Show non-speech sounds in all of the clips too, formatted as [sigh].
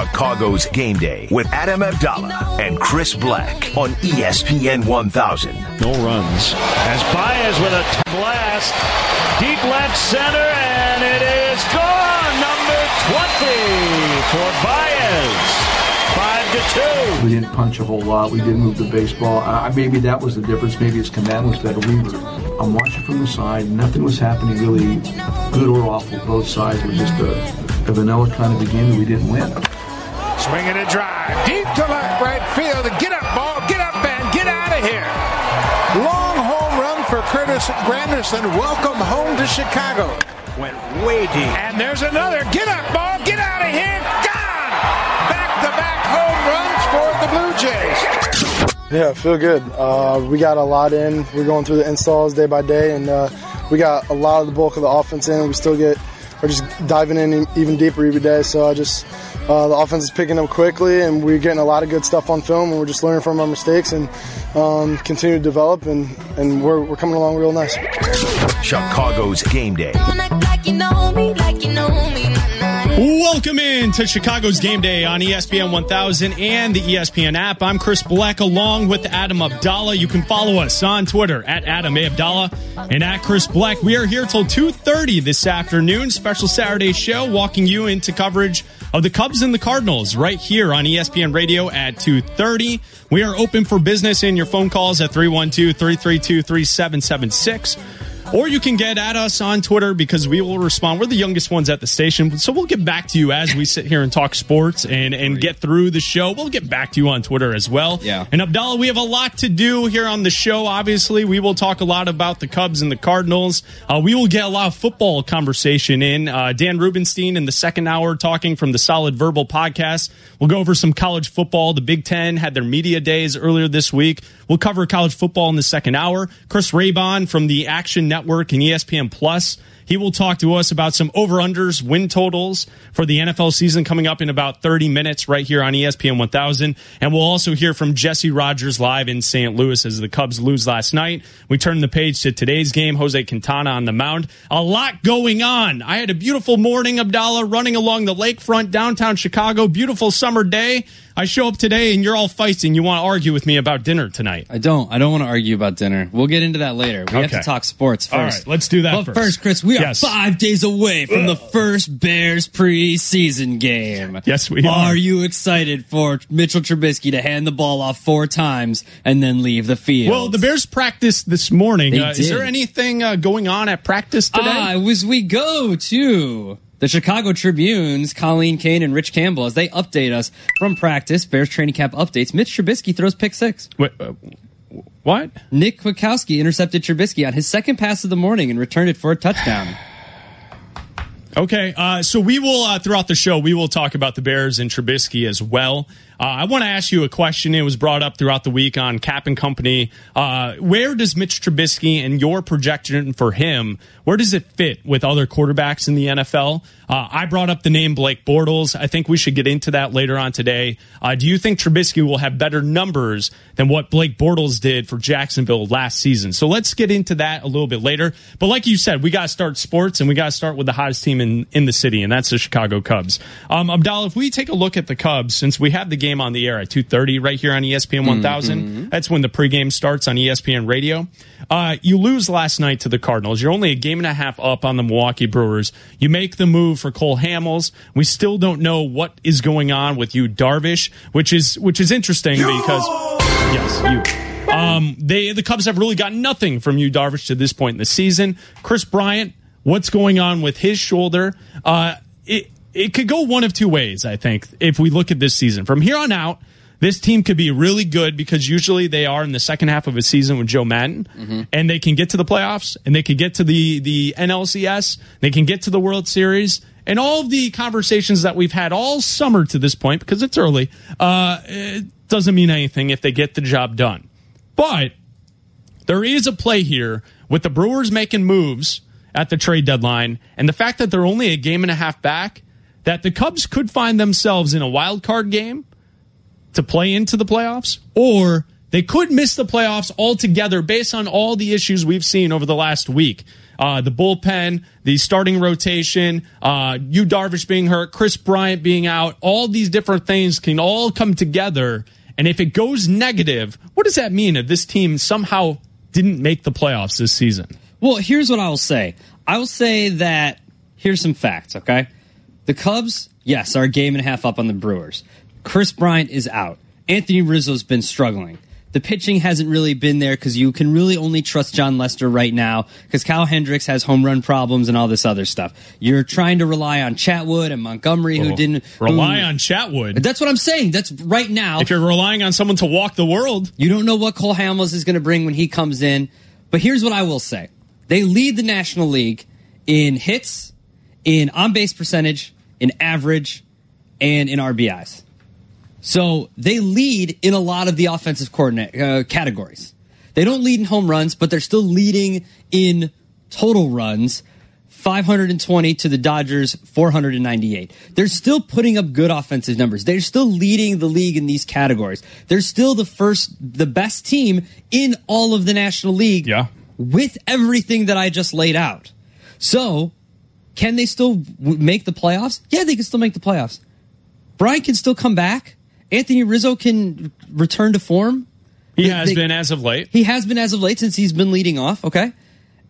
Chicago's Game Day with Adam Abdalla and Chris Bleck on ESPN 1000. No runs. As Baez with a t- blast. Deep left center, and it is gone. Number 20 for Baez. Five to two. We didn't punch a whole lot. We didn't move the baseball. Uh, maybe that was the difference. Maybe his command was better. We were. I'm watching from the side. Nothing was happening really good or awful. Both sides were was just a, a vanilla kind of a game that we didn't win. Swinging a drive deep to left right field. Get up, ball. Get up, man. Get out of here. Long home run for Curtis Granderson. Welcome home to Chicago. Went way deep. And there's another. Get up, ball. Get out of here. Gone. Back to back home runs for the Blue Jays. Yeah, feel good. Uh, we got a lot in. We're going through the installs day by day, and uh, we got a lot of the bulk of the offense in. We still get, we're just diving in even deeper every day. So I just, uh, the offense is picking up quickly, and we're getting a lot of good stuff on film, and we're just learning from our mistakes and um, continue to develop, and, and we're, we're coming along real nice. Chicago's Game Day. Welcome in to Chicago's Game Day on ESPN 1000 and the ESPN app. I'm Chris Bleck along with Adam Abdalla. You can follow us on Twitter at Adam A. Abdalla and at Chris Bleck. We are here till 2.30 this afternoon. Special Saturday show walking you into coverage of the Cubs and the Cardinals right here on ESPN Radio at 2.30. We are open for business in your phone calls at 312-332-3776. Or you can get at us on Twitter because we will respond. We're the youngest ones at the station, so we'll get back to you as we sit here and talk sports and, and get through the show. We'll get back to you on Twitter as well. Yeah. And Abdalla, we have a lot to do here on the show. Obviously, we will talk a lot about the Cubs and the Cardinals. Uh, we will get a lot of football conversation in. Uh, Dan Rubenstein in the second hour talking from the Solid Verbal podcast. We'll go over some college football. The Big Ten had their media days earlier this week. We'll cover college football in the second hour. Chris Raybon from the Action Network and E ESPN Plus. He will talk to us about some over unders, win totals for the NFL season coming up in about 30 minutes right here on ESPN 1000. And we'll also hear from Jesse Rogers live in St. Louis as the Cubs lose last night. We turn the page to today's game. Jose Quintana on the mound. A lot going on. I had a beautiful morning, Abdalla, running along the lakefront downtown Chicago. Beautiful summer day. I show up today and you're all feisty and you want to argue with me about dinner tonight. I don't. I don't want to argue about dinner. We'll get into that later. We have to talk sports first. right, let's do that But first. first, Chris, we are Yes. five days away from the first Bears preseason game. Yes, we are. Are you excited for Mitchell Trubisky to hand the ball off four times and then leave the field? Well, the Bears practiced this morning. Uh, is there anything uh, going on at practice today? Ah, as we go to the Chicago Tribune's Colleen Kane and Rich Campbell as they update us from practice. Bears training camp updates. Mitch Trubisky throws pick six. Wait, uh, what? Nick Kwiatkowski intercepted Trubisky on his second pass of the morning and returned it for a touchdown. [sighs] Okay, uh, so we will uh, throughout the show we will talk about the Bears and Trubisky as well. Uh, I want to ask you a question. It was brought up throughout the week on Kap and Company. Uh, where does Mitch Trubisky and your projection for him? Where does it fit with other quarterbacks in the NFL? Uh, I brought up the name Blake Bortles. I think we should get into that later on today. Uh, do you think Trubisky will have better numbers than what Blake Bortles did for Jacksonville last season? So let's get into that a little bit later. But like you said, we got to start sports and we got to start with the hottest team in, in the city, and that's the Chicago Cubs. Um, Abdalla, if we take a look at the Cubs, since we have the game on the air at 2.30 right here on ESPN 1000, that's when the pregame starts on ESPN radio. Uh, you lose last night to the Cardinals. You're only a game and a half up on the Milwaukee Brewers. You make the move for Cole Hamels. We still don't know what is going on with Yu, Darvish, which is which is interesting because yes, you. Um, they the Cubs have really got nothing from Yu, Darvish, to this point in the season. Kris Bryant, what's going on with his shoulder? Uh, it it could go one of two ways. I think if we look at this season from here on out. This team could be really good because usually they are in the second half of a season with Joe Maddon, and they can get to the playoffs, and they can get to the the NLCS, they can get to the World Series, and all of the conversations that we've had all summer to this point because it's early. Uh, it doesn't mean anything if they get the job done, but there is a play here with the Brewers making moves at the trade deadline and the fact that they're only a game and a half back that the Cubs could find themselves in a wild card game to play into the playoffs or they could miss the playoffs altogether based on all the issues we've seen over the last week. uh, the bullpen, the starting rotation, uh, Yu Darvish being hurt, Kris Bryant being out, all these different things can all come together. And if it goes negative, what does that mean if this team somehow didn't make the playoffs this season? Well, here's what I will say. I will say that here's some facts, okay? The Cubs, yes, are a game and a half up on the Brewers. Kris Bryant is out. Anthony Rizzo's been struggling. The pitching hasn't really been there because you can really only trust Jon Lester right now because Kyle Hendricks has home run problems and all this other stuff. You're trying to rely on Chatwood and Montgomery, who oh, didn't rely who- on Chatwood. That's what I'm saying. That's right now. If you're relying on someone to walk the world, You don't know what Cole Hamels is going to bring when he comes in. But here's what I will say they lead the National League in hits, in on base percentage, in average, and in RBIs. So they lead in a lot of the offensive coordinate uh, categories. They don't lead in home runs, but they're still leading in total runs. 520 to the Dodgers, 498. They're still putting up good offensive numbers. They're still leading the league in these categories. They're still the first, the best team in all of the National League Yeah. with everything that I just laid out. So, can they still w- make the playoffs? Yeah, they can still make the playoffs. Brian can still come back. Anthony Rizzo can return to form. he has they- been as of late. He has been as of late since he's been leading off, okay?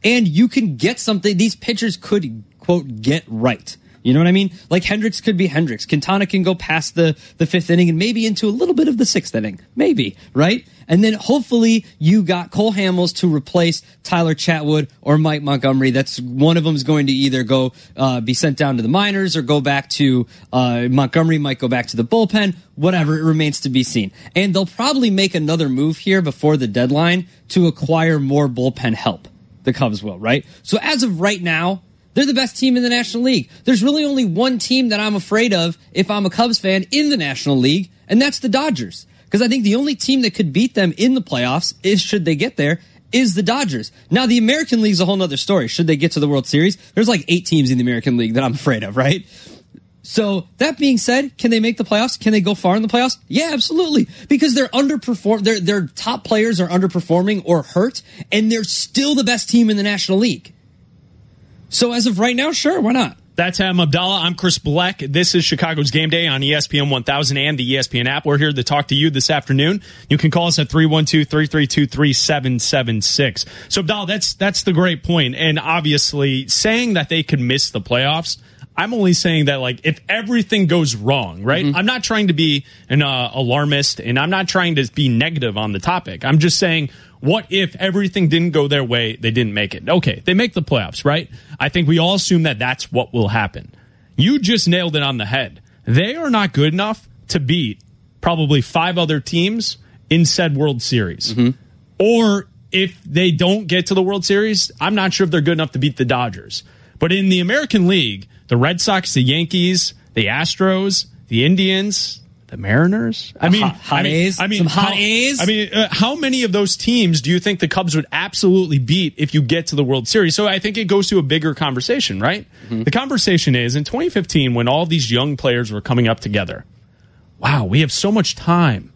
And you can get something these pitchers could quote get right. You know what I mean? Like Hendricks could be Hendricks. Quintana can go past the, the fifth inning and maybe into a little bit of the sixth inning. Maybe, right? And then hopefully you got Cole Hamels to replace Tyler Chatwood or Mike Montgomery. That's one of them is going to either go uh, be sent down to the minors or go back to uh, Montgomery might go back to the bullpen. Whatever, it remains to be seen. And they'll probably make another move here before the deadline to acquire more bullpen help. The Cubs will, right? So as of right now, they're the best team in the National League. There's really only one team that I'm afraid of if I'm a Cubs fan in the National League, and that's the Dodgers. Because I think the only team that could beat them in the playoffs is should they get there is the Dodgers. Now the American League's a whole nother story. Should they get to the World Series? There's like eight teams in the American League that I'm afraid of, right? So that being said, can they make the playoffs? Can they go far in the playoffs? Yeah, absolutely. Because they're underperform their their top players are underperforming or hurt, and they're still the best team in the National League. So as of right now, sure, why not? That's Adam Abdalla. I'm Chris Bleck. This is Chicago's Game Day on ESPN 1000 and the ESPN app. We're here to talk to you this afternoon. You can call us at 312-332-3776. So Abdalla, that's that's the great point. And obviously, saying that they could miss the playoffs, I'm only saying that like if everything goes wrong, right? I'm not trying to be an uh, alarmist and I'm not trying to be negative on the topic. I'm just saying what if everything didn't go their way? They didn't make it. Okay, they make the playoffs, right? I think we all assume that that's what will happen. You just nailed it on the head. They are not good enough to beat probably five other teams in said World Series. Mm-hmm. Or if they don't get to the World Series, I'm not sure if they're good enough to beat the Dodgers. But in the American League, the Red Sox, the Yankees, the Astros, the Indians, the Mariners. I mean, hot- hot I mean, A's? I mean, Some hot how, A's? I mean, uh, how many of those teams do you think the Cubs would absolutely beat if you get to the World Series? So I think it goes to a bigger conversation, right? Mm-hmm. The conversation is in 2015 when all these young players were coming up together. Wow, we have so much time.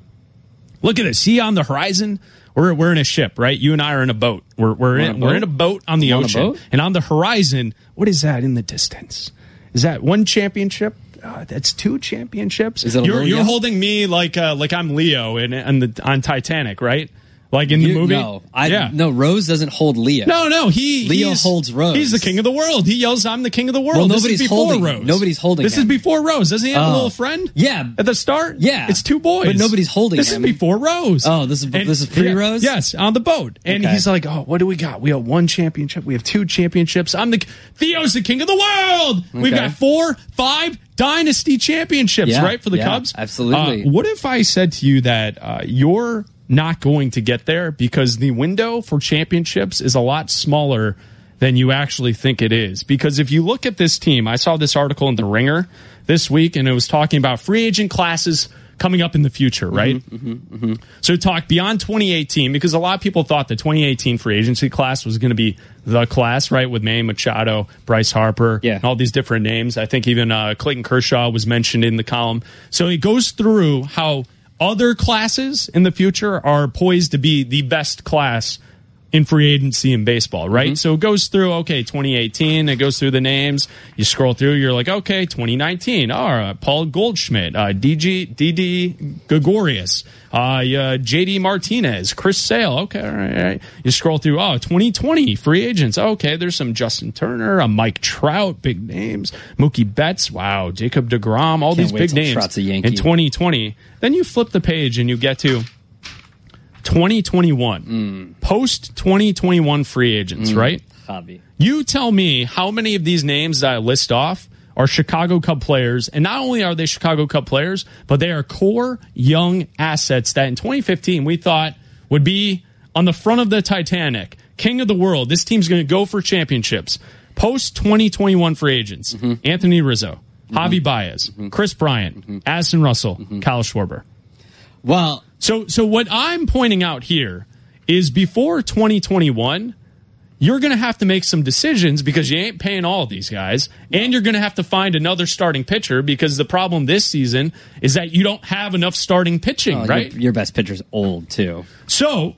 Look at it. See on the horizon. We're, we're in a ship, right? You and I are in a boat. We're, we're, On in, we're in a boat on the I'm ocean. boat? And on the horizon, what is that in the distance? Is that one championship? Uh, that's two championships. Is it a you're you're holding me like uh, like I'm Leo in, in the on Titanic, right? Like in the movie. No, I, yeah. no. Rose doesn't hold Leo. No, no, he Leo holds Rose. He's the king of the world. He yells, "I'm the king of the world." Well, this nobody's is before holding. Rose. Nobody's holding This him. is before Rose. Doesn't he have a Oh. little friend? Yeah. at the start. Yeah. it's two boys, But nobody's holding This him. is before Rose. Oh, this is- this is pre-Rose? Yeah, Yes, on the boat, and Okay. he's like, "Oh, what do we got? We have one championship. We have two championships. I'm the Theo's the king of the world. We've got four, five dynasty championships, Yeah, right, for the yeah, Cubs. absolutely. Uh, what if I said to you that uh, you're not going to get there because the window for championships is a lot smaller than you actually think it is? Because if you look at this team, I saw this article in The Ringer this week, and it was talking about free agent classes coming up in the future, mm-hmm, right? Mm-hmm, mm-hmm. So talk beyond 2018 because a lot of people thought the 2018 free agency class was going to be the class, right? With Manny Machado, Bryce Harper, Yeah. and all these different names. I think even uh, Clayton Kershaw was mentioned in the column. So it goes through how other classes in the future are poised to be the best class in free agency in baseball, right? So it goes through, okay, 2018, it goes through the names. You scroll through, you're like, okay, 2019, all right, Paul Goldschmidt, uh, DG, Didi Gregorius, uh, yeah, JD Martinez, Chris Sale, okay, all right, all right. You scroll through, oh, 2020, free agents, okay, there's some Justin Turner, a Mike Trout, big names, Mookie Betts, wow, Jacob DeGrom, all these big names in 2020. Then you flip the page and you get to 2021, Mm. post 2021 free agents, mm, right? Javi. You tell me how many of these names that I list off are Chicago Cub players, and not only are they Chicago Cub players, but they are core young assets that in 2015 we thought would be on the front of the Titanic, king of the world. This team's going to go for championships. Post 2021 free agents: mm-hmm. Anthony Rizzo, mm-hmm. Javi Baez, mm-hmm. Kris Bryant, Addison Russell, Kyle Schwarber. Well, So, so what I'm pointing out here is before 2021, you're going to have to make some decisions because you ain't paying all of these guys, and you're going to have to find another starting pitcher because the problem this season is that you don't have enough starting pitching, oh, well, right? Your, your best pitcher's old too. So,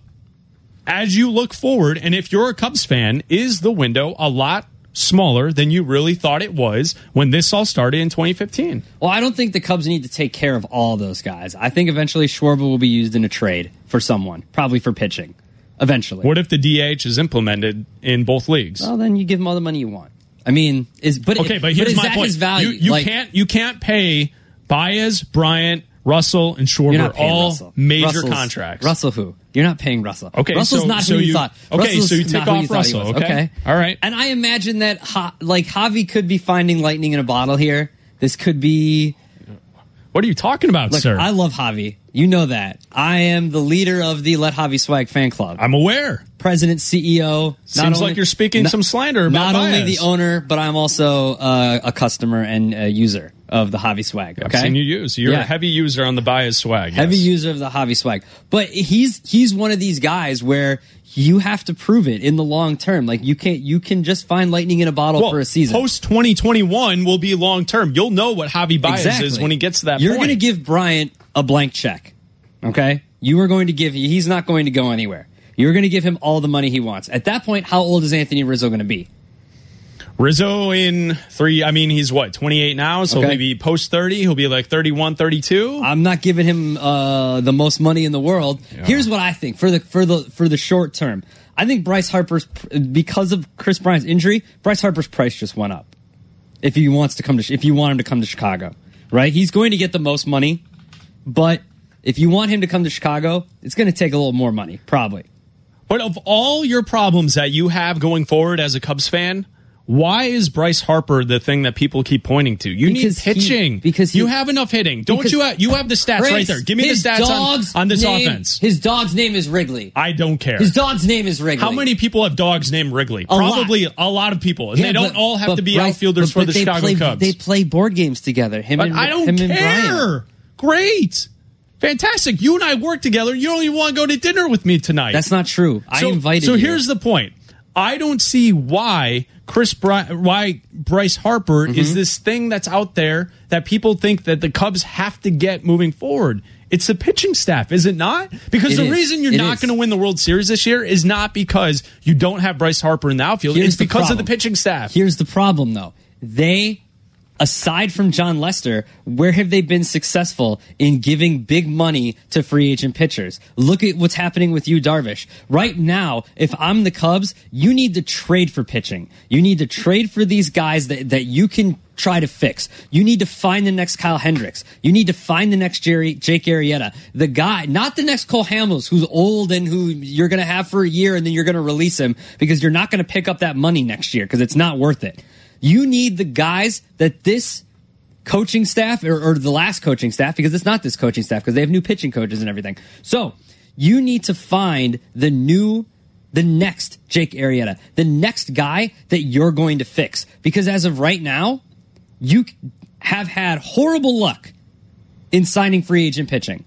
as you look forward, and if you're a Cubs fan, is the window a lot smaller than you really thought it was when this all started in 2015? Well, I don't think the Cubs need to take care of all those guys. I think eventually Schwarber will be used in a trade for someone, probably for pitching. Eventually. What if the DH is implemented in both leagues? Well, then you give him all the money you want. I mean, is but Okay, but here's is my that point. his value? You, you Like, can't you can't pay Baez, Bryant, Russell, and You're Schwarber all Russell. major Russell's- contracts. Russell who? You're not paying Russell. Okay, Russell's so- not so who you, you- thought. okay, Russell's so you take off he Russell, was. okay. All right. And I imagine that ha- like Javi could be finding lightning in a bottle here. This could be What are you talking about, Look, sir? I love Javi. You know that. I am the leader of the Let Javi Swag fan club. I'm aware. President, CEO. Seems like you're speaking some slander about Not only the owner, but I'm also uh, a customer and a user of the Javi Swag. I've Okay, seen you use. You're Yeah. a heavy user on the bias swag. heavy user of the Javi Swag. But he's he's one of these guys where you have to prove it in the long term. Like you can't you can just find lightning in a bottle Well, for a season. post 2021 will be long term. You'll know what Javi Baez Exactly. is when he gets to that You're going to give Bryant a blank check. Okay? You are going to give he's not going to go anywhere. You're going to give him all the money he wants. At that point, how old is Anthony Rizzo going to be? Rizzo in three. I mean, he's what 28 now, so Okay. he'll post 30. He'll be like 31, 32. I'm not giving him uh, the most money in the world. Here's what I think for the for the for the short term. I think Bryce Harper's because of Kris Bryant's injury, Bryce Harper's price just went up. If he wants to come to if you want him to come to Chicago, right? He's going to get the most money, but if you want him to come to Chicago, it's going to take a little more money, probably. But of all your problems that you have going forward as a Cubs fan, why is Bryce Harper the thing that people keep pointing to? You Because need pitching because he- you have enough hitting. Don't you? Have, you have the stats right there. Give me the stats on, on this name- offense. His dog's name is Wrigley. I don't care. His dog's name is Wrigley. How many people have dogs named Wrigley? A lot. Probably a lot of people, and Yeah, they don't but- all have to be Bryce- outfielders but- for but the Chicago play, Cubs. They play board games together. Him and I don't him and Bryant. care. Great, fantastic. You and I work together. You don't even want to go to dinner with me tonight. That's not true. I so, invited So you. here's the point. I don't see why Chris Bry- why Bryce Harper Mm-hmm. is this thing that's out there that people think that the Cubs have to get moving forward. It's the pitching staff, is it not? Because It the is. reason you're It not going to win the World Series this year is not because you don't have Bryce Harper in the outfield. Here's it's the because of the pitching staff. Here's the problem, though. They, aside from Jon Lester, where have they been successful in giving big money to free agent pitchers? Look at what's happening with Yu, Darvish. Right now, if I'm the Cubs, you need to trade for pitching. You need to trade for these guys that, that you can try to fix. You need to find the next Kyle Hendricks. You need to find the next Jerry, Jake Arrieta. The guy, not the next Cole Hamels, who's old and who you're going to have for a year and then you're going to release him because you're not going to pick up that money next year because it's not worth it. You need the guys that this coaching staff or, or the last coaching staff because it's not this coaching staff because they have new pitching coaches and everything. So you need to find the new, the next Jake Arrieta, the next guy that you're going to fix because as of right now, you have had horrible luck in signing free agent pitching.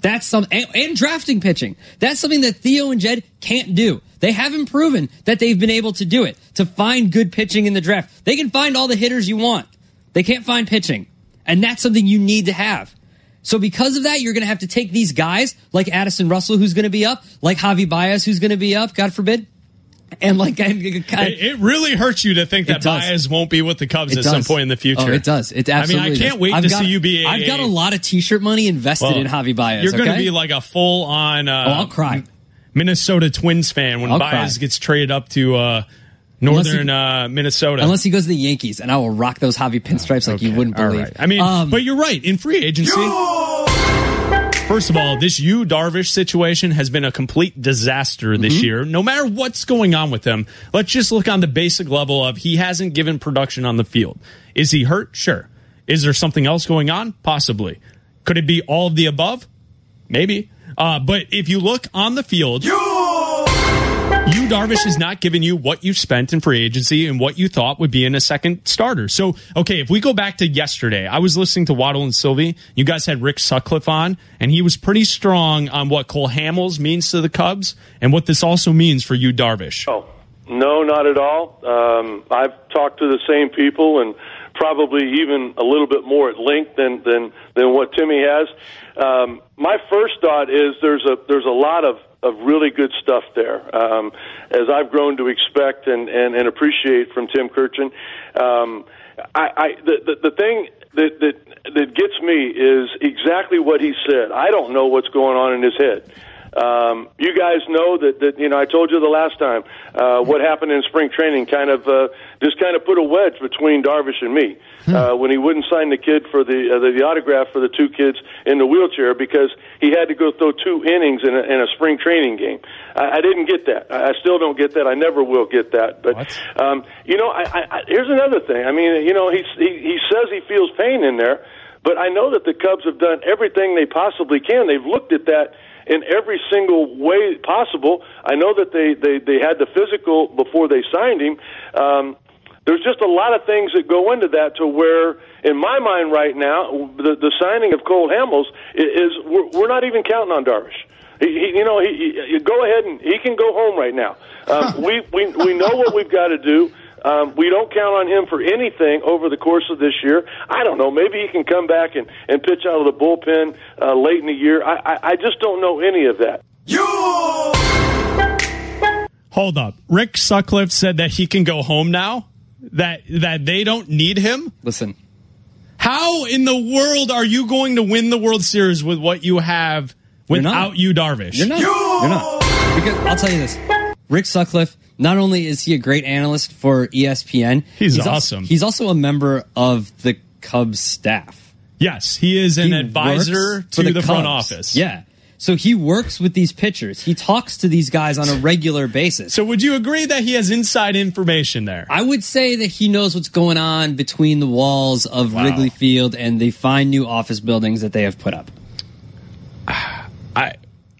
That's some and, and drafting pitching. That's something that Theo and Jed can't do. They haven't proven that they've been able to do it to find good pitching in the draft. They can find all the hitters you want. They can't find pitching, and that's something you need to have. So because of that, you're going to have to take these guys like Addison Russell, who's going to be up, like Javi Baez, who's going to be up, God forbid. And like, and, It, it really hurts you to think that It. Baez won't be with the Cubs It at some point in the future. Oh, it does. It absolutely. I mean, I can't does. wait I've to got- see you be. A, I've got a lot of T-shirt money invested well, in Javi Baez. You're going to okay? be like a full on. Uh, Oh, I'll cry. Minnesota Twins fan when I'll Baez cry. gets traded up to uh, northern he- uh, Minnesota. Unless he goes to the Yankees, and I will rock those Javi pinstripes like you wouldn't believe. right. I mean, Um, but you're right. In free agency, first of all, this Yu Darvish situation has been a complete disaster this Mm-hmm. year. No matter what's going on with him, let's just look on the basic level of he hasn't given production on the field. Is he hurt? Sure. Is there something else going on? Possibly. Could it be all of the above? Maybe. Uh, but if you look on the field, you Darvish has not given you what you spent in free agency and what Yu thought would be in a second starter. So, okay, if we go back to yesterday, I was listening to Waddle and Silvy. You guys had Rick Sutcliffe on, and he was pretty strong on what Cole Hamels means to the Cubs and what this also means for you, Darvish. Oh, no, not at all. Um, I've talked to the same people and probably even a little bit more at length than than than what Timmy has. Um, my first thought is there's a there's a lot of of really good stuff there, um, as I've grown to expect and, and, and appreciate from Tim Kurkjian. Um, I, I the, the the thing that that that gets me is exactly what he said. I don't know what's going on in his head. Um, you guys know that, that you know I told you the last time uh, what happened in spring training kind of uh, just kind of put a wedge between Darvish and me uh, when he wouldn't sign the kid for the, uh, the the autograph for the two kids in the wheelchair because he had to go throw two innings in a, in a spring training game. I, I didn't get that. I I still don't get that. I never will get that. But um, you know, I, I, I, here's another thing. I mean, you know, he he he says he feels pain in there. But I know that the Cubs have done everything they possibly can. They've looked at that in every single way possible. I know that they they they had the physical before they signed him. Um, there's just a lot of things that go into that to where, in my mind, right now, the the signing of Cole Hamels is, is we're, we're not even counting on Darvish. He, he, you know, he, he, go ahead and he can go home right now. Um, [laughs] we we we know what we've got to do. Um, we don't count on him for anything over the course of this year. I don't know. Maybe he can come back and, and pitch out of the bullpen uh, late in the year. I, I, I just don't know any of that. You! Hold up. Rick Sutcliffe said that he can go home now. That that they don't need him. listen, How in the world are you going to win the World Series with what Yu have without you, Darvish? You're not. You're not. Because I'll tell you this. Rick Sutcliffe, not only is he a great analyst for ESPN, He's al- awesome. he's also a member of the Cubs staff. Yes, he is an He advisor to the, front office. Yeah. So he works with these pitchers. He talks to these guys on a regular basis. So would you agree that he has inside information there? I would say that he knows what's going on between the walls of Wow. Wrigley Field and the fine new office buildings that they have put up. [sighs] I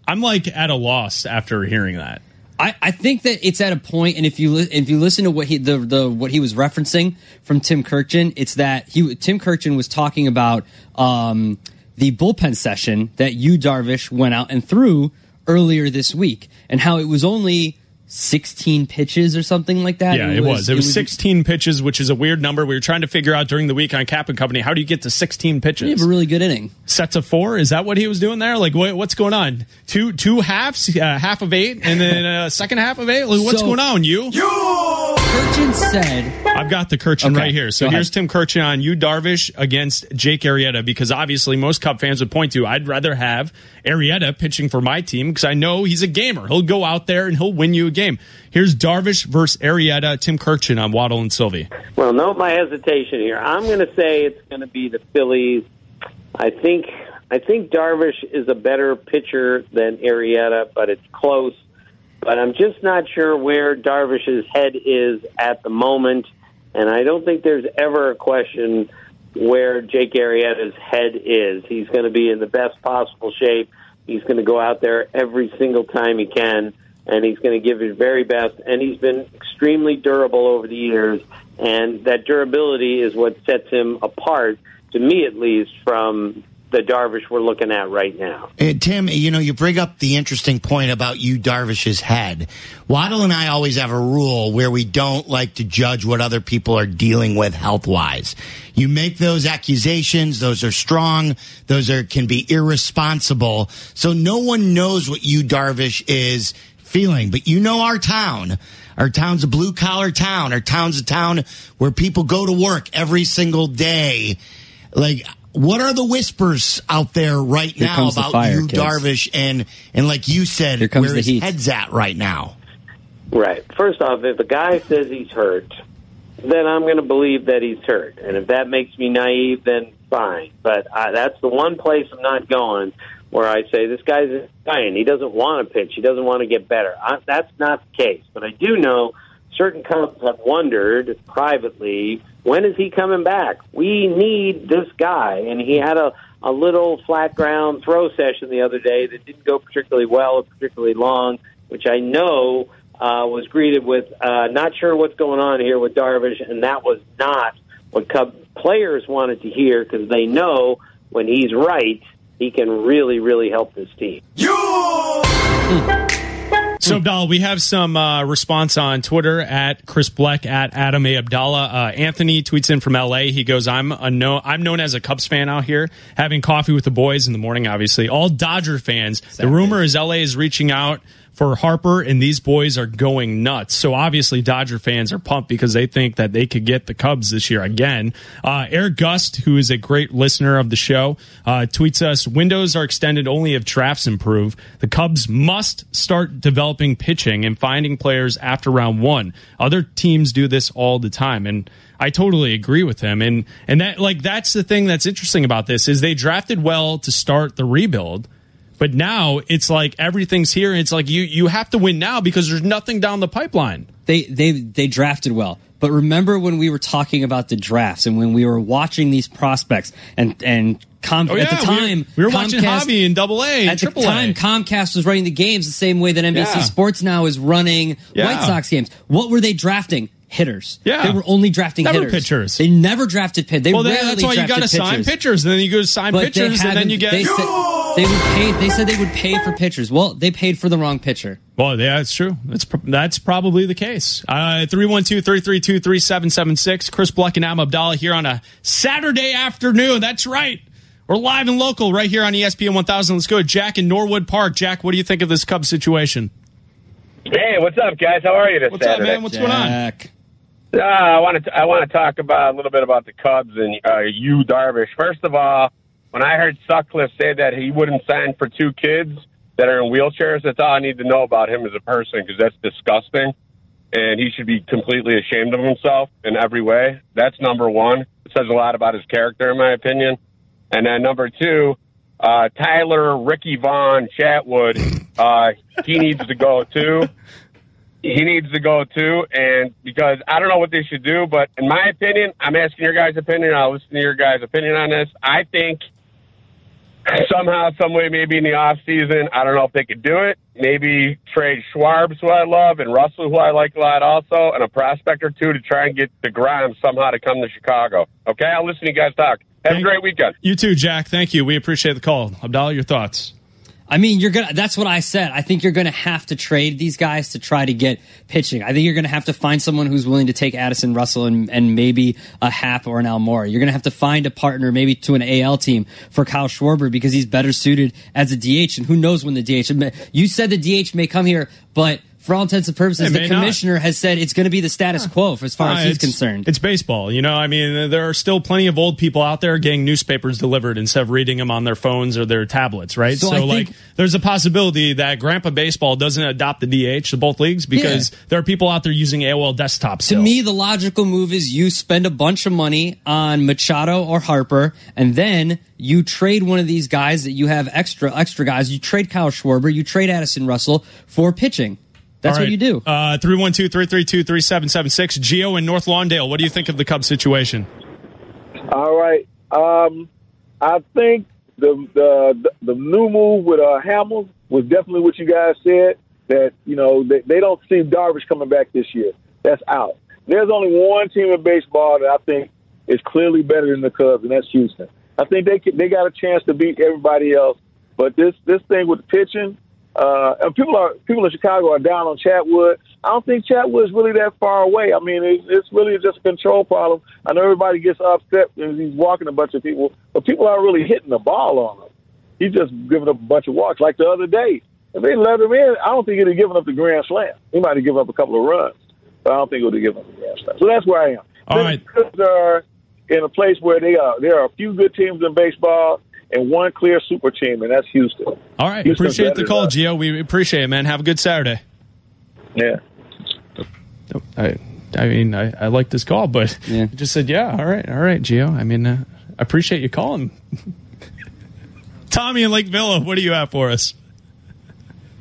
I'm like at a loss after hearing that. I, I think that it's at a point, and if you li- if you listen to what he the, the what he was referencing from Tim Kurkjian, it's that he Tim Kurkjian was talking about um, the bullpen session that Yu Darvish went out and threw earlier this week, and how it was only sixteen pitches or something like that. Yeah, it was. It was 16 pitches, which is a weird number. We were trying to figure out during the week on Kap and Company how do you get to 16 pitches? You pitches? have a really good inning. Sets of four? Is that what he was doing there? Like, what, what's going on? Two two halves, uh, half of eight, and then a second half of eight. Like, what's So- going on? You. You? Kurkjian said I've got the Kurkjian Okay, right here. So go here's ahead. Tim Kurkjian on Yu Darvish against Jake Arrieta because obviously most Cub fans would point to I'd rather have Arrieta pitching for my team because I know he's a gamer. He'll go out there and he'll win you a game. Here's Darvish versus Arrieta. Tim Kurkjian on Waddle and Silvy. Well, note my hesitation here. I'm going to say it's going to be the Phillies. I think I think Darvish is a better pitcher than Arrieta, but it's close. But I'm just not sure where Darvish's head is at the moment, and I don't think there's ever a question where Jake Arrieta's head is. He's going to be in the best possible shape. He's going to go out there every single time he can, and he's going to give his very best. And he's been extremely durable over the years, and that durability is what sets him apart, to me at least, from the Darvish we're looking at right now. And Tim, you know, you bring up the interesting point about Yu Darvish's head. Waddle and I always have a rule where we don't like to judge what other people are dealing with health wise. You make those accusations; those are strong. Those are can be irresponsible. So no one knows what Yu Darvish is feeling, but you know our town. Our town's a blue collar town. Our town's a town where people go to work every single day. Like, what are the whispers out there right Here now about fire, you, kids. Darvish, and and like you said, Here comes where the his heat. head's at right now? Right. First off, if a guy says he's hurt, then I'm going to believe that he's hurt. And if that makes me naive, then fine. But I, that's the one place I'm not going where I say this guy's dying. He doesn't want to pitch. He doesn't want to get better. I, that's not the case. But I do know certain Cubs have wondered privately when is he coming back? We need this guy. And he had a, a little flat ground throw session the other day that didn't go particularly well or particularly long, which I know uh, was greeted with uh, not sure what's going on here with Darvish, and that was not what Cub players wanted to hear because they know when he's right, he can really, really help this team. So, Abdalla, we have some uh, response on Twitter at Chris Bleck at Adam A. Abdalla. Uh, Anthony tweets in from LA. He goes, "I'm a no, I'm known as a Cubs fan out here, having coffee with the boys in the morning. Obviously, all Dodger fans. The rumor is LA is reaching out." For Harper and these boys are going nuts. So obviously Dodger fans are pumped because they think that they could get the Cubs this year again. Uh, Eric Gust, who is a great listener of the show, uh, tweets us: Windows are extended only if drafts improve. The Cubs must start developing pitching and finding players after round one. Other teams do this all the time, and I totally agree with him. And and that like that's the thing that's interesting about this is they drafted well to start the rebuild. But now it's like everything's here, and it's like you you have to win now because there's nothing down the pipeline. They they they drafted well. But remember when we were talking about the drafts and when we were watching these prospects and and Com- Oh, at the yeah, we were- time we were watching Javi in Double A and At the time, Comcast was running the games the same way that NBC Yeah. Sports now is running Yeah. White Sox games. What were they drafting? Hitters. Yeah. they were only drafting Never hitters. pitchers. They never drafted pitchers. They well, then, rarely that's why you got to sign pitchers. pitchers, and then you go sign But pitchers, and then you get. They said, they would pay. They said they would pay for pitchers. Well, they paid for the wrong pitcher. Well, yeah, that's true. That's pr- that's probably the case. Uh, 312-332-3776. Chris Bleck and Am Abdalla here on a Saturday afternoon. That's right. We're live and local right here on ESPN 1000. Let's go to Jack in Norwood Park. Jack, what do you think of this Cubs situation? Hey, what's up, guys? How are you this What's up, Saturday? man? What's going on? Uh, I want to I want to talk about a little bit about the Cubs and uh, Yu, Darvish. First of all, when I heard Sutcliffe say that he wouldn't sign for two kids that are in wheelchairs, that's all I need to know about him as a person because that's disgusting, and he should be completely ashamed of himself in every way. That's number one. It says a lot about his character, in my opinion. And then number two, uh, Tyler Ricky Vaughn Chatwood, uh, he needs to go too. He needs to go too, and because I don't know what they should do, but in my opinion, I'm asking your guys' opinion. I'll listen to your guys' opinion on this. I think somehow, some way, maybe in the off season, I don't know if they could do it. Maybe trade Schwarbs, who I love, and Russell, who I like a lot, also, and a prospect or two to try and get Degrom somehow to come to Chicago. Okay, I'll listen to you guys talk. Have a great weekend. You too, Jack. Thank you. We appreciate the call. Abdalla, your thoughts? I mean, you're gonna. That's what I said. I think you're gonna have to trade these guys to try to get pitching. I think you're gonna have to find someone who's willing to take Addison Russell and, and maybe a Happ or an Almora. You're gonna have to find a partner, maybe to an AL team for Kyle Schwarber because he's better suited as a DH. And who knows when the DH? You said the DH may come here, but for all intents and purposes, the may not. commissioner has said it's going to be the status quo for as far Uh, as he's it's- concerned. It's baseball. You know, I mean, there are still plenty of old people out there getting newspapers delivered instead of reading them on their phones or their tablets, right? So So, like, think- there's a possibility that Grandpa Baseball doesn't adopt the DH to both leagues because there are people out there using AOL desktops. To me, the logical move is you spend a bunch of money on Machado or Harper, and then you trade one of these guys that you have extra extra guys. You trade Kyle Schwarber, you trade Addison Russell for pitching. That's All what you do. Uh, 312-332-3776. Geo in North Lawndale, what do you think of the Cubs situation? All right. Um, I think the the the new move with uh, Hamels was definitely what you guys said. That you know they, they don't see Darvish coming back this year. That's out. There's only one team in baseball that I think is clearly better than the Cubs, and that's Houston. I think they could, they got a chance to beat everybody else. But this this thing with the pitching, uh, and people are people in Chicago are down on Chatwood. I don't think Chatwood's really that far away. I mean, it's, it's really just a control problem. I know everybody gets upset because he's walking a bunch of people, but people aren't really hitting the ball on him. He's just giving up a bunch of walks. Like the other day, if they let him in, I don't think he'd have given up the grand slam. He might have given up a couple of runs, but I don't think he would have given up the grand slam. So that's where I am. All right. Are in a place where they are. There are a few good teams in baseball and one clear super team, and that's Houston. All right. Houston's appreciate the call, than us. Gio. We appreciate it, man. Have a good Saturday. Yeah. I, I mean, I, I like this call, but Yeah. you just said, yeah, all right, all right, Gio. I mean, uh, I appreciate you calling. [laughs] Tommy in Lake Villa, what do you have for us?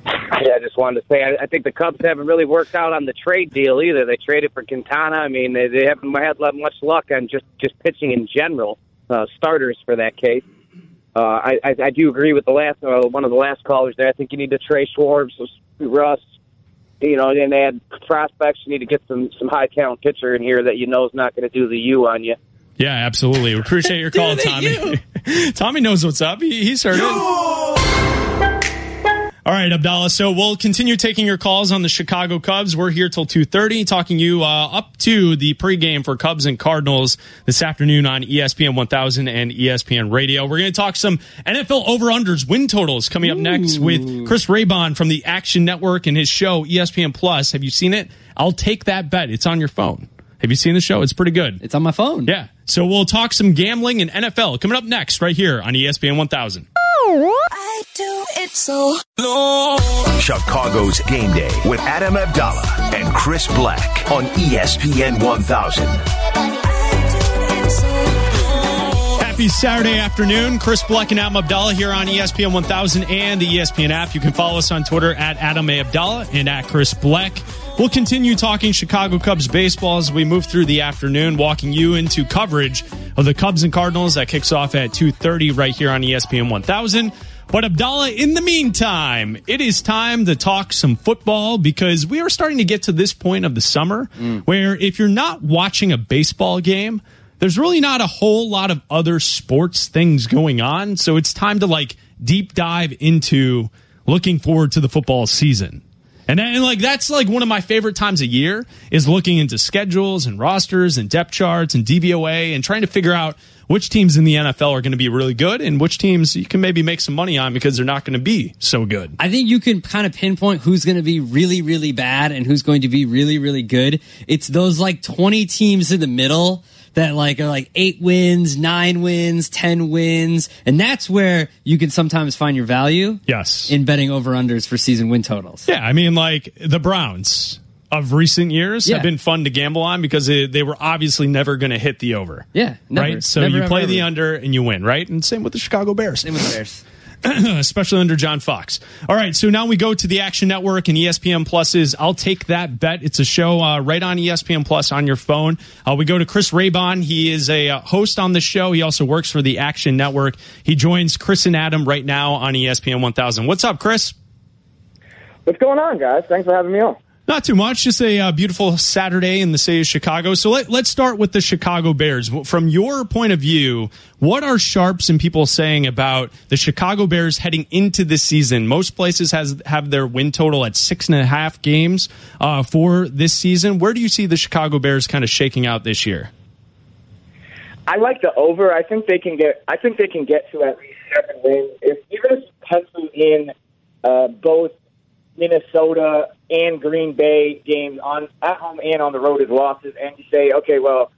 Yeah, I just wanted to say I, I think the Cubs haven't really worked out on the trade deal either. They traded for Quintana. I mean, they, they haven't had much luck on just just pitching in general. Uh, starters for that case. Uh, I, I I do agree with the last uh, one of the last callers there. I think you need to trade Schwartz, Russ, you know, and add prospects. You need to get some some high talent pitcher in here that you know is not going to do the U on you. Yeah, absolutely. We appreciate your [laughs] call, Tommy. [laughs] Tommy knows what's up. He, he's heard it. All right, Abdalla. So we'll continue taking your calls on the Chicago Cubs. We're here till two thirty, talking you uh, up to the pregame for Cubs and Cardinals this afternoon on ESPN 1000 and ESPN Radio. We're going to talk some NFL over unders win totals coming up next with Chris Raybon from the Action Network and his show ESPN Plus. Have you seen it? I'll take that bet. It's on your phone. Have you seen the show? It's pretty good. It's on my phone. Yeah. So we'll talk some gambling and NFL coming up next right here on ESPN 1000. I do it so Chicago's Game Day with Adam Abdalla and Chris Bleck on ESPN 1000. Happy Saturday afternoon. Chris Bleck and Adam Abdalla here on ESPN 1000 and the ESPN app. You can follow us on Twitter at Adam A. Abdalla and at Chris Bleck. We'll continue talking Chicago Cubs baseball as we move through the afternoon, walking you into coverage of the Cubs and Cardinals that kicks off at 2.30 right here on ESPN 1000. But Abdalla, in the meantime, it is time to talk some football because we are starting to get to this point of the summer mm. where if you're not watching a baseball game, there's really not a whole lot of other sports things going on. So it's time to like deep dive into looking forward to the football season. And, and like that's like one of my favorite times a year is looking into schedules and rosters and depth charts and DVOA and trying to figure out which teams in the NFL are going to be really good and which teams you can maybe make some money on because they're not going to be so good. I think you can kind of pinpoint who's going to be really, really bad and who's going to be really, really good. It's those like 20 teams in the middle that like are like eight wins, nine wins, 10 wins. And that's where you can sometimes find your value. Yes. In betting over unders for season win totals. Yeah, I mean, like the Browns of recent years Yeah. have been fun to gamble on because they, they were obviously never going to hit the over. Yeah. Never, right? So Never, you ever, play the ever. under and you win, right? And same with the Chicago Bears. Same with the Bears. [clears throat] especially under John Fox. All right, so now we go to the Action Network and ESPN Plus's I'll Take That Bet. It's a show uh, right on ESPN Plus on your phone. Uh, we go to Chris Raybon. He is a uh, host on the show. He also works for the Action Network. He joins Chris and Adam right now on ESPN 1000. What's up, Chris? What's going on, guys? Thanks for having me on. Not too much. Just a uh, beautiful Saturday in the city of Chicago. So let, let's start with the Chicago Bears. From your point of view, what are sharps and people saying about the Chicago Bears heading into this season? Most places has have their win total at six and a half games uh, for this season. Where do you see the Chicago Bears kind of shaking out this year? I like the over. I think they can get. I think they can get to at least seven wins. If even if you pencil in uh, both Minnesota and Green Bay games on at home and on the road as losses, and you say, okay, well,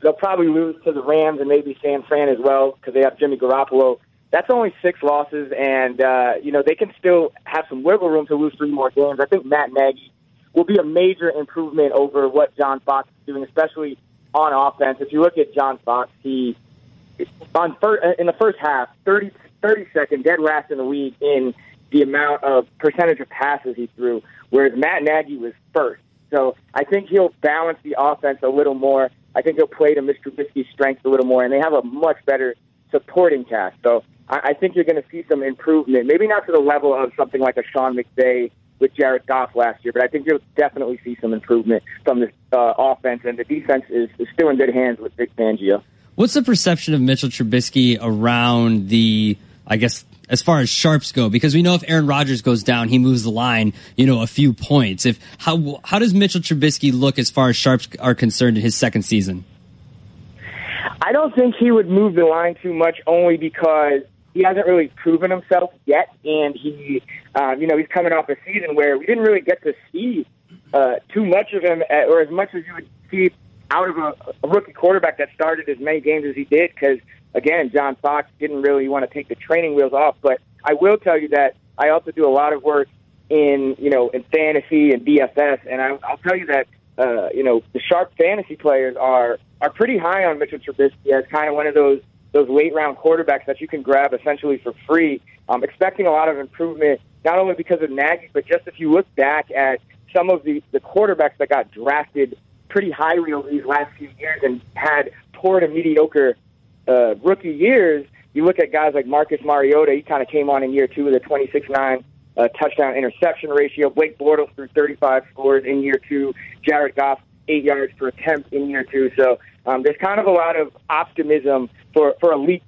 they'll probably lose to the Rams and maybe San Fran as well because they have Jimmy Garoppolo. That's only six losses, and uh, you know they can still have some wiggle room to lose three more games. I think Matt Nagy will be a major improvement over what John Fox is doing, especially on offense. If you look at John Fox, he on fir- in the first half, 30, 32nd, dead last in the league in the amount of percentage of passes he threw, whereas Matt Nagy was first. So I think he'll balance the offense a little more. I think he'll play to Mr. Trubisky's strengths a little more, and they have a much better supporting cast. So I, I think you're going to see some improvement. Maybe not to the level of something like a Sean McVay with Jared Goff last year, but I think you'll definitely see some improvement from this uh, offense, and the defense is, is still in good hands with Vic Fangio. What's the perception of Mitchell Trubisky around the, I guess, as far as sharps go? Because we know if Aaron Rodgers goes down, he moves the line, you know, a few points. If how how does Mitchell Trubisky look as far as sharps are concerned in his second season? I don't think he would move the line too much, only because he hasn't really proven himself yet, and he, um, you know, he's coming off a season where we didn't really get to see uh, too much of him, at, or as much as you would see out of a, a rookie quarterback that started as many games as he did, because again, John Fox didn't really want to take the training wheels off. But I will tell you that I also do a lot of work in, you know, in fantasy and DFS, and I, I'll tell you that, uh, you know, the sharp fantasy players are are pretty high on Mitchell Trubisky as kind of one of those those late round quarterbacks that you can grab essentially for free. Um, expecting a lot of improvement, not only because of Nagy, but just if you look back at some of the, the quarterbacks that got drafted pretty highly over these last few years and had poor to mediocre uh, rookie years, you look at guys like Marcus Mariota. He kind of came on in year two with a 26-9 uh, touchdown interception ratio. Blake Bortles threw 35 scores in year two. Jared Goff eight yards per attempt in year two. So um, there's kind of a lot of optimism for for elite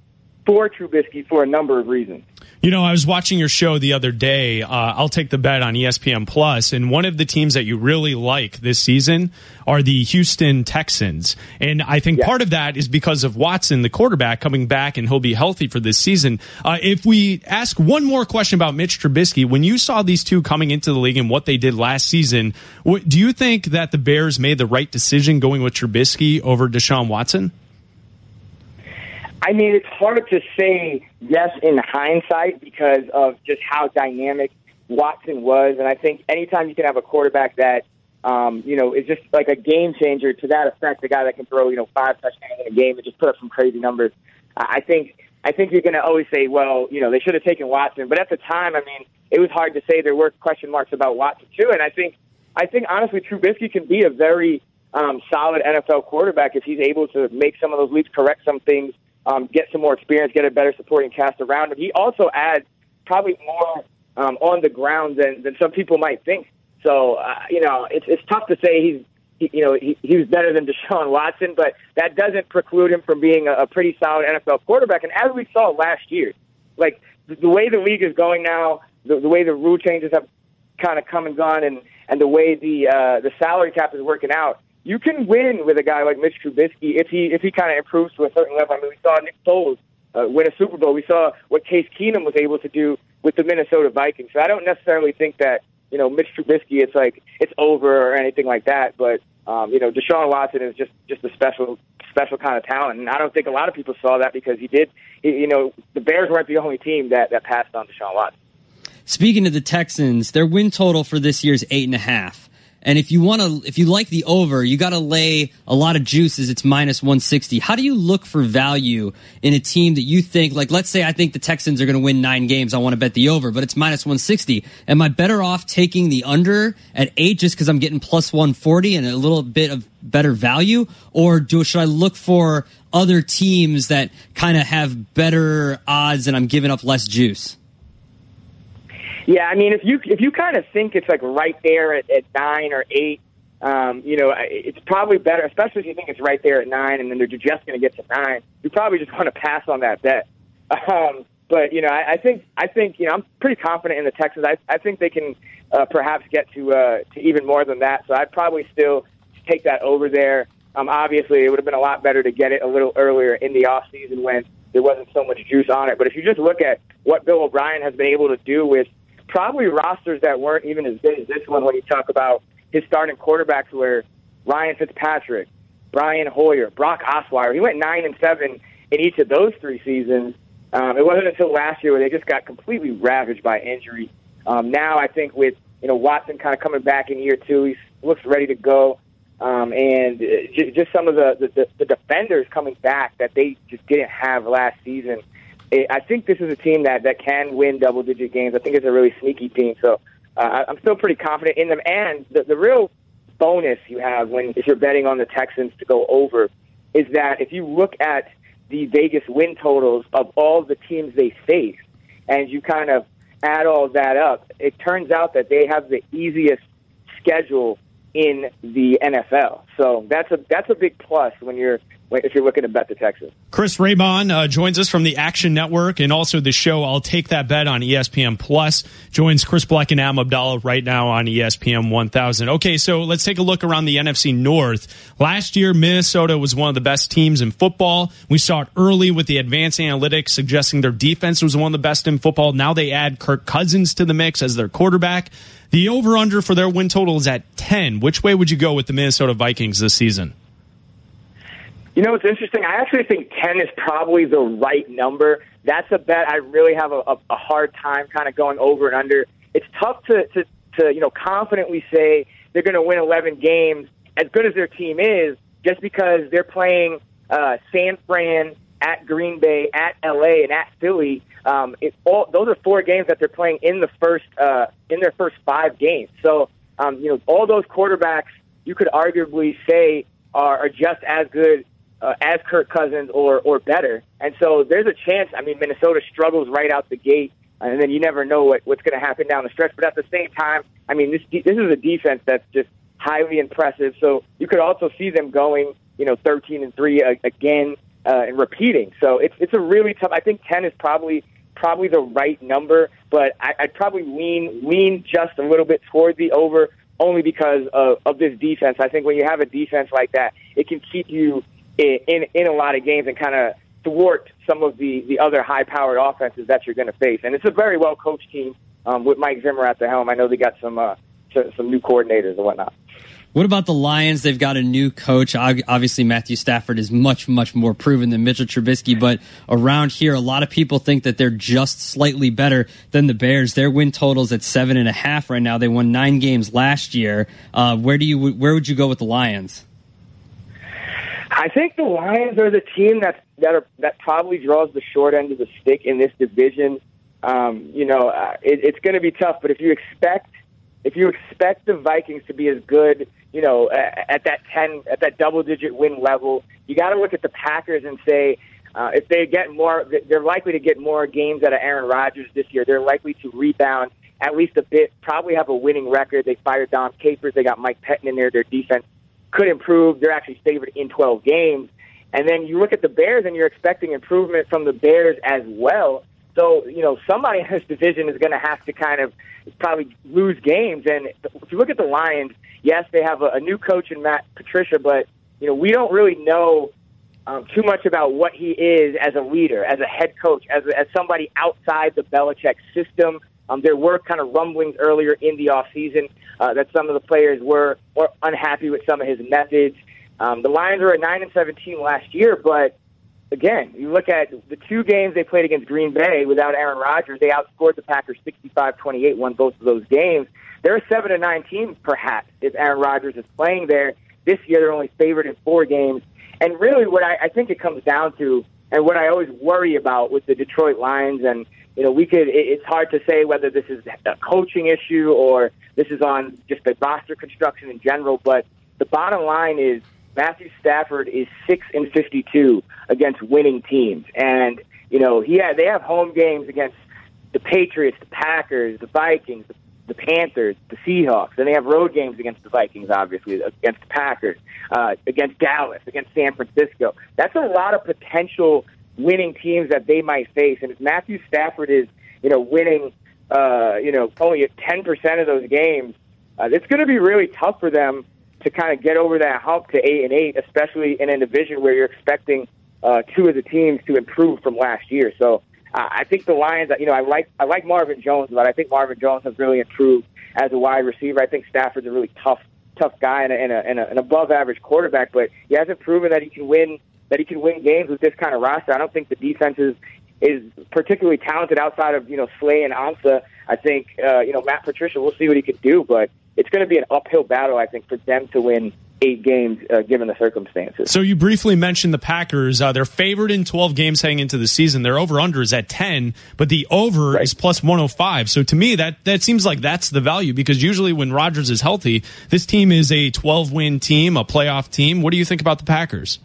for Trubisky for a number of reasons. You know, I was watching your show the other day. Uh, I'll take the bet on ESPN Plus, and one of the teams that you really like this season are the Houston Texans. And I think part of that is because of Watson, the quarterback, coming back, and he'll be healthy for this season. Uh, if we ask one more question about Mitch Trubisky, when you saw these two coming into the league and what they did last season, what, do you think that the Bears made the right decision going with Trubisky over Deshaun Watson? I mean, it's hard to say yes in hindsight because of just how dynamic Watson was, and I think anytime you can have a quarterback that um, you know is just like a game changer to that effect, a guy that can throw you know five touchdowns in a game and just put up some crazy numbers. I think I think you're going to always say, well, you know, they should have taken Watson, but at the time, I mean, it was hard to say. There were question marks about Watson too, and I think I think honestly, Trubisky can be a very um, solid NFL quarterback if he's able to make some of those leaps, correct some things, um, get some more experience, get a better supporting cast around him. He also adds probably more um, on the ground than, than some people might think. So, uh, you know, it's, it's tough to say he's, he, you know, he, he was better than Deshaun Watson, but that doesn't preclude him from being a, a pretty solid NFL quarterback. And as we saw last year, like the, the way the league is going now, the, the way the rule changes have kind of come and gone, and, and the way the uh, the salary cap is working out, you can win with a guy like Mitch Trubisky if he if he kind of improves to a certain level. I mean, we saw Nick Foles uh, win a Super Bowl. We saw what Case Keenum was able to do with the Minnesota Vikings. So I don't necessarily think that you know Mitch Trubisky it's like it's over or anything like that. But um, you know, Deshaun Watson is just just a special special kind of talent, and I don't think a lot of people saw that because he did. He, you know, the Bears weren't the only team that that passed on Deshaun Watson. Speaking of the Texans, their win total for this year is eight and a half. And if you want to, if you like the over, you got to lay a lot of juices. It's minus 160. How do you look for value in a team that you think, like, let's say I think the Texans are going to win nine games. I want to bet the over, but it's minus 160. Am I better off taking the under at eight just because I'm getting plus 140 and a little bit of better value? Or do, should I look for other teams that kind of have better odds and I'm giving up less juice? Yeah, I mean, if you if you kind of think it's like right there at, at nine or eight, um, you know, it's probably better, especially if you think it's right there at nine, and then they're just going to get to nine. You probably just want to pass on that bet. [laughs] Um, but you know, I, I think I think you know I'm pretty confident in the Texans. I I think they can uh, perhaps get to uh, to even more than that. So I'd probably still take that over there. Um, obviously, it would have been a lot better to get it a little earlier in the off season when there wasn't so much juice on it. But if you just look at what Bill O'Brien has been able to do with probably rosters that weren't even as good as this one when you talk about his starting quarterbacks were Ryan Fitzpatrick, Brian Hoyer, Brock Osweiler. He went nine and seven in each of those three seasons. Um, it wasn't until last year where they just got completely ravaged by injury. Um, now I think with you know Watson kind of coming back in year two, he looks ready to go, um, and uh, just some of the, the the defenders coming back that they just didn't have last season. I think this is a team that that can win double digit games. I think it's a really sneaky team. So uh, I'm still pretty confident in them. And the, the real bonus you have when if you're betting on the Texans to go over is that if you look at the Vegas win totals of all the teams they face, and you kind of add all that up, it turns out that they have the easiest schedule in the NFL. So that's a that's a big plus when you're if you're looking to bet the Texans. Chris Raybon uh, joins us from the Action Network and also the show I'll Take That Bet on ESPN Plus. Joins Chris Bleck and Am Abdalla right now on ESPN 1000. Okay, so let's take a look around the NFC North. Last year, Minnesota was one of the best teams in football. We saw it early with the advanced analytics suggesting their defense was one of the best in football. Now they add Kirk Cousins to the mix as their quarterback. The over under for their win total is at 10. Which way would you go with the Minnesota Vikings this season? You know, it's interesting. I actually think 10 is probably the right number. That's a bet I really have a, a, a hard time kind of going over and under. It's tough to, to, to you know, confidently say they're going to win 11 games as good as their team is just because they're playing uh, San Fran at Green Bay, at LA, and at Philly. Um, it, all, those are four games that they're playing in the first uh, in their first five games. So, um, you know, all those quarterbacks you could arguably say are, are just as good uh, as Kirk Cousins or or better. And so there's a chance. I mean, Minnesota struggles right out the gate, and then you never know what, what's going to happen down the stretch. But at the same time, I mean, this this is a defense that's just highly impressive. So you could also see them going, you know, 13 and three again uh, and repeating. So it's it's a really tough. I think 10 is probably probably the right number, but I, I'd probably lean lean just a little bit toward the over. Only because of, of this defense, I think when you have a defense like that, it can keep you in in, a lot of games and kind of thwart some of the the other high powered offenses that you're going to face. And it's a very well coached team um, with Mike Zimmer at the helm. I know they got some uh, some, some new coordinators and whatnot. What about the Lions? They've got a new coach. Obviously, Matthew Stafford is much, much more proven than Mitchell Trubisky. But around here, a lot of people think that they're just slightly better than the Bears. Their win totals at seven and a half right now. They won nine games last year. Uh, where do you? Where would you go with the Lions? I think the Lions are the team that that are that probably draws the short end of the stick in this division. Um, you know, uh, it, it's going to be tough, but if you expect if you expect the Vikings to be as good, you know, at, at that ten at that double digit win level, you got to look at the Packers and say. Uh, if they get more, they're likely to get more games out of Aaron Rodgers this year. They're likely to rebound at least a bit. Probably have a winning record. They fired Dom Capers. They got Mike Pettine in there. Their defense could improve. They're actually favored in 12 games. And then you look at the Bears and you're expecting improvement from the Bears as well. So, you know, somebody [laughs] in this division is going to have to kind of probably lose games. And if you look at the Lions, yes, they have a, a new coach in Matt Patricia, but, you know, we don't really know um, too much about what he is as a leader, as a head coach, as, as somebody outside the Belichick system. Um, there were kind of rumblings earlier in the offseason uh, that some of the players were, were unhappy with some of his methods. Um, the Lions were at 9 and 17 last year, but again, you look at the two games they played against Green Bay without Aaron Rodgers, they outscored the Packers 65-28, won both of those games. They're a 7 and 9 team, perhaps, if Aaron Rodgers is playing there. This year, they're only favored in four games. And really, what I, I think it comes down to, and what I always worry about with the Detroit Lions, and you know, we could. It's hard to say whether this is a coaching issue or this is on just the roster construction in general. But the bottom line is Matthew Stafford is six and fifty-two against winning teams, and you know, he had, they have home games against the Patriots, the Packers, the Vikings, the the Panthers, the Seahawks. Then they have road games against the Vikings, obviously, against the Packers, uh, against Dallas, against San Francisco. That's a lot of potential winning teams that they might face. And if Matthew Stafford is, you know, winning, uh, you know, only 10% of those games, uh, it's going to be really tough for them to kind of get over that hump to 8 and 8, especially in a division where you're expecting uh, two of the teams to improve from last year. So, uh, I think the Lions, you know, I like I like Marvin Jones, but I think Marvin Jones has really improved as a wide receiver. I think Stafford's a really tough tough guy and, a, and, a, and a, an above average quarterback, but he hasn't proven that he can win that he can win games with this kind of roster. I don't think the defense is is particularly talented outside of you know Slay and Ansah. I think uh, you know Matt Patricia. We'll see what he can do, but it's going to be an uphill battle. I think for them to win eight games uh, given the circumstances. So you briefly mentioned the Packers. Uh, they're favored in 12 games heading into the season. Their over under is at 10, but the over right. is plus 105. So to me, that that seems like that's the value because usually when Rodgers is healthy, this team is a 12 win team, a playoff team. What do you think about the Packers?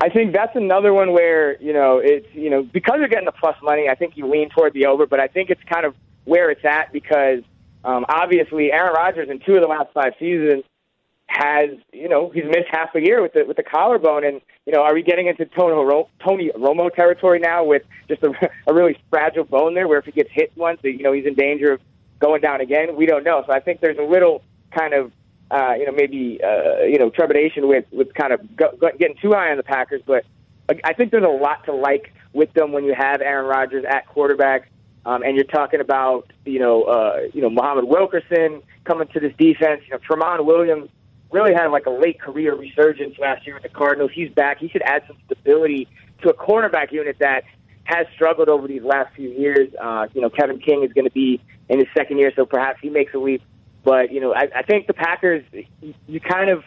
I think that's another one where you know it's you know because you're getting the plus money. I think you lean toward the over, but I think it's kind of where it's at because um, obviously Aaron Rodgers in two of the last five seasons has, you know, he's missed half a year with the with the collarbone, and you know, are we getting into Tony, Tony Romo territory now with just a, [laughs] a really fragile bone there, where if he gets hit once, you know, he's in danger of going down again? We don't know. So I think there's a little kind of, uh, you know, maybe uh, you know, trepidation with with kind of go, go, getting too high on the Packers, but I think there's a lot to like with them when you have Aaron Rodgers at quarterback. Um, and you're talking about, you know, uh, you know, Muhammad Wilkerson coming to this defense. You know, Tramon Williams really had like a late career resurgence last year with the Cardinals. He's back. He should add some stability to a cornerback unit that has struggled over these last few years. Uh, you know, Kevin King is going to be in his second year, so perhaps he makes a leap. But you know, I, I think the Packers, you, you kind of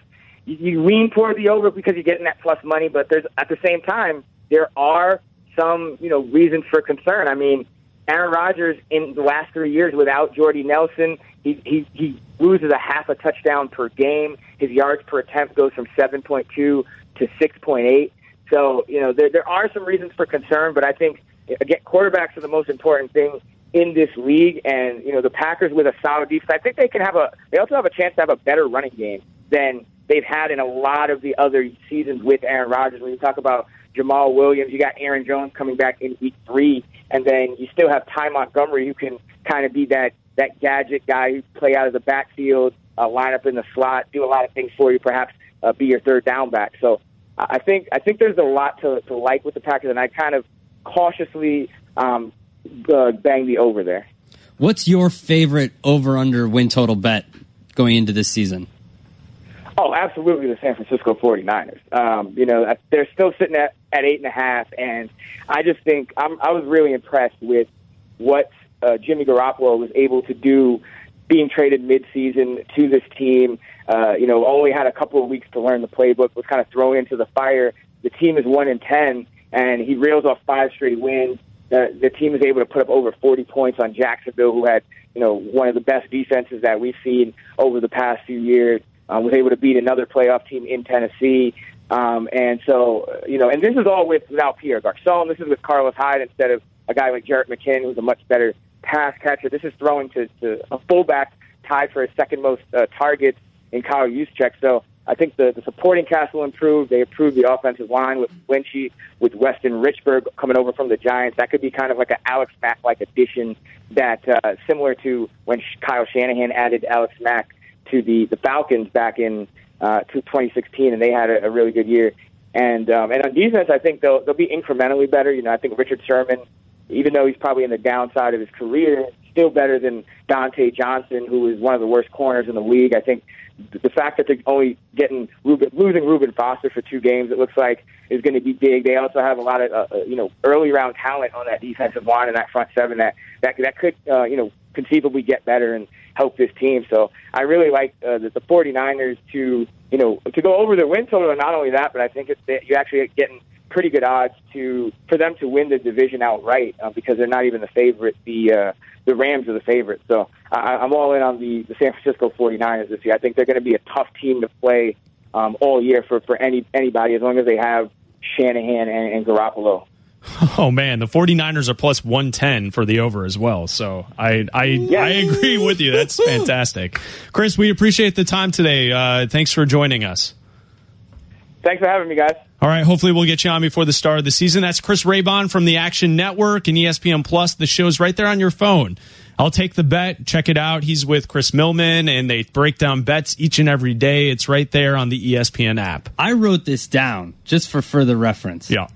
you, you lean toward the over because you're getting that plus money. But there's at the same time there are some you know reasons for concern. I mean, Aaron Rodgers in the last three years without Jordy Nelson, he he he loses a half a touchdown per game. His yards per attempt goes from 7.2 to 6.8. So you know there there are some reasons for concern, but I think again quarterbacks are the most important thing in this league. And you know the Packers with a solid defense, I think they can have a they also have a chance to have a better running game than they've had in a lot of the other seasons with Aaron Rodgers. When you talk about Jamaal Williams, you got Aaron Jones coming back in week three, and then you still have Ty Montgomery who can kind of be that that gadget guy who play out of the backfield, uh, line up in the slot, do a lot of things for you, perhaps uh, be your third down back. So I think I think there's a lot to, to like with the Packers, and I kind of cautiously um, uh, bang the over there. What's your favorite over under win total bet going into this season? Oh, absolutely, the San Francisco 49ers. Um, you know, they're still sitting at, at eight and a half, and I just think I'm, I was really impressed with what uh, Jimmy Garoppolo was able to do being traded midseason to this team. Uh, you know, only had a couple of weeks to learn the playbook, was kind of thrown into the fire. The team is one in ten, and he reels off five straight wins. Uh, the team is able to put up over 40 points on Jacksonville, who had, you know, one of the best defenses that we've seen over the past few years um, was able to beat another playoff team in Tennessee. Um, and so, you know, and this is all with without Pierre Garcon. This is with Carlos Hyde instead of a guy like Jerick McKinnon, who's a much better pass catcher. This is throwing to, to a fullback tied for his second most uh, targets in Kyle Juszczyk. So I think the, the supporting cast will improve. They improved the offensive line with Lynchy, with Weston Richburg coming over from the Giants. That could be kind of like an Alex Mack like addition that uh, similar to when Kyle Shanahan added Alex Mack to the the Falcons back in uh, 2016, and they had a, a really good year. And um, and on defense, I think they'll they'll be incrementally better. You know, I think Richard Sherman, even though he's probably in the downside of his career, still better than Dontae Johnson, who is one of the worst corners in the league. I think the fact that they're only getting Reuben, losing Reuben Foster for two games, it looks like is going to be big. They also have a lot of uh, uh, you know early round talent on that defensive line and that front seven that that that could uh, you know conceivably get better and help this team. So I really like uh, the, the 49ers to you know to go over the win total. And not only that, but I think it's you actually getting pretty good odds to for them to win the division outright uh, because they're not even the favorite. The uh, the Rams are the favorite. So I, I'm all in on the, the San Francisco 49ers this year. I think they're going to be a tough team to play um, all year for for any anybody as long as they have Shanahan and, and Garoppolo. [laughs] Oh man, the 49ers are plus 110 for the over as well. So I I, I agree with you. That's [laughs] fantastic. Chris, we appreciate the time today. Uh, thanks for joining us. Thanks for having me, guys. All right, hopefully we'll get you on before the start of the season. That's Chris Raybon from the Action Network and ESPN Plus. The show's right there on your phone. I'll take the bet. Check it out. He's with Chris Millman, and they break down bets each and every day. It's right there on the ESPN app. I wrote this down just for further reference. Yeah.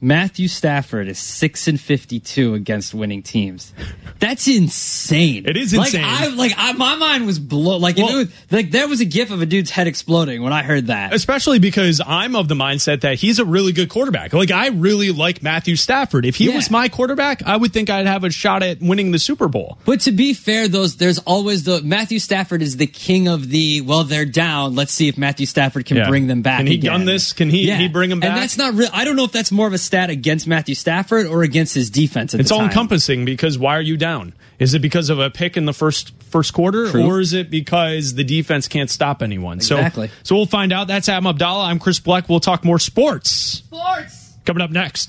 Matthew Stafford is six and fifty-two against winning teams. [laughs] That's insane. It is insane. like. I, like I, my mind was blown. Like, Well- was, like there was a gif of a dude's head exploding when I heard that. Especially because I'm of the mindset that he's a really good quarterback. Like I really like Matthew Stafford. If he Yeah. was my quarterback, I would think I'd have a shot at winning the Super Bowl. But to be fair, those there's always the Matthew Stafford is the king of the well, they're down. Let's see if Matthew Stafford can Yeah. bring them back. Can he again. gun this? Can he- yeah. he bring 'em back? And that's not real. I don't know if that's more of a stat against Matthew Stafford or against his defense. At It's the all time. encompassing because why are you down? Is it because of a pick in the first first quarter, True. or is it because the defense can't stop anyone? Exactly. So, so we'll find out. That's Adam Abdalla. I'm Chris Bleck. We'll talk more sports. Sports coming up next.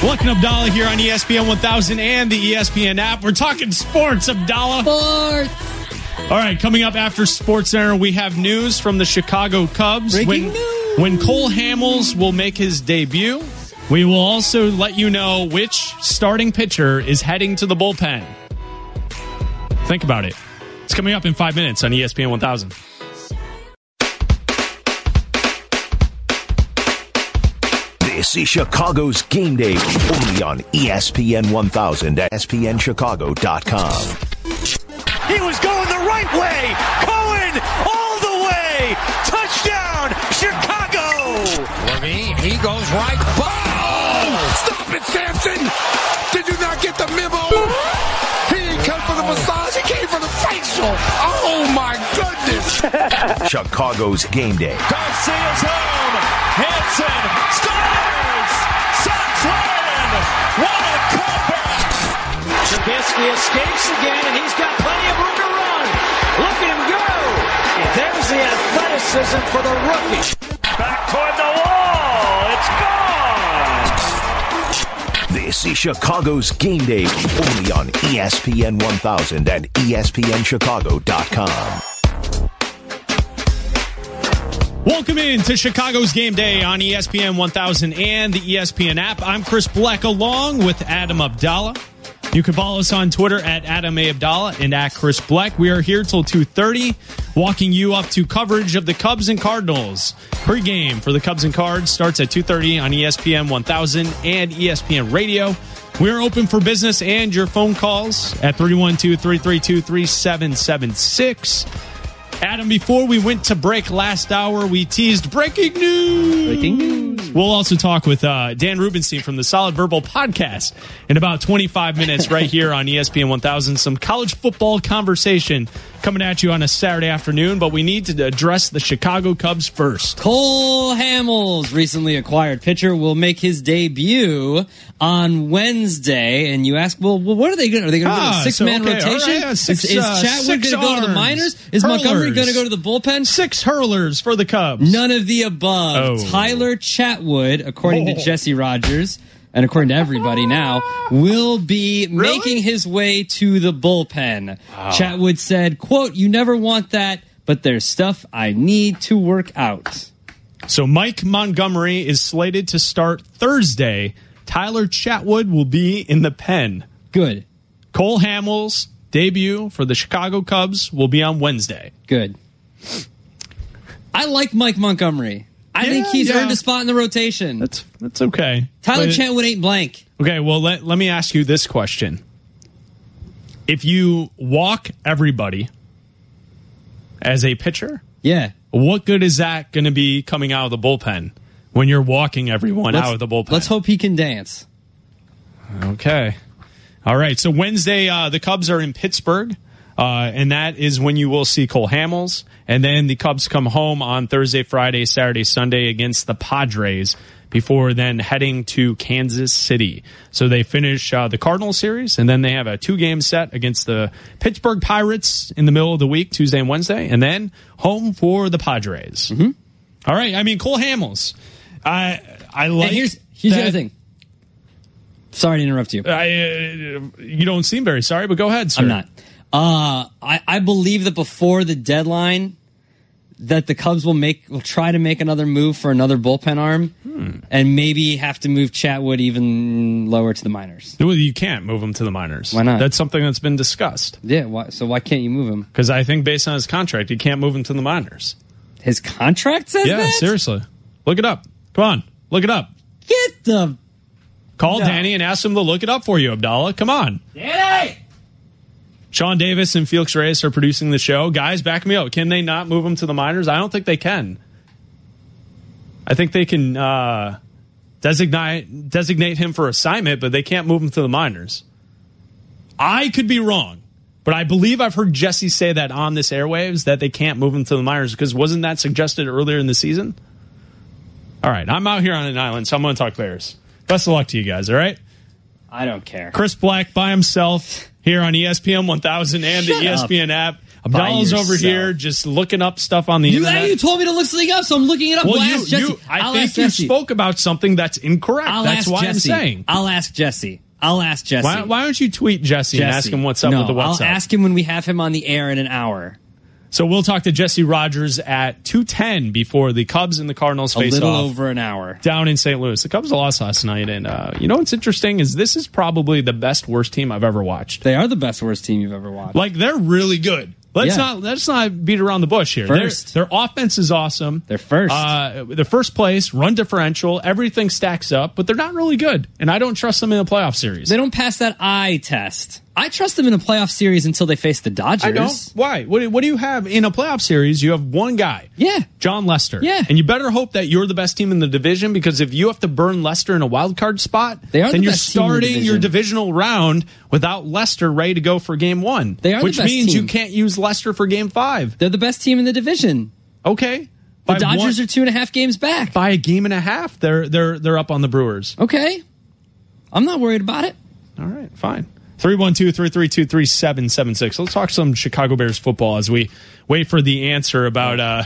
Bleck and Abdalla here on ESPN 1000 and the ESPN app. We're talking sports, Abdalla. Sports. All right, coming up after Sports Center, we have news from the Chicago Cubs. Breaking when, news. When Cole Hamels will make his debut, we will also let you know which starting pitcher is heading to the bullpen. Think about it. It's coming up in five minutes on ESPN 1000. This is Chicago's game day only on ESPN 1000 at ESPNChicago.com. He was going the right way. Cohen Levine, he goes right. Oh! Stop it, Samson! Did you not get the memo? He didn't come for the oh. massage, he came for the facial. Oh my goodness! [laughs] Chicago's game day. Garcia's home. Hanson scores. Sox win. What a comeback. Trubisky escapes again, and he's got plenty of room to run. Look at him go. There's the athleticism for the rookie. Toward the wall. It's gone. This is Chicago's game day only on ESPN 1000 and ESPNChicago.com. Welcome in to Chicago's Game Day on ESPN 1000 and the ESPN app. I'm Chris Bleck along with Adam Abdalla. You can follow us on Twitter at Adam A. Abdalla and at Chris Bleck. We are here till 2.30, walking you up to coverage of the Cubs and Cardinals. Pre-game for the Cubs and Cards starts at 2.30 on ESPN 1000 and ESPN Radio. We're open for business and your phone calls at 312-332-3776. Adam, before we went to break last hour, we teased breaking news. Breaking news. We'll also talk with uh, Dan Rubenstein from the Solid Verbal Podcast in about 25 minutes right here on ESPN 1000. Some college football conversation coming at you on a Saturday afternoon, but we need to address the Chicago Cubs first. Cole Hamels, recently acquired pitcher, will make his debut on Wednesday. And you ask, well, what are they going to? Are they going to Ah, to six man so, okay, rotation? right, yeah, six, is is uh, Chatwood going to go to the minors? Is Montgomery Going to go to the bullpen? Six hurlers for the Cubs. None of the above. Oh. Tyler Chatwood, according Oh. to Jesse Rogers, and according to everybody now, will be making his way to the bullpen. Chatwood said, quote, you never want that, but there's stuff I need to work out. So Mike Montgomery is slated to start Thursday. Tyler Chatwood will be in the pen. Good. Cole Hamels debut for the Chicago Cubs will be on Wednesday. Good. I like Mike Montgomery. I Yeah, think he's yeah. earned a spot in the rotation. That's that's okay. Tyler But- Chatwood ain't blank. Okay, well let let me ask you this question. If you walk everybody as a pitcher, Yeah. what good is that going to be coming out of the bullpen when you're walking everyone Let's- out of the bullpen? Let's hope he can dance. Okay. All right. So Wednesday, uh, the Cubs are in Pittsburgh, uh, and that is when you will see Cole Hamels. And then the Cubs come home on Thursday, Friday, Saturday, Sunday against the Padres before then heading to Kansas City. So they finish uh, the Cardinal series, and then they have a two game set against the Pittsburgh Pirates in the middle of the week, Tuesday and Wednesday, and then home for the Padres. Mm-hmm. All right. I mean, Cole Hamels. I I like. and here's here's the other thing. Sorry to interrupt you. I, uh, you don't seem very sorry, but go ahead, sir. I'm not. Uh, I, I believe that before the deadline, that the Cubs will make will try to make another move for another bullpen arm, Hmm. and maybe have to move Chatwood even lower to the minors. Well, you can't move him to the minors. Why not? That's something that's been discussed. Yeah. Why, so why can't you move him? Because I think based on his contract, you can't move him to the minors. His contract says yeah, that. seriously. Look it up. Come on, look it up. Get the Call No. Danny and ask him to look it up for you, Abdalla. Come on. Danny. Sean Davis and Felix Reyes are producing the show. Guys, back me up. Can they not move him to the minors? I don't think they can. I think they can uh, designate designate him for assignment, but they can't move him to the minors. I could be wrong, but I believe I've heard Jesse say that on this airwaves that they can't move him to the minors because wasn't that suggested earlier in the season? All right, I'm out here on an island, so I'm going to talk Bears. Best of luck to you guys. All right. I don't care. Chris Bleck by himself here on ESPN 1000 and Shut the E up. ESPN app. By Abdalla's over here just looking up stuff on the You, internet. you told me to look something up, so I'm looking it up. well, We'll you, ask Jesse. you, I I'll think ask you Jesse. spoke about something that's incorrect. I'll that's ask why Jesse. I'm saying. I'll ask Jesse. I'll ask Jesse. Why, why don't you tweet Jesse, and ask him what's up No, with the WhatsApp? I'll ask him when we have him on the air in an hour. So we'll talk to Jesse Rogers at 210 before the Cubs and the Cardinals face off. A little off over an hour. down in St. Louis. The Cubs lost last night, and uh, you know what's interesting is this is probably the best worst team I've ever watched. They are the best worst team you've ever watched. Like they're really good. Let's Yeah. not let's not beat around the bush here. Their- First. their, offense is awesome. They're first. Uh, they're first place, run differential, everything stacks up, but they're not really good, and I don't trust them in a playoff series. They don't pass that eye test. I trust them in a playoff series until they face the Dodgers. I don't. Why? What, do- what do you have in a playoff series? You have one guy. Yeah. Jon Lester. Yeah. And you better hope that you're the best team in the division because if you have to burn Lester in a wild card spot, They are then the you're best team in the starting your divisional round without Lester ready to go for game one. They are Which means team. you can't use Lester for game five. They're the best team in the division. Okay. The By Dodgers one- are two and a half games back. by a game and a half, they're they're they're up on the Brewers. Okay. I'm not worried about it. All right, fine. 312-332-3776. Let's talk some Chicago Bears football as we wait for the answer about uh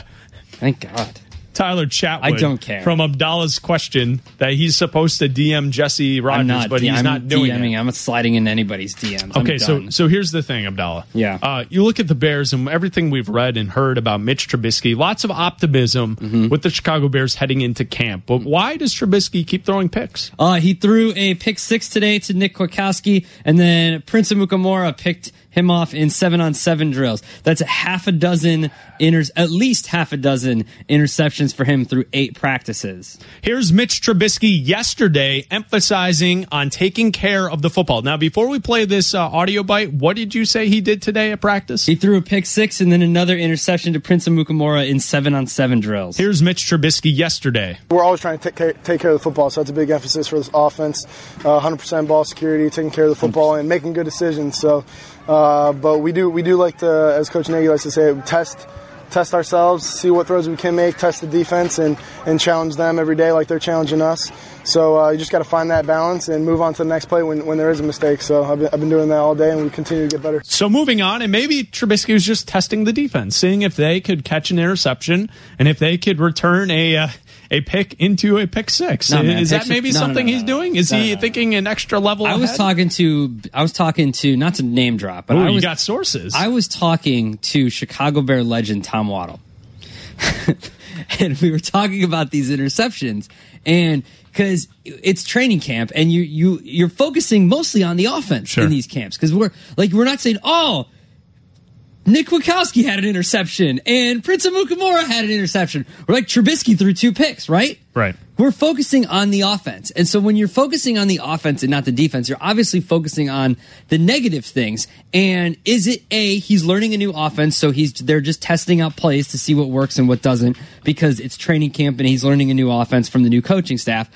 Thank God. Tyler Chatwood. I don't care. From Abdalla's question that he's supposed to DM Jesse Rogers, not. but he's I'm not doing DMing. it. I'm not sliding in anybody's DMs. I'm Okay, so so here's the thing, Abdalla. Yeah. uh, you look at the Bears and everything we've read and heard about Mitch Trubisky. Lots of optimism Mm-hmm. with the Chicago Bears heading into camp. But why does Trubisky keep throwing picks? Uh, he threw a pick six today to Nick Kwiatkowski, and then Prince Amukamara picked him off in seven on seven drills. That's a half a dozen inter- at least half a dozen interceptions for him through eight practices. Here's Mitch Trubisky yesterday emphasizing on taking care of the football. Now, before we play this uh, audio bite, what did you say he did today at practice? He threw a pick six and then another interception to Prince Amukamara in seven on seven drills. Here's Mitch Trubisky yesterday. We're always trying to take care, take care of the football, so that's a big emphasis for this offense. Uh, 100% ball security, taking care of the football, and making good decisions. So, uh, but we do we do like to, as Coach Nagy likes to say, test test ourselves, see what throws we can make, test the defense, and and challenge them every day like they're challenging us. So uh, you just got to find that balance and move on to the next play when, when there is a mistake. So I've been, I've been doing that all day, and we continue to get better. So moving on, and maybe Trubisky was just testing the defense, seeing if they could catch an interception and if they could return a uh, a pick into a pick six. No, man, is that maybe no, something no, he's doing? Is he thinking an extra level? I was ahead? talking to I was talking to not to name drop, but Ooh, I you was got sources. I was talking to Chicago Bear legend Tom Waddle. [laughs] and we were talking about these interceptions and because it's training camp and you you you're focusing mostly on the offense Sure. in these camps because we're like we're not saying oh Nick Kwiatkowski had an interception and Prince Amukamara had an interception. We're like Trubisky threw two picks, right? Right. We're focusing on the offense. And so when you're focusing on the offense and not the defense, you're obviously focusing on the negative things. And is it A, he's learning a new offense, so he's they're just testing out plays to see what works and what doesn't because it's training camp and he's learning a new offense from the new coaching staff.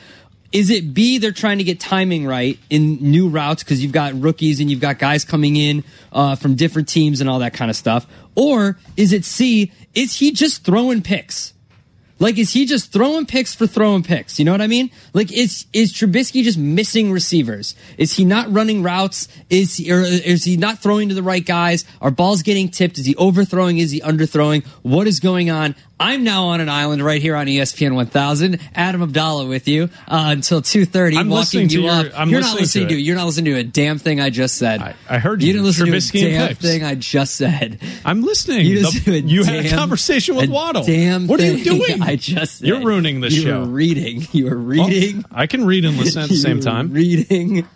Is it B, they're trying to get timing right in new routes because you've got rookies and you've got guys coming in uh, from different teams and all that kind of stuff? Or is it C, is he just throwing picks? Like, is he just throwing picks for throwing picks? You know what I mean? Like, is is Trubisky just missing receivers? Is he not running routes? Is he, or is he not throwing to the right guys? Are balls getting tipped? Is he overthrowing? Is he underthrowing? What is going on? I'm now on an island right here on ESPN 1000. Adam Abdalla with you uh, until 2:30, I'm walking you your- up. I'm You're listening not listening to to, it. You're not listening to a damn thing I just said. I, I heard you you. didn't listen Trubisky to a damn picks. thing I just said. I'm listening. You, The- just did a you had a conversation with Waddle. Damn What are you doing? [laughs] I just said. You're ruining the you show. Were reading. You were reading. Well, I can read and listen at the [laughs] same time. Reading.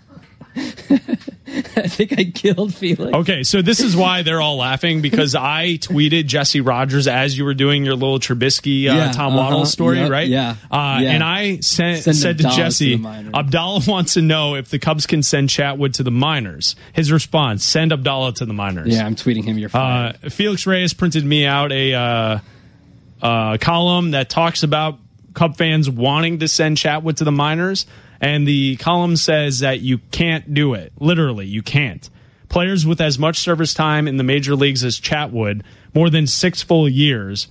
[laughs] I think I killed Felix. Okay, so this is why they're all laughing because [laughs] I tweeted Jesse Rogers as you were doing your little Trubisky uh, Yeah, Tom Waddle uh-huh, story, yep, right? yeah, Uh, yeah. And I sent, Send said to Abdalla to Jesse, the. Abdalla wants to know if the Cubs can send Chatwood to the minors. His response: Send Abdalla to the minors. Yeah, I'm tweeting him. You're Uh. Felix Reyes printed me out a uh, column that talks about Cub fans wanting to send Chatwood to the minors, and the column says that you can't do it. Literally, you can't. Players with as much service time in the major leagues as Chatwood, more than six full years,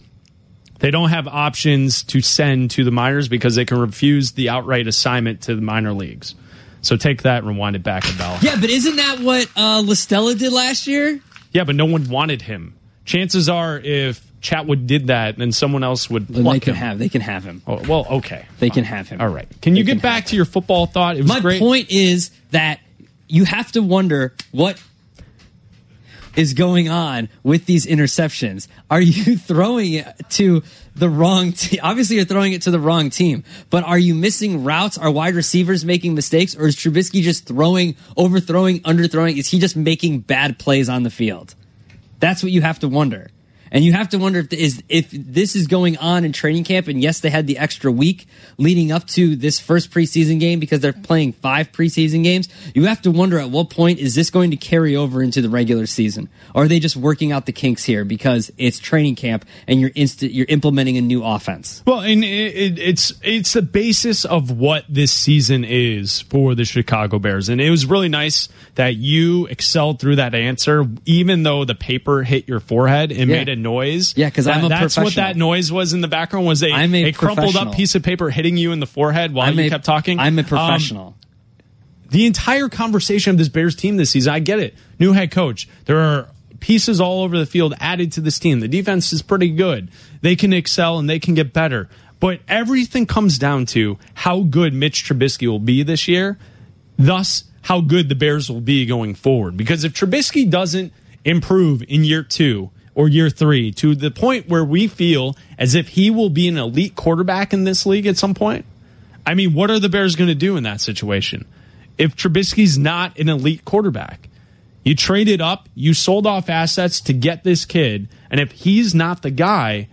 they don't have options to send to the minors because they can refuse the outright assignment to the minor leagues. So take that and rewind it back, Abdalla. yeah, but isn't that what uh, Listella did last year? Yeah, but no one wanted him. Chances are, if Chatwood did that, then someone else would Then they can him. have. They can have him. Oh, well, okay. They can have him. All right. Can you get back to your football thought? It was My great. point is that you have to wonder what is going on with these interceptions. Are you [laughs] throwing it to the wrong [laughs] team? Obviously, you're throwing it to the wrong team, but are you missing routes? Are wide receivers making mistakes, or is Trubisky just throwing, overthrowing, underthrowing? Is he just making bad plays on the field? That's what you have to wonder. And you have to wonder if is if this is going on in training camp. And yes, they had the extra week leading up to this first preseason game because they're playing five preseason games. You have to wonder at what point is this going to carry over into the regular season, or are they just working out the kinks here because it's training camp and you're instant you're implementing a new offense? Well, and it, it, it's it's the basis of what this season is for the Chicago Bears, and it was really nice that you excelled through that answer, even though the paper hit your forehead and Yeah. made a noise. Yeah, 'cause I'm a that's what that noise was in the background. Was a, I'm a a crumpled up piece of paper hitting you in the forehead while I'm you a- kept talking. I'm a Um, professional. the entire conversation of this Bears team this season, I get it. New head coach. There are pieces all over the field added to this team. The defense is pretty good. They can excel and they can get better. But everything comes down to how good Mitch Trubisky will be this year, thus, how good the Bears will be going forward. Because if Trubisky doesn't improve in year two or year three to the point where we feel as if he will be an elite quarterback in this league at some point, I mean, what are the Bears going to do in that situation? If Trubisky's not an elite quarterback, you traded up, you sold off assets to get this kid, and if he's not the guy,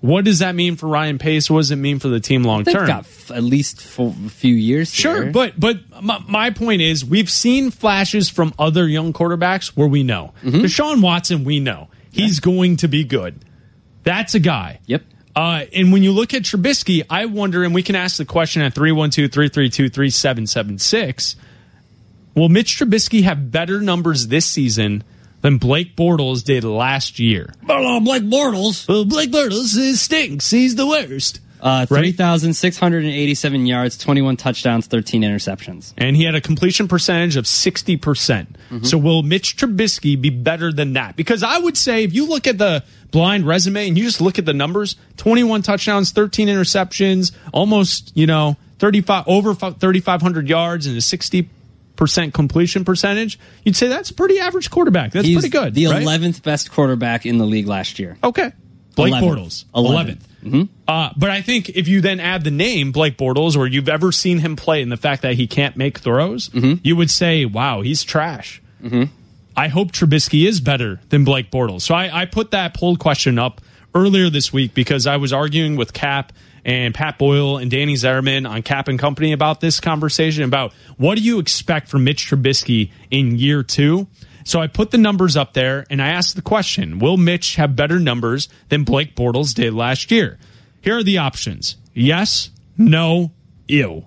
what does that mean for Ryan Pace? What does it mean for the team long term? got f- at least a few years. Sure, here. but but my, my point is, we've seen flashes from other young quarterbacks where we know Mm-hmm. Deshaun Watson. We know he's going to be good. That's a guy. Yep. Uh, and when you look at Trubisky, I wonder, and we can ask the question at 312 332 3776 Will Mitch Trubisky have better numbers this season than Blake Bortles did last year? Oh, Blake Bortles. Well, Blake Bortles is stinks. He's the worst. Uh, 3,687 yards, 21 touchdowns, 13 interceptions. and he had a completion percentage of 60%. percent So will Mitch Trubisky be better than that? Because I would say if you look at the blind resume and you just look at the numbers, 21 touchdowns, 13 interceptions, almost, you know, 35 over 3500 yards and a 60% completion percentage, you'd say that's a pretty average quarterback. That's He's pretty good. The right? 11th best quarterback in the league last year. Okay. Blake 11th. Bortles. 11th. 11th. Uh, but I think if you then add the name Blake Bortles, or you've ever seen him play, and the fact that he can't make throws, mm-hmm. you would say, "Wow, he's trash." Mm-hmm. I hope Trubisky is better than Blake Bortles. So I, I put that poll question up earlier this week because I was arguing with Kap and Pat Boyle and Danny Zerman on Kap and Company about this conversation about what do you expect from Mitch Trubisky in year two. So I put the numbers up there and I asked the question, will Mitch have better numbers than Blake Bortles did last year? Here are the options. Yes, no, ew.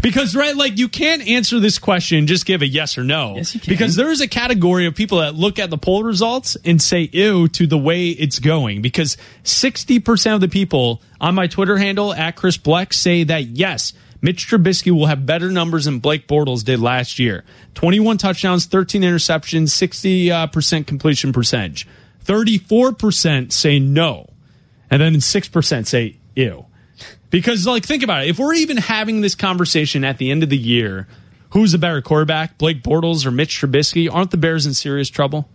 Because right, like you can't answer this question just give a yes or no. Yes, you can. Because there is a category of people that look at the poll results and say ew to the way it's going. Because sixty percent of the people on my Twitter handle at Chris Bleck say that yes, Mitch Trubisky will have better numbers than Blake Bortles did last year. Twenty-one touchdowns, thirteen interceptions, sixty uh, percent completion percentage. Thirty-four percent say no, and then six percent say ew. Because, like, think about it. If we're even having this conversation at the end of the year, who's a better quarterback, Blake Bortles or Mitch Trubisky? Aren't the Bears in serious trouble?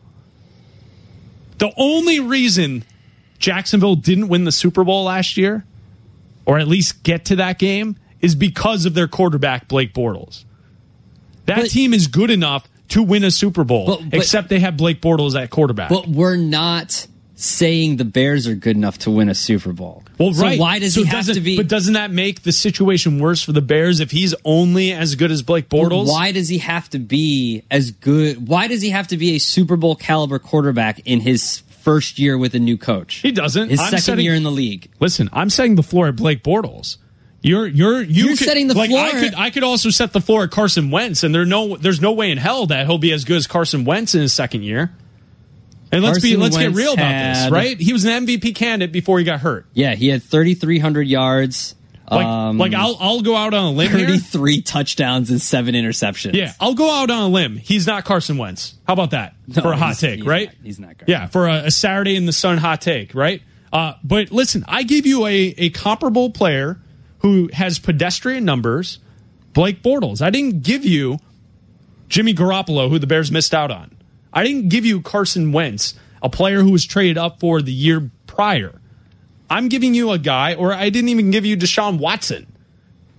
The only reason Jacksonville didn't win the Super Bowl last year, or at least get to that game, is because of their quarterback, Blake Bortles. That team is good enough to win a Super Bowl, But- but- except they have Blake Bortles at quarterback. But we're not saying the Bears are good enough to win a Super Bowl. Well, So right. why does So he have to be? But doesn't that make the situation worse for the Bears if he's only as good as Blake Bortles? Why does he have to be as good? Why does he have to be a Super Bowl caliber quarterback in his first year with a new coach? He doesn't. His I'm second setting- year in the league. Listen, I'm setting the floor at Blake Bortles. You're you're you You're could- setting the like, I floor- could I could also set the floor at Carson Wentz, and there no there's no way in hell that he'll be as good as Carson Wentz in his second year. And let's be let's get Wentz real about this, right? He was an MVP candidate before he got hurt. Yeah, he had 3,300 yards. Like um, like I'll I'll go out on a limb here. 33 touchdowns and seven interceptions. Yeah, I'll go out on a limb. He's not Carson Wentz. How about that [laughs] No, for a hot take, he's right? not- he's not great. Yeah, for a, a Saturday in the Sun hot take, right? Uh, but listen, I gave you a, a comparable player who has pedestrian numbers, Blake Bortles. I didn't give you Jimmy Garoppolo, who the Bears missed out on. I didn't give you Carson Wentz, a player who was traded up for the year prior. I'm giving you a guy, or I didn't even give you Deshaun Watson,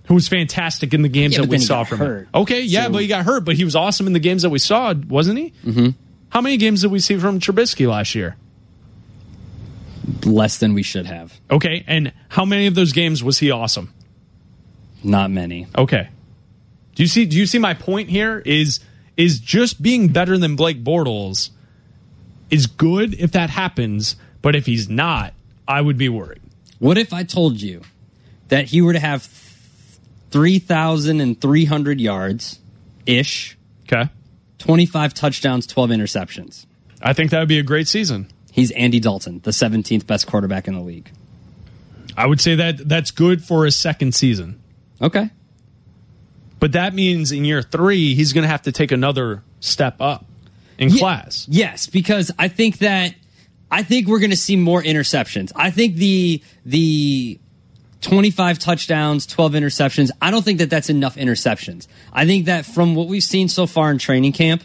who was fantastic in the games Yeah, that we saw from hurt. him. Okay, yeah, So- but he got hurt, but he was awesome in the games that we saw, wasn't he? Mm-hmm. How many games did we see from Trubisky last year? Less than we should have. Okay, and how many of those games was he awesome? Not many. Okay. Do you see do you see my point here is is just being better than Blake Bortles is good if that happens, but if he's not, I would be worried. What if I told you that he were to have 3,300 yards ish? Okay. 25 touchdowns, 12 interceptions. I think that would be a great season. He's Andy Dalton, the 17th best quarterback in the league. I would say that that's good for his second season. Okay. But that means in year 3 he's going to have to take another step up in class. Yes, because I think that I think we're going to see more interceptions. I think the the 25 touchdowns, 12 interceptions, I don't think that that's enough interceptions. I think that from what we've seen so far in training camp,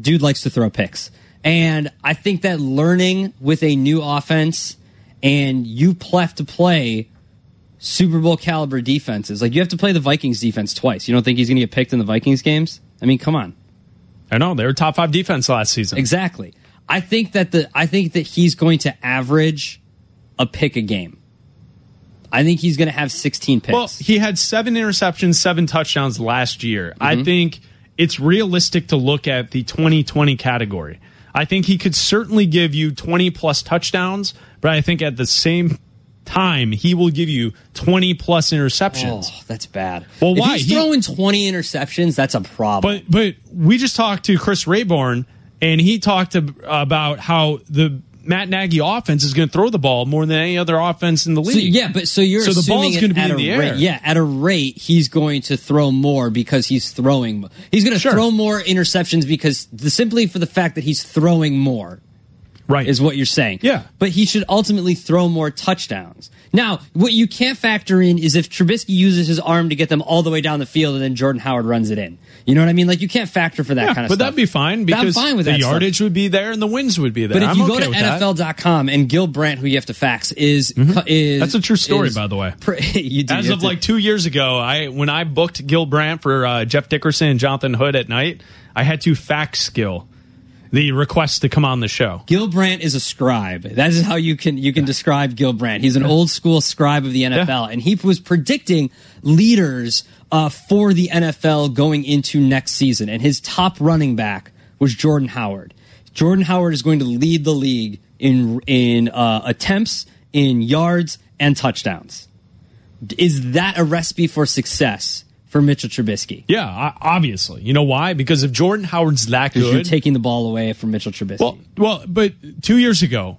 dude likes to throw picks. And I think that learning with a new offense and you have to play Super Bowl caliber defenses. Like you have to play the Vikings defense twice. You don't think he's going to get picked in the Vikings games? I mean, come on. I know they were top 5 defense last season. Exactly. I think that the I think that he's going to average a pick a game. I think he's going to have 16 picks. Well, he had seven interceptions, seven touchdowns last year. I Mhm. think it's realistic to look at the 2020 category. I think he could certainly give you 20 plus touchdowns, but I think at the same time, he will give you 20 plus interceptions. Oh, that's bad. Well, if why? he's He- throwing 20 interceptions, that's a problem. But but we just talked to Chris Raybon, and he talked ab- about how the Matt Nagy offense is going to throw the ball more than any other offense in the So, league. yeah, but so you're so the ball's it going to be at in a the air. rate. Yeah, at a rate, he's going to throw more because he's throwing. He's going to throw more interceptions because the, simply for the fact that he's throwing more. Right. Is what you're saying. Yeah. But he should ultimately throw more touchdowns. Now, what you can't factor in is if Trubisky uses his arm to get them all the way down the field and then Jordan Howard runs it in. You know what I mean? Like you can't factor for that Yeah, kind of but stuff. But that'd be fine I'm because fine with the that stuff. yardage would be there and the wins would be there. But if I'm you go okay to. NFL.com and Gil Brandt, who you have to fax, is is That's a true story, is- by the way. [laughs] you do, As of to- like two years ago, I when I booked Gil Brandt for uh, Jeff Dickerson and Jonathan Hood at night, I had to fax Gil the request to come on the show. Gil Brandt is a scribe. That is how you can you can describe Gil Brandt. He's an old school scribe of the NFL, and he was predicting leaders uh, for the NFL going into next season. And his top running back was Jordan Howard. Jordan Howard is going to lead the league in in uh, attempts, in yards, and touchdowns. Is that a recipe for success for Mitchell Trubisky? Yeah, obviously. You know why? Because if Jordan Howard's that Because you're taking the ball away from Mitchell Trubisky. Well, well, but two years ago,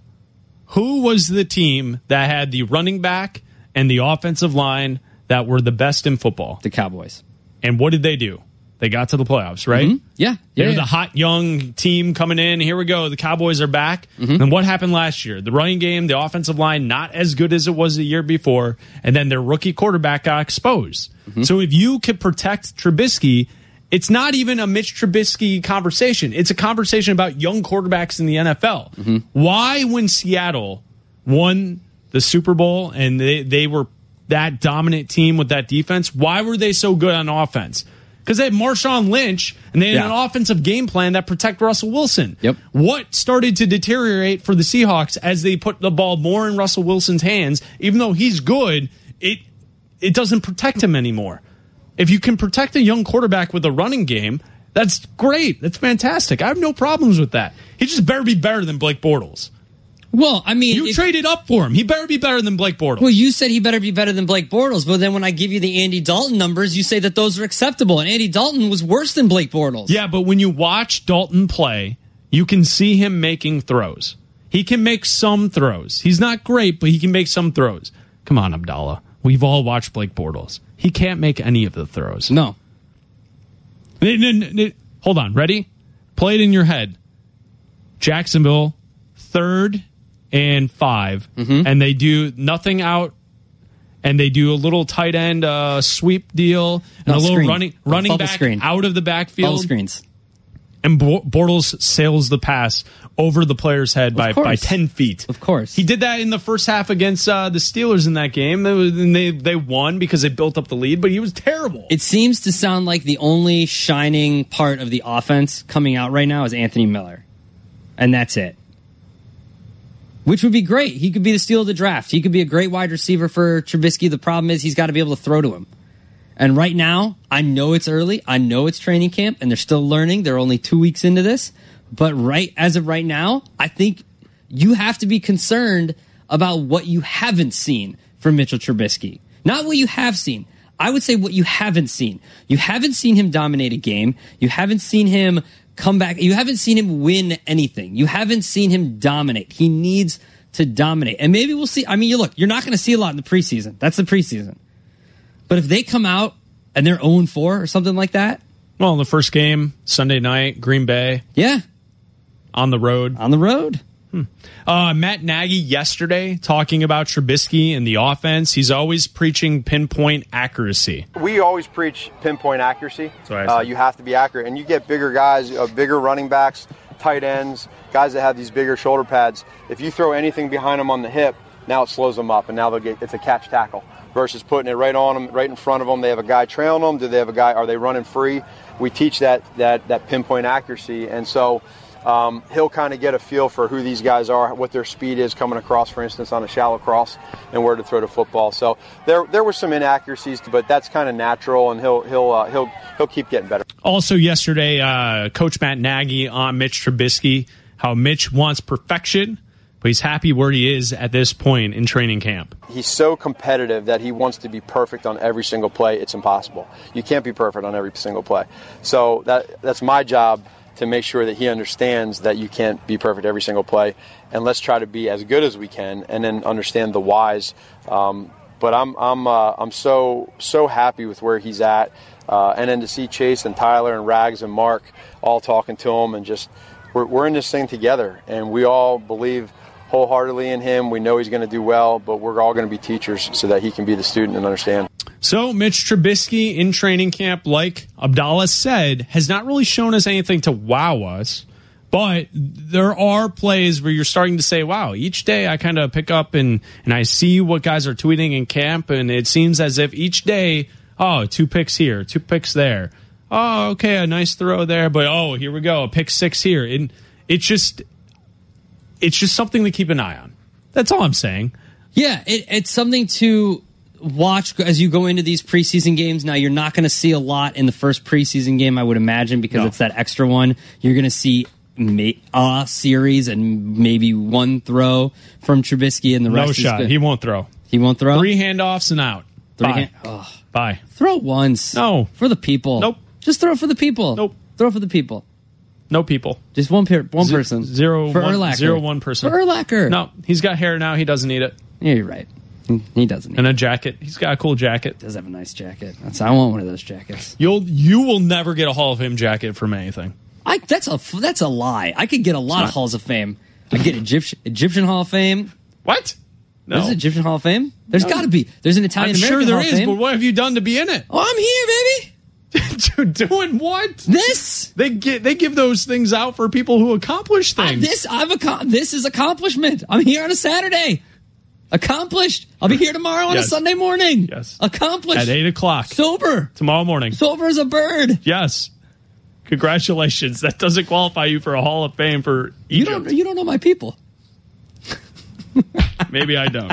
who was the team that had the running back and the offensive line that were the best in football? The Cowboys. And what did they do? They got to the playoffs, right? Mhm. Yeah. They're Yeah, yeah. the hot young team coming in. Here we go. The Cowboys are back. Mm-hmm. And what happened last year? The running game, the offensive line, not as good as it was the year before. And then their rookie quarterback got exposed. Mm-hmm. So if you could protect Trubisky, it's not even a Mitch Trubisky conversation. It's a conversation about young quarterbacks in the NFL. Mm-hmm. Why, when Seattle won the Super Bowl and they, they were that dominant team with that defense, why were they so good on offense? Because they had Marshawn Lynch and they had Yeah. an offensive game plan that protect Russell Wilson. Yep. What started to deteriorate for the Seahawks as they put the ball more in Russell Wilson's hands, even though he's good, it it doesn't protect him anymore. If you can protect a young quarterback with a running game, that's great. That's fantastic. I have no problems with that. He just better be better than Blake Bortles. Well, I mean, You if- traded up for him. He better be better than Blake Bortles. Well, you said he better be better than Blake Bortles, but then when I give you the Andy Dalton numbers, you say that those are acceptable, and Andy Dalton was worse than Blake Bortles. Yeah, but when you watch Dalton play, you can see him making throws. He can make some throws. He's not great, but he can make some throws. Come on, Abdalla. We've all watched Blake Bortles. He can't make any of the throws. No. Hold on. Ready? Play it in your head. Jacksonville, third and 5 and they do nothing out and they do a little tight end uh, sweep deal and No, a little screen. running running back screen. out of the backfield. Bubble screens. And Bortles sails the pass over the player's head by, course. by 10 feet. Of course. He did that in the first half against uh, the Steelers in that game. And they, they won because they built up the lead, but he was terrible. It seems to sound like the only shining part of the offense coming out right now is Anthony Miller. And that's it. Which would be great. He could be the steal of the draft. He could be a great wide receiver for Trubisky. The problem is he's got to be able to throw to him. And right now, I know it's early. I know it's training camp and they're still learning. They're only two weeks into this. But right as of right now, I think you have to be concerned about what you haven't seen from Mitchell Trubisky. Not what you have seen. I would say what you haven't seen. You haven't seen him dominate a game. You haven't seen him come back. You haven't seen him win anything. You haven't seen him dominate. He needs to dominate. And maybe we'll see. I mean, you look, you're not going to see a lot in the preseason. That's the preseason. But if they come out and they're 0 4 or something like that, well, in the first game, Sunday night, Green Bay. Yeah. On the road. On the road. Uh, Matt Nagy yesterday talking about Trubisky and the offense. He's always preaching pinpoint accuracy. We always preach pinpoint accuracy. Uh, you have to be accurate, and you get bigger guys, uh, bigger running backs, tight ends, guys that have these bigger shoulder pads. If you throw anything behind them on the hip, now it slows them up, and now they'll get it's a catch tackle versus putting it right on them, right in front of them. They have a guy trailing them. Do they have a guy? Are they running free? We teach that that that pinpoint accuracy, and so. Um, he'll kind of get a feel for who these guys are, what their speed is coming across, for instance, on a shallow cross, and where to throw the football. So there, there were some inaccuracies, but that's kind of natural, and he'll, he'll, uh, he'll, he'll keep getting better. Also, yesterday, uh, Coach Matt Nagy on Mitch Trubisky, how Mitch wants perfection, but he's happy where he is at this point in training camp. He's so competitive that he wants to be perfect on every single play. It's impossible. You can't be perfect on every single play. So that, that's my job to make sure that he understands that you can't be perfect every single play, and let's try to be as good as we can, and then understand the whys. Um, but I'm I'm uh, I'm so so happy with where he's at, uh, and then to see Chase and Tyler and Rags and Mark all talking to him, and just we're we're in this thing together, and we all believe wholeheartedly in him. We know he's going to do well, but we're all going to be teachers so that he can be the student and understand. So, Mitch Trubisky in training camp, like Abdalla said, has not really shown us anything to wow us. But there are plays where you're starting to say, wow, each day I kind of pick up and, and I see what guys are tweeting in camp. And it seems as if each day, oh, two picks here, two picks there. Oh, okay, a nice throw there. But oh, here we go, a pick six here. And it's just, it's just something to keep an eye on. That's all I'm saying. Yeah, it, it's something to watch as you go into these preseason games. Now, you're not going to see a lot in the first preseason game, I would imagine, because No. it's that extra one. You're going to see a series and maybe one throw from Trubisky, and the rest. No shot. He won't throw. He won't throw. Three handoffs and out. Three Bye. hand- oh. Bye. Throw once. No. For the people. Nope. Just throw for the people. Nope. Throw for the people. No people. Just one per- one Z- person. Zero, For one- Urlacher. zero one person. For Urlacher. No, he's got hair now. He doesn't need it. Yeah, you're right. He- He doesn't. And a jacket. He's got a cool jacket. does have a nice jacket. That's I want one of those jackets. You'll you will never get a Hall of Fame jacket from anything. I that's a that's a lie. I could get a lot of halls of fame. I could get Egyptian Egyptian Hall of Fame. What? No. There's an Egyptian Hall of Fame. There's got to be. There's an Italian I'm American sure there Hall of is, Fame. but what have you done to be in it? Oh, I'm here, baby. [laughs] Doing what? This. They get they give those things out for people who accomplish I, things. this I've accom- this is accomplishment. I'm here on a Saturday. Accomplished. I'll be here tomorrow on Yes. a Sunday morning. Yes. Accomplished. At eight o'clock Sober. tomorrow morning. Sober as a bird. Yes. Congratulations. That doesn't qualify you for a Hall of Fame for You don't you don't know my people. [laughs] Maybe I don't.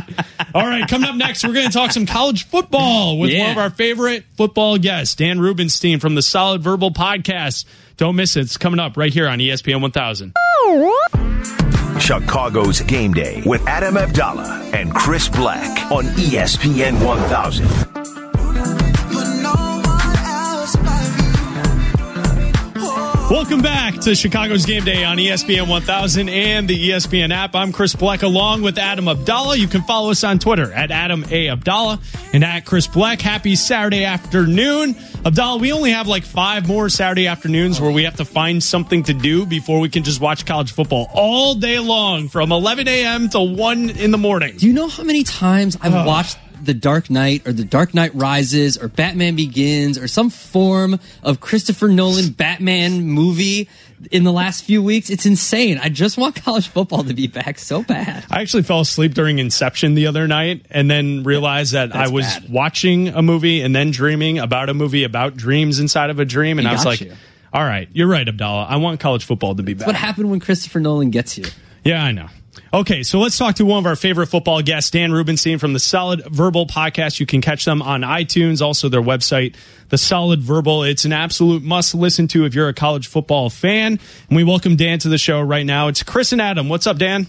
All right, coming up next, we're going to talk some college football with Yeah. one of our favorite football guests, Dan Rubenstein from the Solid Verbal Podcast. Don't miss it. It's coming up right here on ESPN 1000. Chicago's Game Day with Adam Abdalla and Chris Bleck on ESPN 1000. Welcome back to Chicago's Game Day on ESPN 1000 and the ESPN app. I'm Chris Bleck along with Adam Abdalla. You can follow us on Twitter at Adam A. Abdalla and at Chris Bleck. Happy Saturday afternoon. Abdalla, we only have like five more Saturday afternoons where we have to find something to do before we can just watch college football all day long from 11 a.m. to 1 in the morning. Do you know how many times I've watched The Dark Knight or The Dark Knight Rises or Batman Begins or some form of Christopher Nolan Batman movie in the last few weeks. It's insane. I just want college football to be back so bad. I actually fell asleep during Inception the other night and then realized that I was bad. watching a movie and then dreaming about a movie about dreams inside of a dream. And You I was like, you. all right, you're right, Abdalla. I want college football to be back. What happened when Christopher Nolan gets you? Yeah, I know. Okay, so let's talk to one of our favorite football guests, Dan Rubenstein from the Solid Verbal podcast. You can catch them on iTunes, also their website, The Solid Verbal. It's an absolute must listen to if you're a college football fan. And we welcome Dan to the show right now. It's Chris and Adam. What's up, Dan?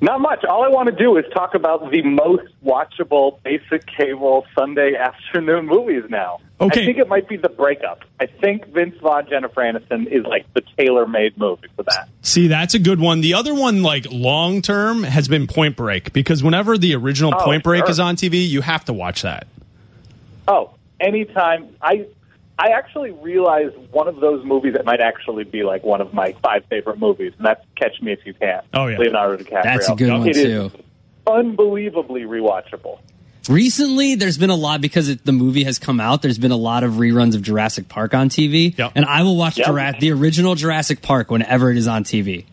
Not much. All I want to do is talk about the most watchable basic cable Sunday [laughs] afternoon movies now. Okay. I think it might be the breakup. I think Vince Vaughn, Jennifer Aniston is like the tailor made movie for that. See, that's a good one. The other one, like long term, has been Point Break because whenever the original Oh, Point Break sure. is on TV, you have to watch that. Oh, anytime. I I actually realized one of those movies that might actually be like one of my five favorite movies, and that's Catch Me If You Can. Oh, yeah. Leonardo DiCaprio. That's a good one, It is too. unbelievably rewatchable. Recently, there's been a lot because it, the movie has come out. There's been a lot of reruns of Jurassic Park on TV, and I will watch Yep. Jura- the original Jurassic Park whenever it is on TV.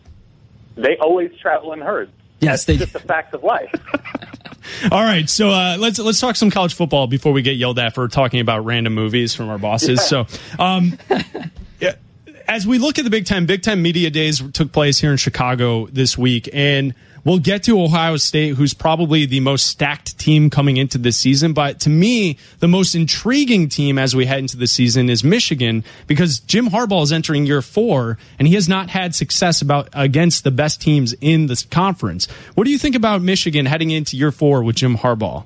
They always travel in herds. Yes, they just the facts of life. [laughs] All right, so uh, let's let's talk some college football before we get yelled at for talking about random movies from our bosses. So, um, [laughs] yeah, as we look at the Big Ten, Big Ten Media Days took place here in Chicago this week, and we'll get to Ohio State, who's probably the most stacked team coming into this season. But to me, the most intriguing team as we head into the season is Michigan because Jim Harbaugh is entering year four, and he has not had success about against the best teams in this conference. What do you think about Michigan heading into year four with Jim Harbaugh?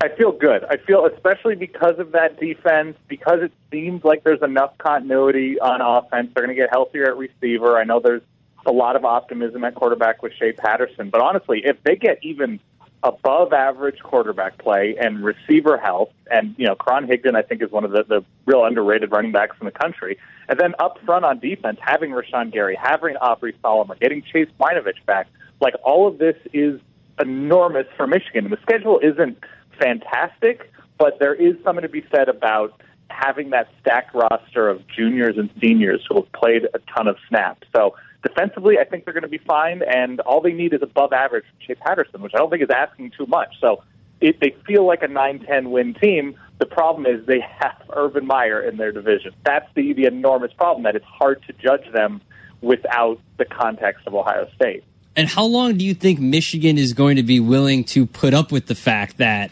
I feel good. I feel especially because of that defense, because it seems like there's enough continuity on offense. They're going to get healthier at receiver. I know there's a lot of optimism at quarterback with Shea Patterson, but honestly, if they get even above average quarterback play and receiver health, and you know, Karan Higdon, I think is one of the, the real underrated running backs in the country. And then up front on defense, having Rashan Gary, having Aubrey Solomon, getting Chase Winovich back, like all of this is enormous for Michigan. The schedule isn't fantastic, but there is something to be said about having that stacked roster of juniors and seniors who have played a ton of snaps. So defensively, I think they're going to be fine, and all they need is above average from Shea Patterson, which I don't think is asking too much. So they feel like a 9-10 win team. The problem is they have [laughs] Urban Meyer in their division. That's the, the enormous problem, that it's hard to judge them without the context of Ohio State. And how long do you think Michigan is going to be willing to put up with the fact that,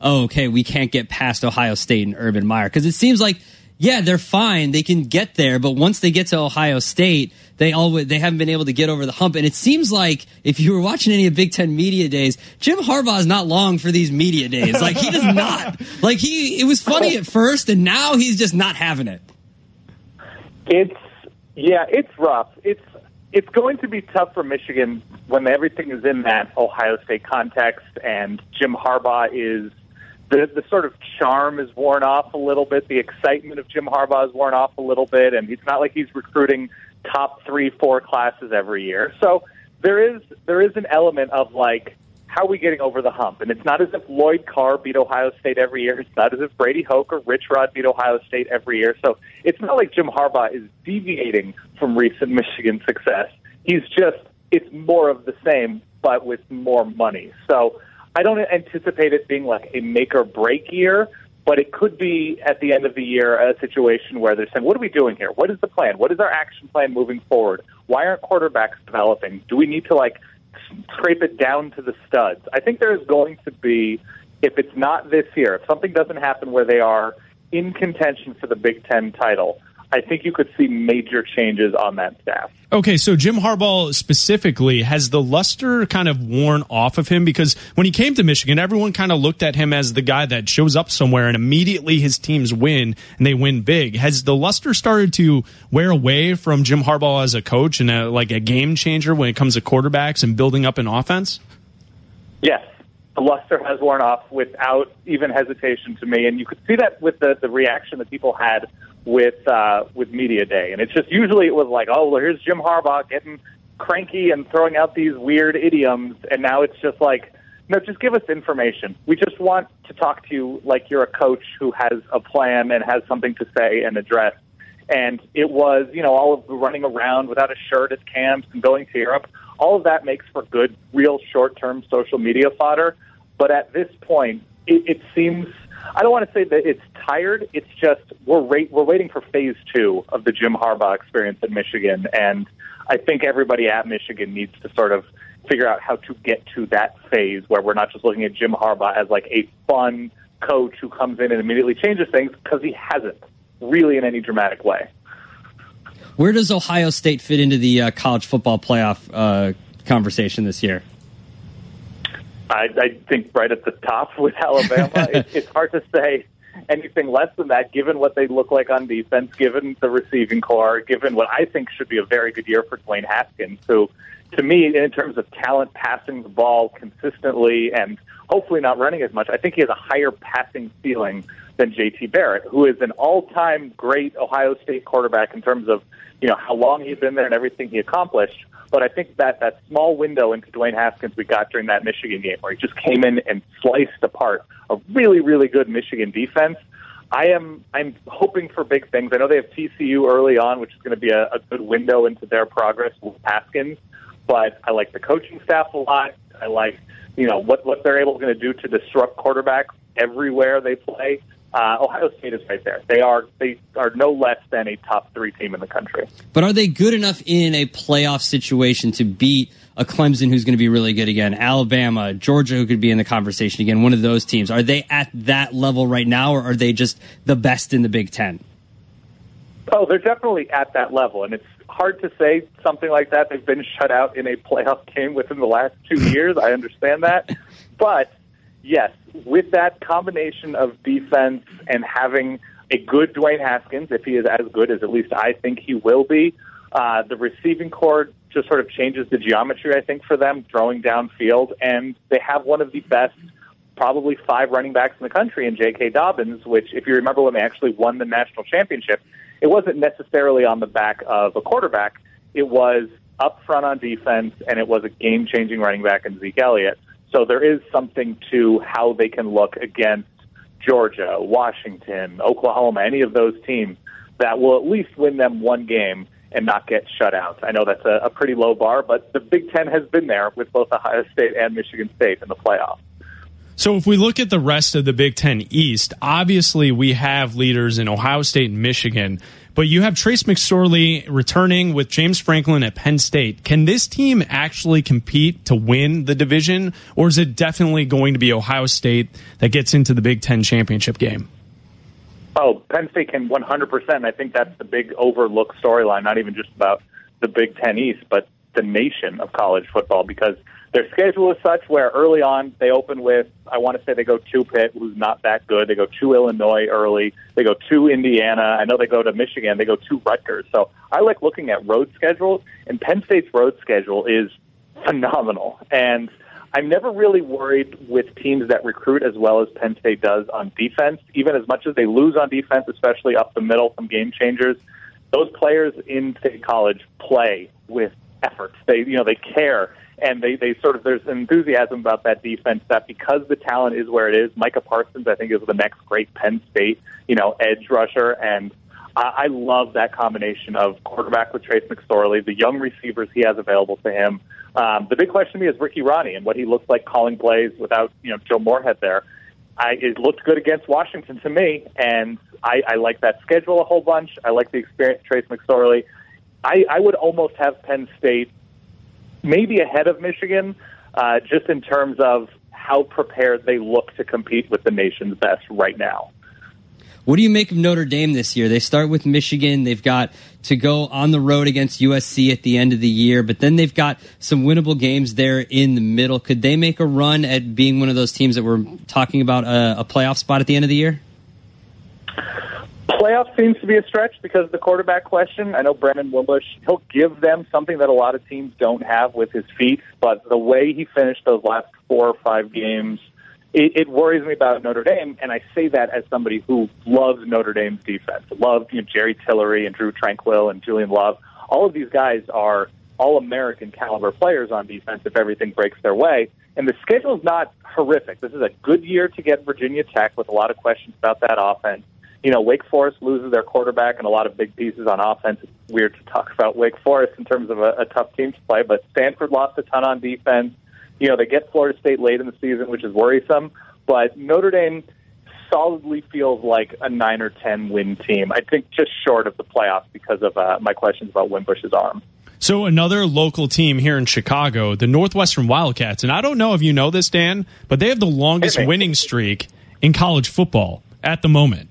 oh, okay, we can't get past Ohio State and Urban Meyer? Because it seems like, yeah, they're fine, they can get there, but once they get to Ohio State, they always they haven't been able to get over the hump. And it seems like if you were watching any of Big Ten media days, Jim Harbaugh is not long for these media days. Like he does not. [laughs] Like he, it was funny at first, and now he's just not having it. It's yeah, it's rough. It's it's going to be tough for Michigan when everything is in that Ohio State context, and Jim Harbaugh is the the sort of charm is worn off a little bit. The excitement of Jim Harbaugh is worn off a little bit, and it's not like he's recruiting top three, four classes every year. So there is there is an element of like how are we getting over the hump? And it's not as if Lloyd Carr beat Ohio State every year. It's not as if Brady Hoke or Rich Rod beat Ohio State every year. So it's not like Jim Harbaugh is deviating from recent Michigan success. He's just, it's more of the same, but with more money. So I don't anticipate it being like a make or break year, but it could be at the end of the year a situation where they're saying, what are we doing here? What is the plan? What is our action plan moving forward? Why aren't quarterbacks developing? Do we need to like scrape it down to the studs. I think there's going to be, if it's not this year, if something doesn't happen where they are in contention for the Big Ten title, I think you could see major changes on that staff. Okay, so Jim Harbaugh specifically, has the luster kind of worn off of him? Because when he came to Michigan, everyone kind of looked at him as the guy that shows up somewhere and immediately his teams win and they win big. Has the luster started to wear away from Jim Harbaugh as a coach and a, like a game changer when it comes to quarterbacks and building up an offense? Yes, the luster has worn off without even hesitation to me, and you could see that with the, the reaction that people had with uh, with media day. And it's just usually it was like, oh, well, here's Jim Harbaugh getting cranky and throwing out these weird idioms, and now it's just like, no, just give us information. We just want to talk to you like you're a coach who has a plan and has something to say and address. And it was, you know, all of the running around without a shirt at camps and going to Europe. All of that makes for good, real short-term social media fodder. But at this point, it, it seems I don't want to say that it's tired. It's just we're we're waiting for phase two of the Jim Harbaugh experience at Michigan, and I think everybody at Michigan needs to sort of figure out how to get to that phase where we're not just looking at Jim Harbaugh as like a fun coach who comes in and immediately changes things because he hasn't really in any dramatic way. Where does Ohio State fit into the uh, college football playoff uh, conversation this year? I, I think right at the top with Alabama. [laughs] it, it's hard to say anything less than that, given what they look like on defense, given the receiving corps, given what I think should be a very good year for Dwayne Haskins, who, to me, in terms of talent, passing the ball consistently and hopefully not running as much, I think he has a higher passing ceiling than JT Barrett, who is an all-time great Ohio State quarterback in terms of you know how long he's been there and everything he accomplished. But I think that that small window into Dwayne Haskins we got during that Michigan game, where he just came in and sliced apart a really, really good Michigan defense. I am I'm hoping for big things. I know they have TCU early on, which is going to be a, a good window into their progress with Haskins. But I like the coaching staff a lot. I like you know what what they're able to do to disrupt quarterbacks everywhere they play uh, Ohio State is right there. They are they are no less than a top three team in the country. But are they good enough in a playoff situation to beat a Clemson who's going to be really good again, Alabama, Georgia who could be in the conversation again, one of those teams? Are they at that level right now, or are they just the best in the Big Ten? Oh, they're definitely at that level, and it's hard to say something like that. They've been shut out in a playoff [laughs] game within the last two years. I understand that, but yes, with that combination of defense and having a good Dwayne Haskins, if he is as good as at least I think he will be, uh, the receiving corps just sort of changes the geometry, I think, for them, throwing downfield. And they have one of the best, probably five running backs in the country in J.K. Dobbins, which, if you remember when they actually won the national championship, it wasn't necessarily on the back of a quarterback. It was up front on defense, and it was a game changing running back in Zeke Elliott. So there is something to how they can look against Georgia, Washington, Oklahoma, any of those teams that will at least win them one game and not get shut out. I know that's a, a pretty low bar, but the Big Ten has been there with both Ohio State and Michigan State in the playoffs. So if we look at the rest of the Big Ten East, obviously we have leaders in Ohio State and Michigan but you have Trace McSorley returning with James Franklin at Penn State. Can this team actually compete to win the division, or is it definitely going to be Ohio State that gets into the Big Ten championship game? Oh, Penn State can 100%. I think that's the big overlooked storyline, not even just about the Big Ten East, but the nation of college football because – their schedule is such where early on they open with, I want to say they go to Pitt, who's not that good. They go to Illinois early. They go to Indiana. I know they go to Michigan. They go to Rutgers. So I like looking at road schedules, and Penn State's road schedule is phenomenal. And I'm never really worried with teams that recruit as well as Penn State does on defense, even as much as they lose on defense, especially up the middle from game changers. Those players in state college play with effort. They, you know, they care and they, they sort of there's enthusiasm about that defense that because the talent is where it is, Micah Parsons I think is the next great Penn State you know edge rusher, and I, I love that combination of quarterback with Trace McSorley, the young receivers he has available to him. Um, the big question to me is Ricky Rahne and what he looks like calling plays without you know Joe Moorhead there. I, it looked good against Washington to me, and I, I like that schedule a whole bunch. I like the experience Trace McSorley. I, I would almost have Penn State maybe ahead of Michigan, uh, just in terms of how prepared they look to compete with the nation's best right now. What do you make of Notre Dame this year? They start with Michigan. They've got to go on the road against USC at the end of the year, but then they've got some winnable games there in the middle. Could they make a run at being one of those teams that we're talking about a, a playoff spot at the end of the year? Playoff seems to be a stretch because the quarterback question. I know Brandon Wimbush, he'll give them something that a lot of teams don't have with his feet, but the way he finished those last four or five games, it, it worries me about Notre Dame, and I say that as somebody who loves Notre Dame's defense. Loved you know, Jerry Tillery and Drew Tranquill and Julian Love. All of these guys are all American caliber players on defense if everything breaks their way. And the schedule is not horrific. This is a good year to get Virginia Tech with a lot of questions about that offense. You know, Wake Forest loses their quarterback and a lot of big pieces on offense. It's weird to talk about Wake Forest in terms of a, a tough team to play, but Stanford lost a ton on defense. You know, they get Florida State late in the season, which is worrisome. But Notre Dame solidly feels like a nine or ten win team. I think just short of the playoffs because of uh, my questions about Wimbush's arm. So another local team here in Chicago, the Northwestern Wildcats, and I don't know if you know this, Dan, but they have the longest winning streak in college football at the moment.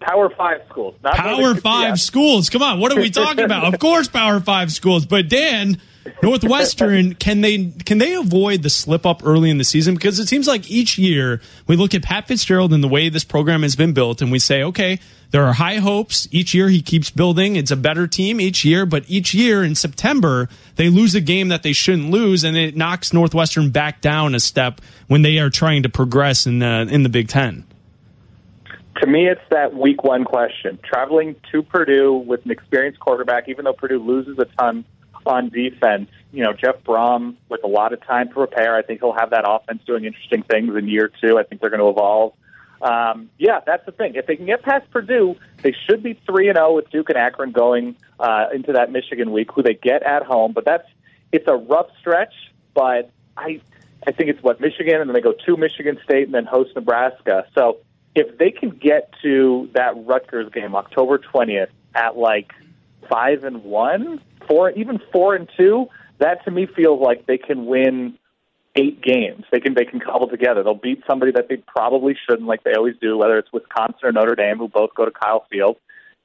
Power Five schools, not Power Five schools. Come on, what are we talking about? of course, Power Five schools. But Dan, Northwestern, [laughs] can they can they avoid the slip up early in the season? Because it seems like each year we look at Pat Fitzgerald and the way this program has been built, and we say, okay, there are high hopes. Each year he keeps building. It's a better team each year, but each year in September they lose a game that they shouldn't lose, and it knocks Northwestern back down a step when they are trying to progress in the in the Big Ten. To me, it's that week one question. Traveling to Purdue with an experienced quarterback, even though Purdue loses a ton on defense, you know, Jeff Brohm with a lot of time to prepare. I think he'll have that offense doing interesting things in year two. I think they're going to evolve. Um, yeah, that's the thing. If they can get past Purdue, they should be three and zero with Duke and Akron going uh, into that Michigan week, who they get at home. But that's it's a rough stretch. But I I think it's what Michigan, and then they go to Michigan State, and then host Nebraska. So if they can get to that Rutgers game October twentieth at like five and one, four, even four and two, that to me feels like they can win eight games. They can they can cobble together. They'll beat somebody that they probably shouldn't, like they always do, whether it's Wisconsin or Notre Dame, who both go to Kyle Field.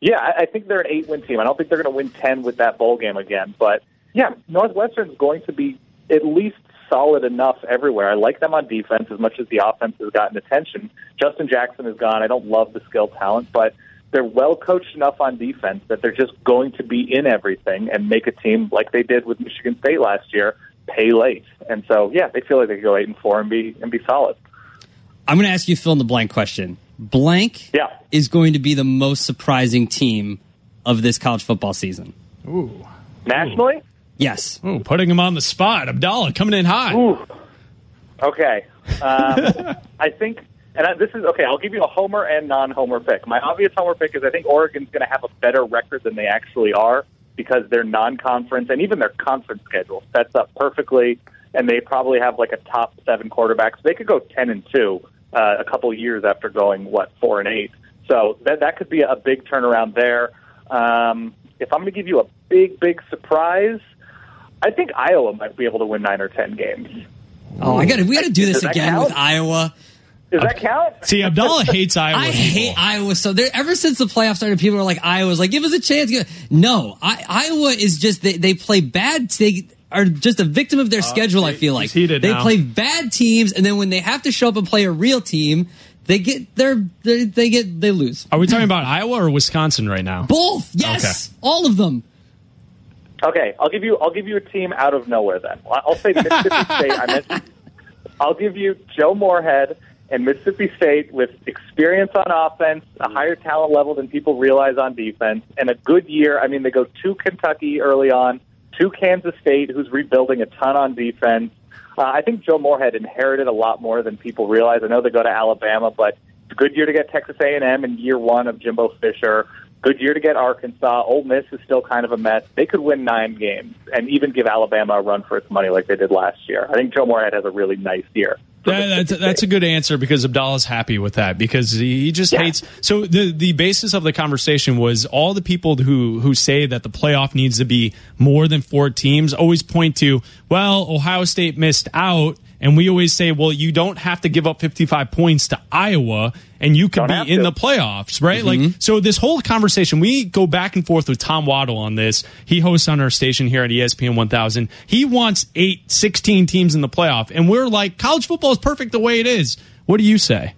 Yeah, I, I think they're an eight win team. I don't think they're going to win ten with that bowl game again, but yeah, Northwestern's going to be at least solid enough everywhere. I like them on defense as much as the offense has gotten attention. Justin Jackson is gone. I don't love the skill talent, but they're well coached enough on defense that they're just going to be in everything and make a team like they did with Michigan State last year pay late. And so, yeah, they feel like they could go eight and four and be and be solid. I'm going to ask you a fill in the blank question. Blank yeah. is going to be the most surprising team of this college football season. Ooh. Nationally? Yes. Ooh, putting him on the spot. Abdalla coming in hot. Ooh. Okay. Um, [laughs] I think, and I, this is okay. I'll give you a homer and non-homer pick. My obvious homer pick is I think Oregon's going to have a better record than they actually are because their non-conference and even their conference schedule sets up perfectly, and they probably have like a top seven quarterback. So They could go ten and two uh, a couple years after going what four and eight. So that that could be a big turnaround there. Um, if I'm going to give you a big, big surprise, I think Iowa might be able to win nine or ten games. Oh, I got to we got to do this that again count? with Iowa. Does that count? See, Abdalla hates Iowa. I people. hate Iowa so. There, ever since the playoffs started, people are like, "Iowa's like, give us a chance." No, I, Iowa is just they, they play bad. They are just a victim of their uh, schedule. I feel like he's heated they now. play bad teams, and then when they have to show up and play a real team, they get their they, they get they lose. Are we talking about Iowa or Wisconsin right now? Both, yes, all of them. Okay, I'll give you I'll give you a team out of nowhere then. I'll say Mississippi [laughs] State. I mentioned. I'll give you Joe Moorhead and Mississippi State with experience on offense, a higher talent level than people realize on defense, and a good year. I mean, they go to Kentucky early on, to Kansas State, who's rebuilding a ton on defense. Uh, I think Joe Moorhead inherited a lot more than people realize. I know they go to Alabama, but it's a good year to get Texas A&M in year one of Jimbo Fisher. Good year to get Arkansas. Ole Miss is still kind of a mess. They could win nine games and even give Alabama a run for its money like they did last year. I think Joe Moorhead has a really nice year. That, that's, that's a good answer because Abdalla's happy with that because he just hates. So the the basis of the conversation was all the people who who say that the playoff needs to be more than four teams always point to well Ohio State missed out. And we always say, well, you don't have to give up 55 points to Iowa and you could be in the playoffs, right? Like, so this whole conversation, we go back and forth with Tom Waddle on this. He hosts on our station here at ESPN 1000. He wants eight, 16 teams in the playoff. And we're like, college football is perfect the way it is. What do you say?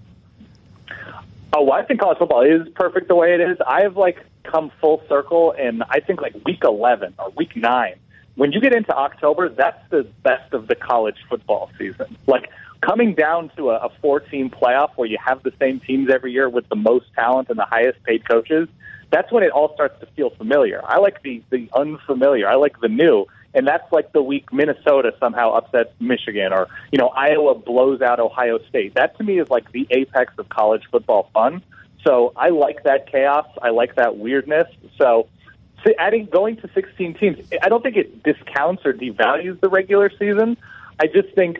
Oh, well, I think college football is perfect the way it is. I have like come full circle, and I think like week eleven or week nine. When you get into October, that's the best of the college football season. Like coming down to a, a four-team playoff where you have the same teams every year with the most talent and the highest paid coaches. That's when it all starts to feel familiar. I like the the unfamiliar. I like the new. and that's like the week Minnesota somehow upsets Michigan, or you know Iowa blows out Ohio State. That to me is like the apex of college football fun. So I like that chaos. I like that weirdness. So adding going to 16 teams, I don't think it discounts or devalues the regular season. I just think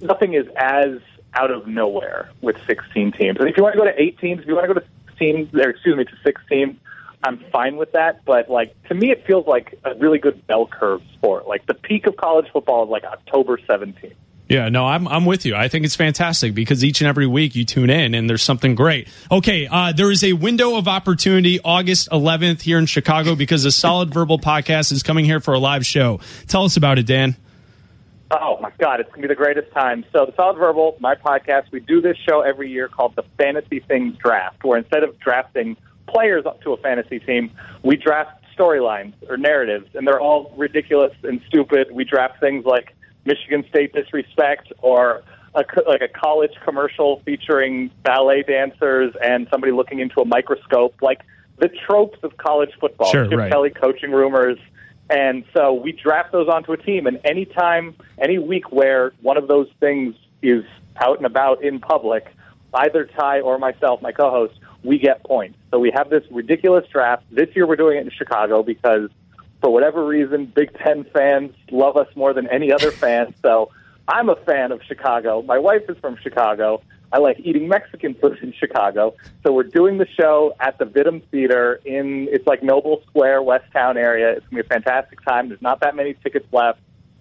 nothing is as out of nowhere with 16 teams. And if you want to go to eight teams, if you want to go to 16, or excuse me, to six teams, I'm fine with that. But like to me, it feels like a really good bell curve sport. Like the peak of college football is like October 17th. Yeah, no, I'm I'm with you. I think it's fantastic because each and every week you tune in and there's something great. Okay, uh, there is a window of opportunity August 11th here in Chicago because the Solid Verbal podcast is coming here for a live show. Tell us about it, Dan. Oh my God, it's gonna be the greatest time. So the Solid Verbal, my podcast, we do this show every year called the Fantasy Things Draft, where instead of drafting players up to a fantasy team, we draft storylines or narratives, and they're all ridiculous and stupid. We draft things like Michigan State disrespect or a, like a college commercial featuring ballet dancers and somebody looking into a microscope, like the tropes of college football. Sure, Chip right. Kelly coaching rumors. And so we draft those onto a team, and any time, any week where one of those things is out and about in public, either Ty or myself, my co-host, we get points. So we have this ridiculous draft. This year we're doing it in Chicago because for whatever reason, Big Ten fans love us more than any other fan. [laughs] So I'm a fan of Chicago. My wife is from Chicago. I like eating Mexican food in Chicago. So we're doing the show at the Vittum Theater in it's like Noble Square, West Town area. It's gonna be a fantastic time. There's not that many tickets left.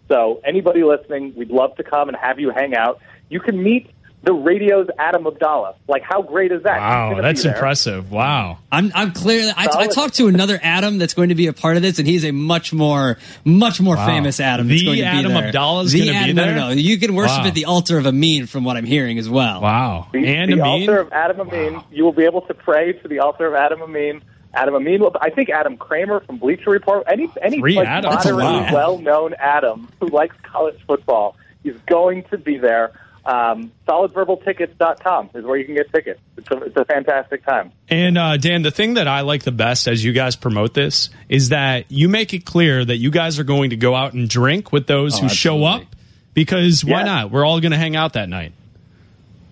So anybody listening, we'd love to come and have you hang out. You can meet the radio's Adam Abdalla. Like how great is that? Wow, that's impressive. Wow. I'm I'm clear. I, I talked to another Adam that's going to be a part of this, and he's a much more much more Wow. famous Adam. That's The going to be Adam Abdalla is The gonna be Adam- no. No, no, You can worship Wow. at the altar of Amin, from what I'm hearing as well. Wow. The, And the Amin? altar of Adam Amin. You will be able to pray to the altar of Adam Amin. Adam Amin. I think Adam Kramer from Bleacher Report. Any any Three like, Adams. That's a moderately well-known Adam who likes college football is going to be there. Um, SolidVerbalTickets.com is where you can get tickets. It's a, it's a fantastic time. And uh, Dan, the thing that I like the best as you guys promote this is that you make it clear that you guys are going to go out and drink with those Oh, who show up because why Yeah. not? We're all going to hang out that night.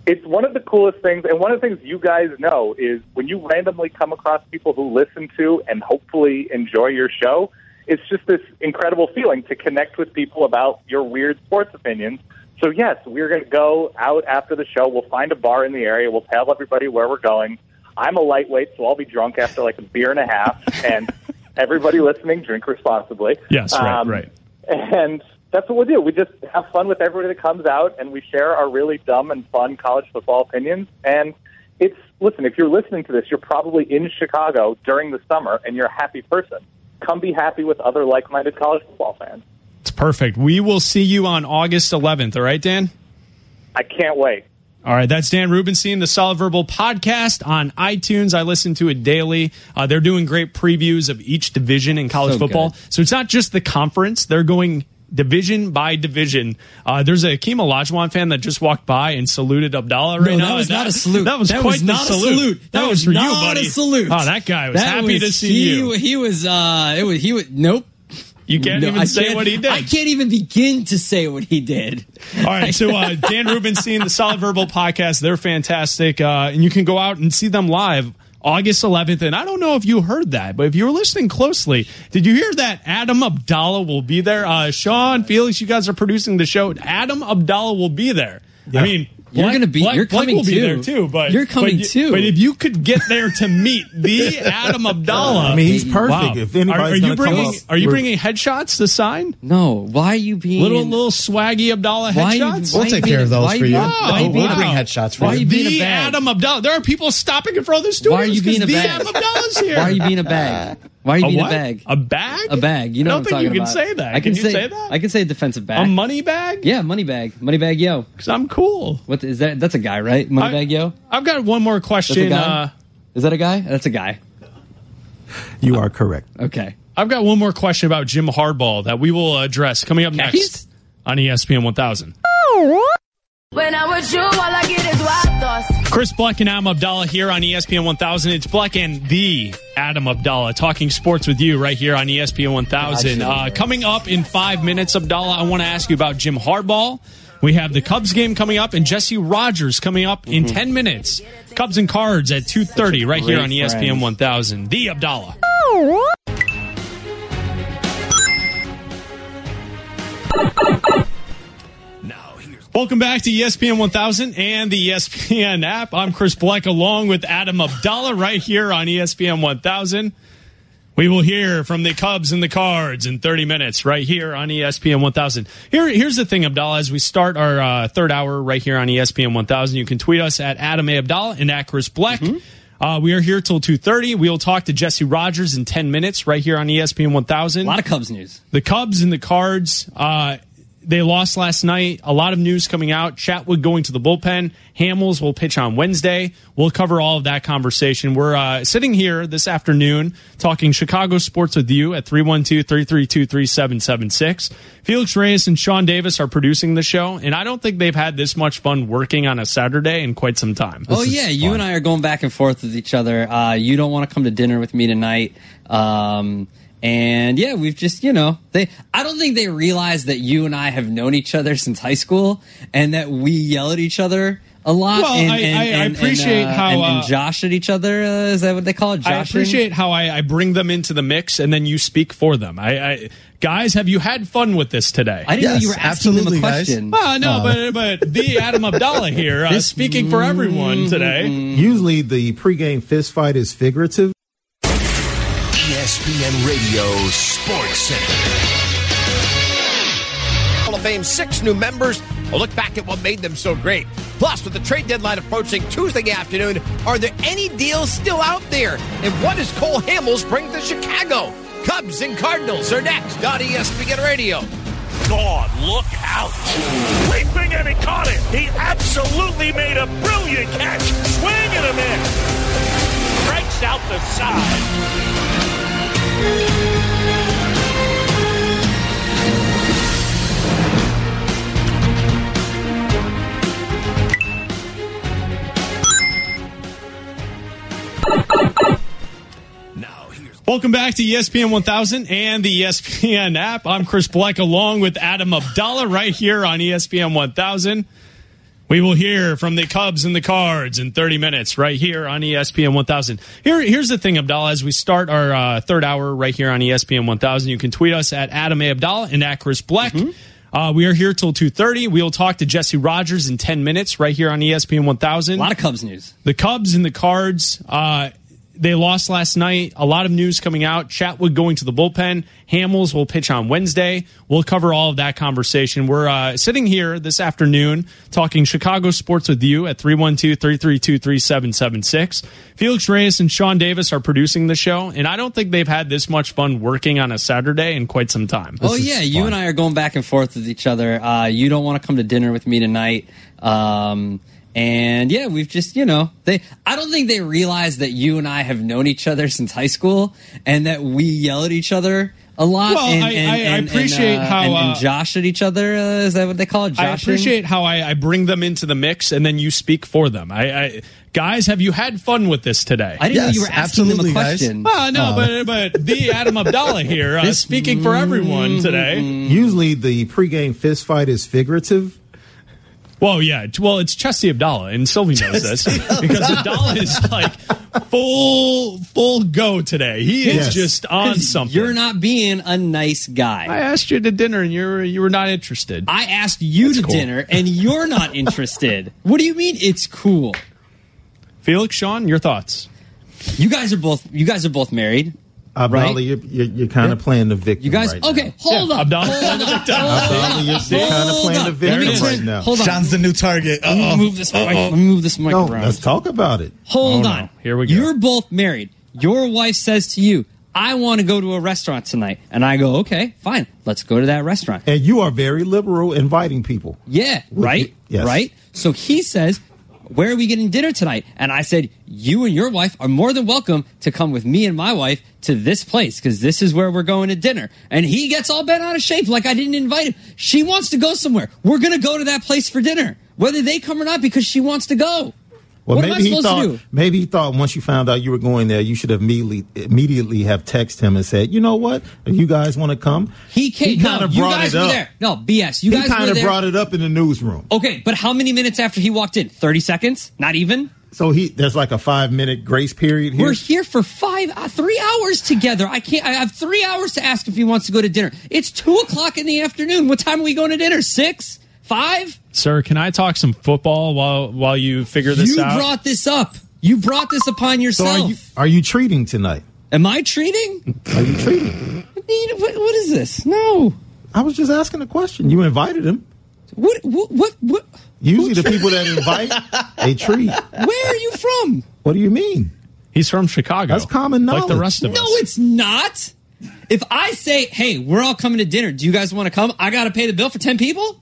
it's one of the coolest things, and one of the things you guys know is when you randomly come across people who listen to and hopefully enjoy your show, it's just this incredible feeling to connect with people about your weird sports opinions. So yes, we're going to go out after the show. We'll find a bar in the area. We'll tell everybody where we're going. I'm a lightweight, so I'll be drunk after like a beer and a half. And [laughs] everybody listening, drink responsibly. Yes, right, Um, right. and that's what we'll do. We just have fun with everybody that comes out, and we share our really dumb and fun college football opinions. And it's listen, if you're listening to this, you're probably in Chicago during the summer, and you're a happy person. Come be happy with other like-minded college football fans. It's perfect. We will see you on August 11th. All right, Dan? I can't wait. All right, that's Dan Rubenstein, the Solid Verbal podcast on iTunes. I listen to it daily. Uh, they're doing great previews of each division in college So football. good. So it's not just the conference; they're going division by division. Uh, there's a Akeem Olajuwon fan that just walked by and saluted Abdalla right No, now. that was and not a salute. That was That quite was the not a salute. salute. That, That was was for you, not buddy. a salute. Oh, that guy was That happy was- to see he, you. He was. uh It was. He was. Nope. You can't No, even I say can't- what he did. I can't even begin to say what he did. All right, so uh, [laughs] Dan Rubenstein, the Solid Verbal podcast, they're fantastic, uh, and you can go out and see them live August 11th. And I don't know if you heard that, but if you were listening closely, did you hear that Adam Abdalla will be there? Uh, Sean, Felix, you guys are producing the show. Adam Abdalla will be there. I mean. You're Blake- gonna be- Blake- you're Blake coming will be too. there too, but You're coming but, too. But if you could get there to meet the [laughs] Adam Abdalla, I mean, he's perfect. Wow. If anybody's are, are you gonna come bringing up, are you bringing headshots to sign? No. Why are you being Little little swaggy Abdalla Why you- headshots. We'll take care of those why for you. being- Why you Oh, We'll a- bring headshots for Why are you. you being the a bag? Adam Abdalla. There are people stopping in front of the studios. Why are you being a 'cause the bag? Adam Abdalla's [laughs] here. Why are you being a bag? [laughs] Why are you A being what? a bag? A bag? A bag. You know I what don't I'm think you can about. say that. I can, Can you say that? I can say a defensive back. A money bag? yeah, money bag. Money bag yo. Because I'm cool. What is that? That's a guy, right? Money I- bag yo. I've got one more That's a question. guy. Uh, is that a guy? That's a guy. You are correct. Okay. I've got one more question about Jim Hardball that we will address coming up next on ESPN 1000. When I'm with you, all I get is wild thoughts. Chris Bleck and Adam Abdalla here on ESPN 1000. It's Bleck and the Adam Abdalla talking sports with you right here on ESPN 1000. Uh, coming up in five minutes, Abdalla, I want to ask you about Jim Harbaugh. We have the Cubs game coming up and Jesse Rogers coming up in 10 minutes. Cubs and Cards at 2.30 right here on ESPN friend. 1000. The Abdalla. Welcome back to ESPN 1000 and the ESPN app. I'm Chris Bleck along with Adam Abdalla right here on ESPN 1000. We will hear from the Cubs and the Cards in 30 minutes right here on ESPN 1000. Here, here's the thing, Abdalla. As we start our uh, third hour right here on ESPN 1000, you can tweet us at Adam A. Abdalla and at Chris Bleck. Uh, we are here till 2.30. We will talk to Jesse Rogers in 10 minutes right here on ESPN 1000. A lot of Cubs news. The Cubs and the Cards, uh, they lost last night. A lot of news coming out. Chatwood going to the bullpen. Hamels will pitch on Wednesday. We'll cover all of that conversation. We're uh, sitting here this afternoon talking Chicago sports with you at 312-332-3776. Felix Reyes and Sean Davis are producing the show, and I don't think they've had this much fun working on a Saturday in quite some time. oh yeah, you and I are going back and forth with each other. Uh, you don't want to come to dinner with me tonight. Um, and yeah, we've just, you know, they, I don't think they realize that you and I have known each other since high school and that we yell at each other a lot. Well, and, I- and- I- I and- appreciate and, uh, how, and, and uh, Josh at each other. Uh, is that what they call it? I appreciate how I, I bring them into the mix and then you speak for them. I, I guys, have you had fun with this today? I didn't know you were asking them a question. Well, no, Uh, but but the Adam Abdalla here uh, speaking for everyone today. Usually the pregame fist fight is figurative. ESPN Radio Sports Center. Hall of Fame, six new members. A look back at what made them so great. Plus, with the trade deadline approaching Tuesday afternoon, are there any deals still out there? And what does Cole Hamels bring to Chicago? Cubs and Cardinals are next on ESPN Radio. God, look out. Leaping and he caught it. He absolutely made a brilliant catch. Swing and a miss. Breaks out the side. Welcome back to ESPN 1000 and the ESPN app. I'm Chris Bleck along with Adam Abdalla right here on ESPN 1000. We will hear from the Cubs and the Cards in 30 minutes right here on ESPN 1000. Here, here's the thing, Abdalla. As we start our uh, third hour right here on ESPN 1000, you can tweet us at Adam A. Abdalla and at Chris Bleck. Uh, we are here till 2.30. We'll talk to Jesse Rogers in 10 minutes right here on ESPN 1000. A lot of Cubs news. The Cubs and the Cards, uh, they lost last night. A lot of news coming out. Chatwood going to the bullpen. Hamels will pitch on Wednesday. We'll cover all of that conversation. We're uh, sitting here this afternoon talking Chicago sports with you at 312-332-3776. Felix Reyes and Sean Davis are producing the show, and I don't think they've had this much fun working on a Saturday in quite some time. oh yeah, you and I are going back and forth with each other. Uh, you don't want to come to dinner with me tonight. Um, and yeah, we've just, you know, they, I don't think they realize that you and I have known each other since high school and that we yell at each other a lot. Well, and, I- and- I- I and- appreciate and, uh, how, and, and uh, Josh at each other. Uh, is that what they call it? I appreciate how I, I bring them into the mix and then you speak for them. I, I guys, have you had fun with this today? I didn't know you were asking them a question. Oh, no, Uh, but but the Adam Abdalla here uh, speaking for everyone today. Usually the pregame fist fight is figurative. Well, yeah. Well, it's Chesty Abdalla, and Silvy knows this because Abdalla is like full full go today. He is Yes. just on something. You're not being a nice guy. I asked you to dinner, and you were you were not interested. I asked you to cool. dinner, and you're not interested. [laughs] what do you mean it's cool? Felix, Sean, your thoughts? You guys are both. You guys are both married. Abdalla, Right? you're, you're, you're kind of playing the victim. You guys, right okay, hold up. Abdalla- hold up, [laughs] hold Abdalla, up, you're kind of playing up. the Let me victim turn- right now. Hold on. Sean's the new target. Let me move this mic. Uh-oh. Let me move this mic No, around. let's talk about it. Hold Oh, no. on. Here we go. You're both married. Your wife says to you, I want to go to a restaurant tonight. And I go, okay, fine. Let's go to that restaurant. And you are very liberal inviting people. Yeah, right? Yes. Right? So he says, Where are we getting dinner tonight? And I said, You and your wife are more than welcome to come with me and my wife to this place because this is where we're going to dinner. And he gets all bent out of shape like I didn't invite him. She wants to go somewhere. We're going to go to that place for dinner, whether they come or not, because she wants to go. Well, what am I maybe he thought to do? maybe he thought once you found out you were going there, you should have immediately immediately have texted him and said, you know what, if you guys want to come, He came. kind of you brought guys it up. there. No BS. You he guys kind of brought it up in the newsroom. Okay, but how many minutes after he walked in? Thirty seconds? Not even. So he there's like a five minute grace period here. We're here for five, uh, three hours together. I can't. I have three hours to ask if he wants to go to dinner. It's two o'clock in the afternoon. What time are we going to dinner? Six, five. Sir, can I talk some football while while you figure this you out? You brought this up. You brought this upon So yourself. are you are you treating tonight? Am I treating? Are you treating? What, what is this? No. I was just asking a question. You invited him. What? What? What? what? Usually the people that invite, they [laughs] treat. Where are you from? What do you mean? He's from Chicago. That's common knowledge. Like the rest of No, us. No, it's not. If I say, "Hey, we're all coming to dinner. Do you guys want to come?" I got to pay the bill for ten people.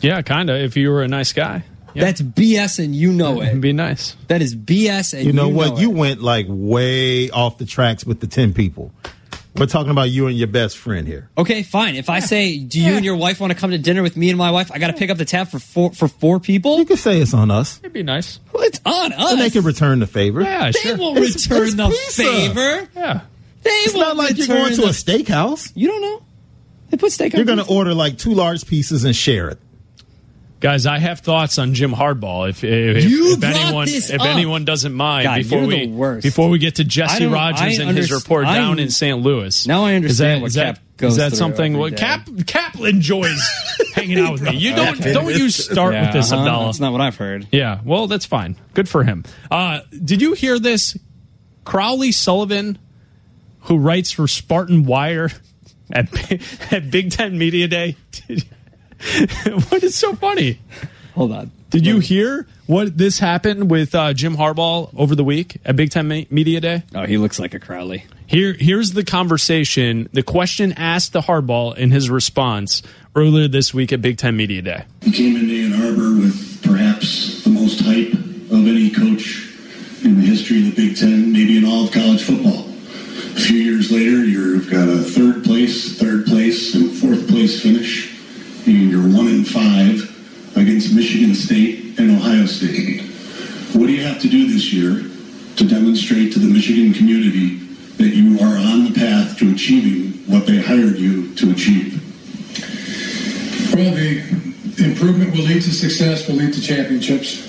Yeah, kind of. If you were a nice guy, yeah. That's BS, and you know it'd [laughs] be nice. That is BS, and You know what? it. you went like way off the tracks with the ten people. We're talking about you and your best friend here. Okay, fine. If I say, "Do you and your wife want to come to dinner with me and my wife?" I got to pick up the tab for four for four people. You can say it's on us, It'd be nice. Well, it's on us. and they can return the favor. Yeah, They sure. won't It's- return it's the pizza. favor. Yeah. They It's won't like you're going to a steakhouse. You don't know. They put steak. You're going to order like two large pieces and share it. Guys, I have thoughts on Jim Harbaugh. If if, You if anyone if anyone doesn't mind, God, before we before we get to Jesse Rogers and his report I- down in St. Louis. Now I Is understand that, what is that, Kap goes is that something? What. Kap Kap enjoys [laughs] hanging out with me. You don't don't you start Yeah, with this, uh-huh. Abdalla? That's not what I've heard. Yeah, well, that's fine. Good for him. Uh, did you hear this? Crowley Sullivan, who writes for Spartan Wire at, [laughs] at Big Ten Media Day. [laughs] [laughs] what is so funny? Hold on. Did you hear what this happened with uh, Jim Harbaugh over the week at Big Ten Me- Media Day? Oh, he looks like a Crowley. Here, here's the conversation. The question asked to Harbaugh in his response earlier this week at Big Ten Media Day. He came into Ann Arbor with perhaps the most hype of any coach in the history of the Big Ten, maybe in all of college football. A few years later, you've got a third place, third place, and fourth place finish, and you're one in five against Michigan State and Ohio State. What do you have to do this year to demonstrate to the Michigan community that you are on the path to achieving what they hired you to achieve? Well, the improvement will lead to success, will lead to championships.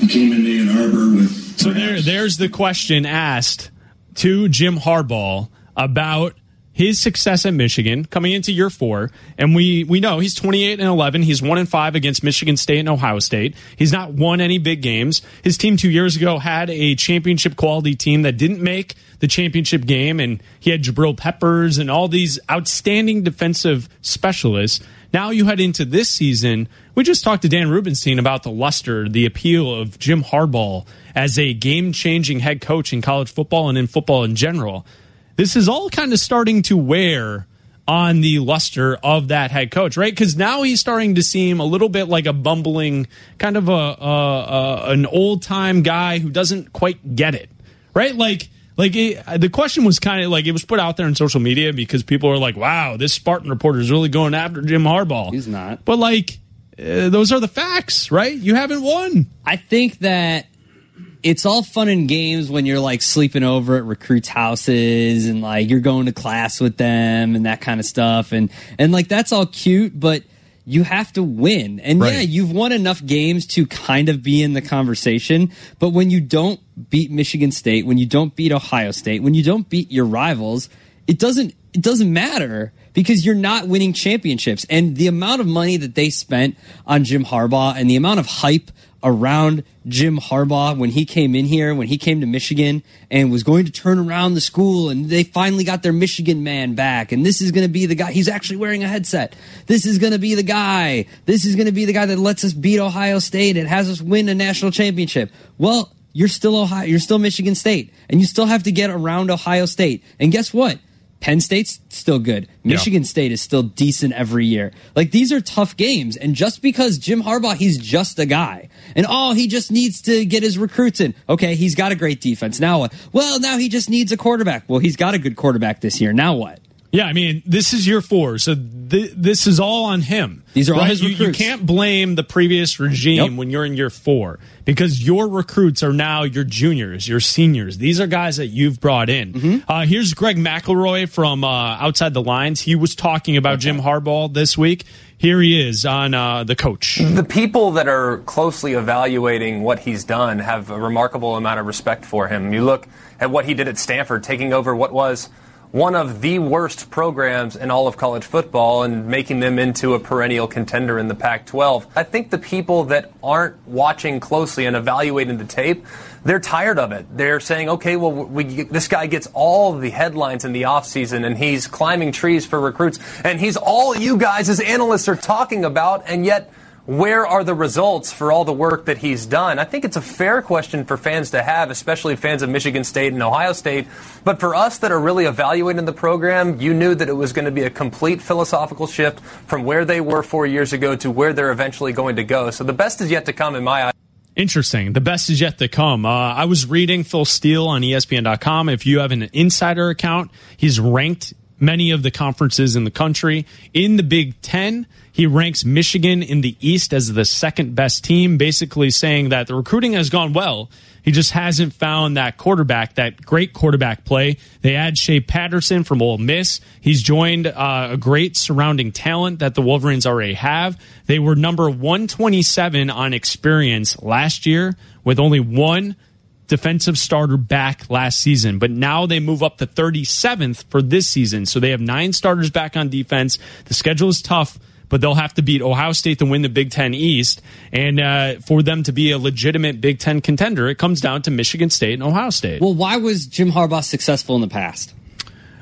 You came into Ann Arbor with So there, there's the question asked to Jim Harbaugh about his success at Michigan coming into year four, and we we know he's 28 and 11. He's one and five against Michigan State and Ohio State. He's not won any big games. His team two years ago had a championship quality team that didn't make the championship game, and he had Jabril Peppers and all these outstanding defensive specialists. Now you head into this season. We just talked to Dan Rubenstein about the luster, the appeal of Jim Harbaugh as a game changing head coach in college football and in football in general. This is all kind of starting to wear on the luster of that head coach, right? Because now he's starting to seem a little bit like a bumbling, kind of a, a, a an old time guy who doesn't quite get it, right? Like like it, the question was kind of like it was put out there in social media because people are like, "Wow, this Spartan reporter is really going after Jim Harbaugh." He's not. But like, uh, those are the facts, right? You haven't won. I think that it's all fun and games when you're like sleeping over at recruits' houses and like you're going to class with them and that kind of stuff and and like that's all cute, but you have to win. And yeah, you've won enough games to kind of be in the conversation, but when you don't beat Michigan State, when you don't beat Ohio State, when you don't beat your rivals, it doesn't it doesn't matter because you're not winning championships. And the amount of money that they spent on Jim Harbaugh and the amount of hype around Jim Harbaugh when he came in here, when he came to Michigan and was going to turn around the school and they finally got their Michigan man back. And this is going to be the guy. He's actually wearing a headset. This is going to be the guy. This is going to be the guy that lets us beat Ohio State and has us win a national championship. Well, you're still Ohio, you're still Michigan State and you still have to get around Ohio State. And guess what? Penn State's still good. Michigan State is still decent every year. Like these are tough games. And just because Jim Harbaugh, he's just a guy. And oh, he just needs to get his recruits in. Okay, he's got a great defense. Now what? Well, now he just needs a quarterback. Well, he's got a good quarterback this year. Now what? Yeah, I mean, this is year four, so th- this is all on him. These are all his You- You, can't blame the previous regime Yep. when you're in year four because your recruits are now your juniors, your seniors. These are guys that you've brought in. Mm-hmm. Uh, here's Greg McElroy from uh, Outside the Lines. He was talking about Jim Harbaugh this week. Here he is on uh, the coach. The people that are closely evaluating what he's done have a remarkable amount of respect for him. You look at what he did at Stanford, taking over what was one of the worst programs in all of college football and making them into a perennial contender in the Pac 12. I think the people that aren't watching closely and evaluating the tape, they're tired of it. They're saying, okay, well, we, this guy gets all the headlines in the offseason and he's climbing trees for recruits and he's all you guys as analysts are talking about, and yet where are the results for all the work that he's done? I think it's a fair question for fans to have, especially fans of Michigan State and Ohio State. But for us that are really evaluating the program, you knew that it was going to be a complete philosophical shift from where they were four years ago to where they're eventually going to go. So the best is yet to come in my eyes. Interesting. The best is yet to come. Uh, I was reading Phil Steele on ESPN.com. If you have an insider account, he's ranked many of the conferences in the country. In the Big Ten, he ranks Michigan in the East as the second best team, basically saying that the recruiting has gone well. He just hasn't found that quarterback, that great quarterback play. They add Shea Patterson from Ole Miss. He's joined uh, a great surrounding talent that the Wolverines already have. They were number 127 on experience last year with only one defensive starter back last season, but now they move up to 37th for this season. So they have nine starters back on defense. The schedule is tough, but they'll have to beat Ohio State to win the Big Ten East. And uh, for them to be a legitimate Big Ten contender, it comes down to Michigan State and Ohio State. Well, why was Jim Harbaugh successful in the past?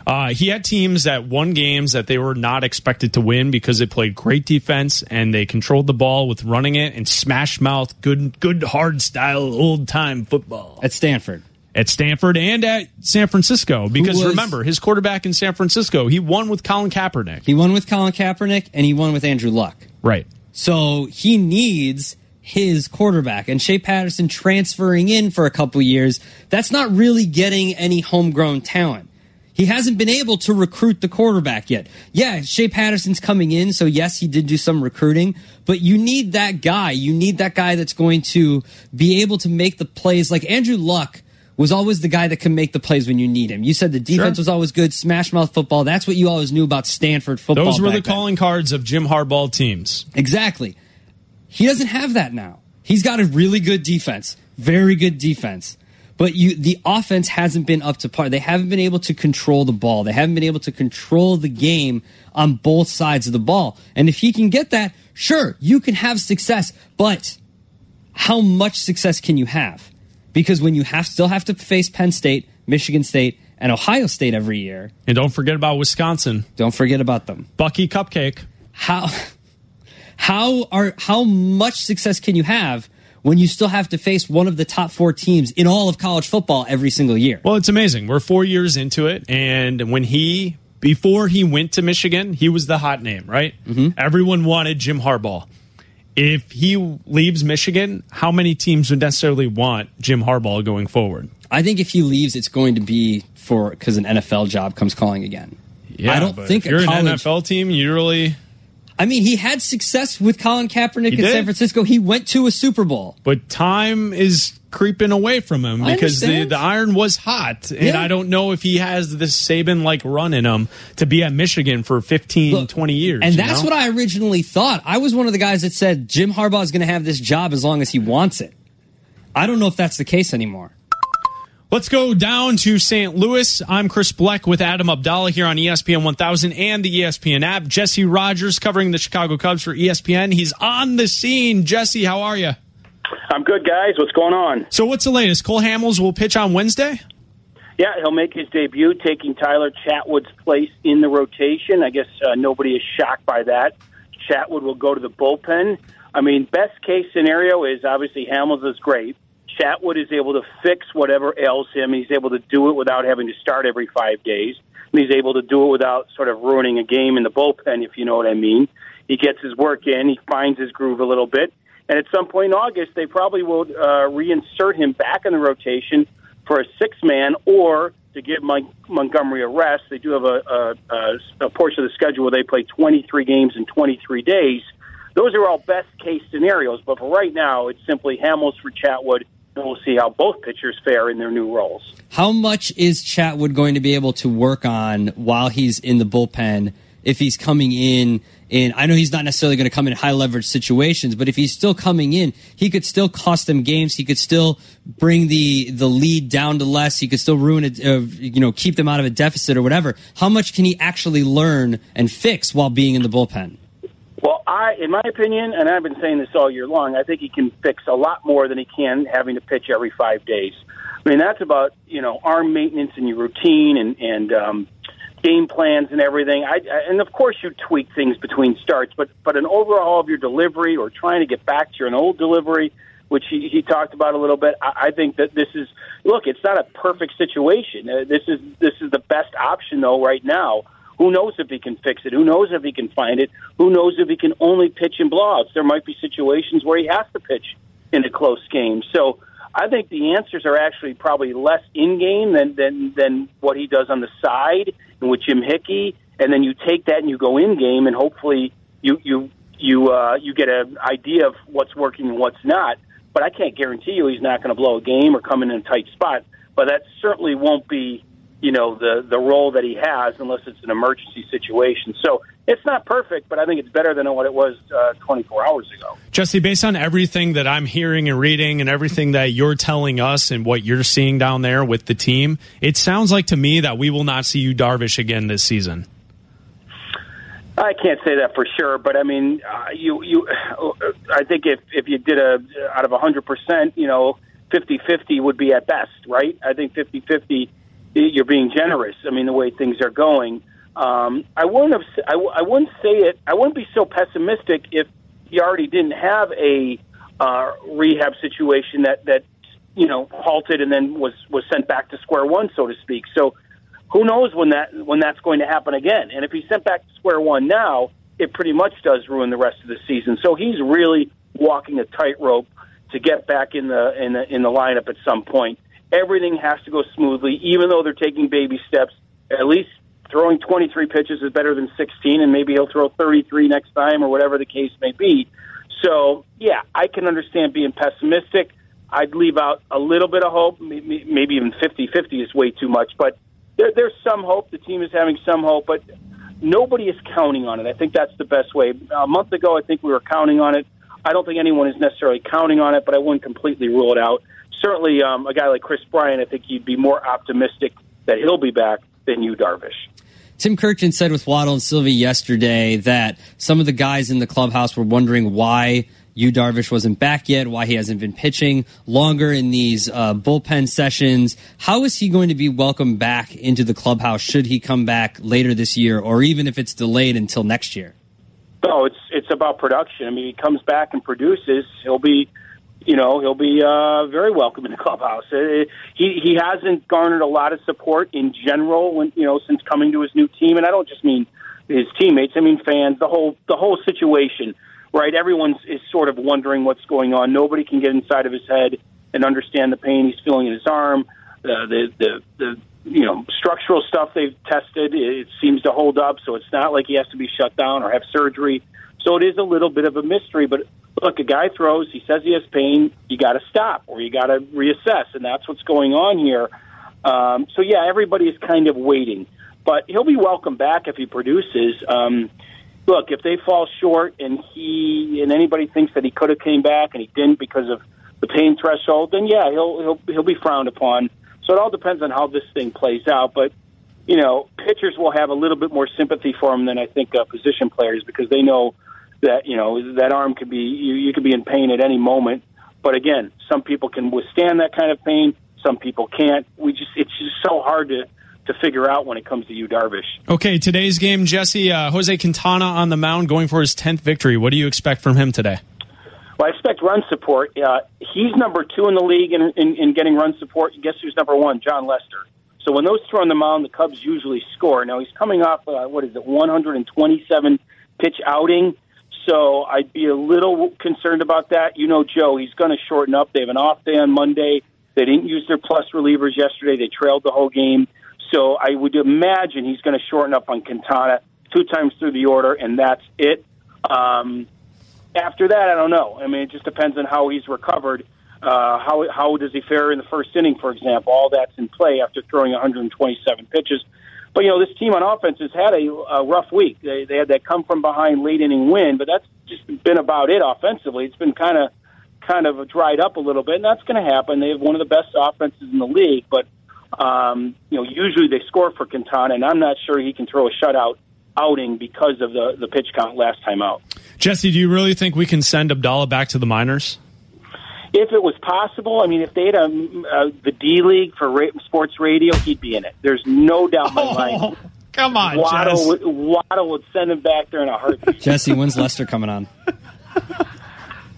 Uh, he had teams that won games that they were not expected to win because they played great defense and they controlled the ball with running it and smash mouth, good, good hard style, old time football at Stanford. At Stanford and at San Francisco, because was- remember his quarterback in San Francisco, he won with Colin Kaepernick. He won with Colin Kaepernick and he won with Andrew Luck. Right. So he needs his quarterback and Shea Patterson transferring in for a couple years. That's not really getting any homegrown talent. He hasn't been able to recruit the quarterback yet. Yeah, Shea Patterson's coming in, so yes, he did do some recruiting, but you need that guy. You need that guy that's going to be able to make the plays. Like Andrew Luck was always the guy that can make the plays when you need him. You said the defense Sure. was always good, smash mouth football. That's what you always knew about Stanford football. Those were the back then. calling cards of Jim Harbaugh teams. Exactly. He doesn't have that now. He's got a really good defense, very good defense. But you, the offense hasn't been up to par. They haven't been able to control the ball. They haven't been able to control the game on both sides of the ball. And if he can get that, sure, you can have success. But how much success can you have? Because when you have still have to face Penn State, Michigan State, and Ohio State every year, And don't forget about Wisconsin. don't forget about them. Bucky Cupcake. How [laughs] how are how much success can you have when you still have to face one of the top four teams in all of college football every single year? Well, it's amazing. We're four years into it, and when he before he went to Michigan, he was the hot name, right? Mm-hmm. Everyone wanted Jim Harbaugh. If he leaves Michigan, how many teams would necessarily want Jim Harbaugh going forward? I think if he leaves, it's going to be for because an NFL job comes calling again. Yeah, I don't think if you're a an college. NFL team. You really, I mean, he had success with Colin Kaepernick in. San Francisco. He went to a Super Bowl. but time is creeping away from him I because the, the iron was hot, and Yeah. I don't know if he has this Saban like run in him to be at Michigan for 15, Look, 20 years. And that's know? what I originally thought. I was one of the guys that said Jim Harbaugh is going to have this job as long as he wants it. I don't know if that's the case anymore. Let's go down to St. Louis. I'm Chris Bleck with Adam Abdalla here on ESPN 1000 and the ESPN app. Jesse Rogers covering the Chicago Cubs for ESPN. He's on the scene. Jesse, how are you? I'm good, guys. What's going on? So, what's the latest? Cole Hamels will pitch on Wednesday? Yeah, he'll make his debut, taking Tyler Chatwood's place in the rotation. I guess uh, nobody is shocked by that. Chatwood will go to the bullpen. I mean, best case scenario is obviously Hamels is great. Chatwood is able to fix whatever ails him. He's able to do it without having to start every five days. He's able to do it without sort of ruining a game in the bullpen, if you know what I mean. He gets his work in. He finds his groove a little bit. And at some point in August, they probably will uh, reinsert him back in the rotation for a six man or to give Mon- Montgomery a rest. They do have a, a, a, a portion of the schedule where they play 23 games in 23 days. Those are all best case scenarios, but for right now, it's simply Hamels for Chatwood, and we'll see how both pitchers fare in their new roles. How much is Chatwood going to be able to work on while he's in the bullpen if he's coming in? And I know he's not necessarily going to come in high leverage situations, but if he's still coming in, he could still cost them games. He could still bring the the lead down to less. He could still ruin it, uh, you know, keep them out of a deficit or whatever. How much can he actually learn and fix while being in the bullpen? Well, I, in my opinion, and I've been saying this all year long, I think he can fix a lot more than he can having to pitch every five days. I mean, that's about you know arm maintenance and your routine and and um, game plans and everything. I, I and of course you tweak things between starts, but but an overhaul of your delivery or trying to get back to your old delivery, which he, he talked about a little bit. I, I think that this is look. It's not a perfect situation. Uh, this is this is the best option though right now. Who knows if he can fix it? Who knows if he can find it? Who knows if he can only pitch in blowouts? There might be situations where he has to pitch in a close game. So I think the answers are actually probably less in game than than than what he does on the side with Jim Hickey. And then you take that and you go in game, and hopefully you you you uh, you get an idea of what's working and what's not. But I can't guarantee you he's not going to blow a game or come in in a tight spot. But that certainly won't be you know the the role that he has unless it's an emergency situation. So it's not perfect, but I think it's better than what it was uh, 24 hours ago. Jesse, based on everything that I'm hearing and reading and everything that you're telling us and what you're seeing down there with the team, it sounds like to me that we will not see Yu Darvish again this season. I can't say that for sure, but I mean, uh, you you, I think if if you did a out of 100 percent, you know, 50-50 would be at best, right? I think 50-50 you're being generous. I mean, the way things are going, um, I wouldn't have. I, I wouldn't say it. I wouldn't be so pessimistic if he already didn't have a uh, rehab situation that that you know halted and then was was sent back to square one, so to speak. So who knows when that when that's going to happen again? And if he's sent back to square one now, it pretty much does ruin the rest of the season. So he's really walking a tightrope to get back in the in the in the lineup at some point everything has to go smoothly, even though they're taking baby steps. At least throwing 23 pitches is better than 16, and maybe he'll throw 33 next time or whatever the case may be. So, yeah, I can understand being pessimistic. I'd leave out a little bit of hope. Maybe even 50 50 is way too much, but there, there's some hope. The team is having some hope, but nobody is counting on it. I think that's the best way. A month ago, I think we were counting on it. I don't think anyone is necessarily counting on it, but I wouldn't completely rule it out certainly um, a guy like Kris Bryant, I think you'd be more optimistic that he'll be back than Yu, Darvish. Tim Kurkjian said with Waddle and Silvy yesterday that some of the guys in the clubhouse were wondering why Yu Darvish wasn't back yet, why he hasn't been pitching longer in these uh, bullpen sessions. How is he going to be welcomed back into the clubhouse should he come back later this year, or even if it's delayed until next year? No, it's it's about production. I mean, he comes back and produces, he'll be you know he'll be uh, very welcome in the [laughs] clubhouse. Uh, he he hasn't garnered a lot of support in general when you know since coming to his new team, and I don't just mean his teammates. I mean fans. The whole the whole situation, right? Everyone's is sort of wondering what's going on. Nobody can get inside of his head and understand the pain he's feeling in his arm. Uh, the the the you know structural stuff they've tested it seems to hold up, so it's not like he has to be shut down or have surgery. So it is a little bit of a mystery, but look, a guy throws, he says he has pain, you got to stop or you got to reassess, and that's what's going on here. Um, so yeah, everybody is kind of waiting, but he'll be welcome back if he produces. Um, look, if they fall short and he and anybody thinks that he could have came back and he didn't because of the pain threshold, then yeah, he'll he'll he'll be frowned upon. So it all depends on how this thing plays out, but. You know, pitchers will have a little bit more sympathy for him than I think uh, position players because they know that you know that arm could be you, you could be in pain at any moment. But again, some people can withstand that kind of pain. Some people can't. We just it's just so hard to to figure out when it comes to Yu, Darvish. Okay, today's game, Jesse uh, Jose Quintana on the mound, going for his tenth victory. What do you expect from him today? Well, I expect run support. Uh, he's number two in the league in, in, in getting run support. Guess who's number one? Jon Lester. So when those two are on the mound, the Cubs usually score. Now he's coming off uh, what is it, 127 pitch outing. So I'd be a little concerned about that. You know, Joe, he's going to shorten up. They have an off day on Monday. They didn't use their plus relievers yesterday. They trailed the whole game. So I would imagine he's going to shorten up on Quintana two times through the order, and that's it. Um, after that, I don't know. I mean, it just depends on how he's recovered. Uh, how how does he fare in the first inning, for example? All that's in play after throwing 127 pitches. But you know, this team on offense has had a, a rough week. They, they had that come from behind late inning win, but that's just been about it offensively. It's been kind of kind of dried up a little bit, and that's going to happen. They have one of the best offenses in the league, but um, you know, usually they score for Quintana, and I'm not sure he can throw a shutout outing because of the the pitch count last time out. Jesse, do you really think we can send Abdalla back to the minors? If it was possible, I mean, if they had a, uh, the D League for ra- sports radio, he'd be in it. There's no doubt in my mind. [laughs] Come on, Waddle Jess. would, Waddle would send him back there in a heartbeat. Jesse, when's Lester coming on? [laughs]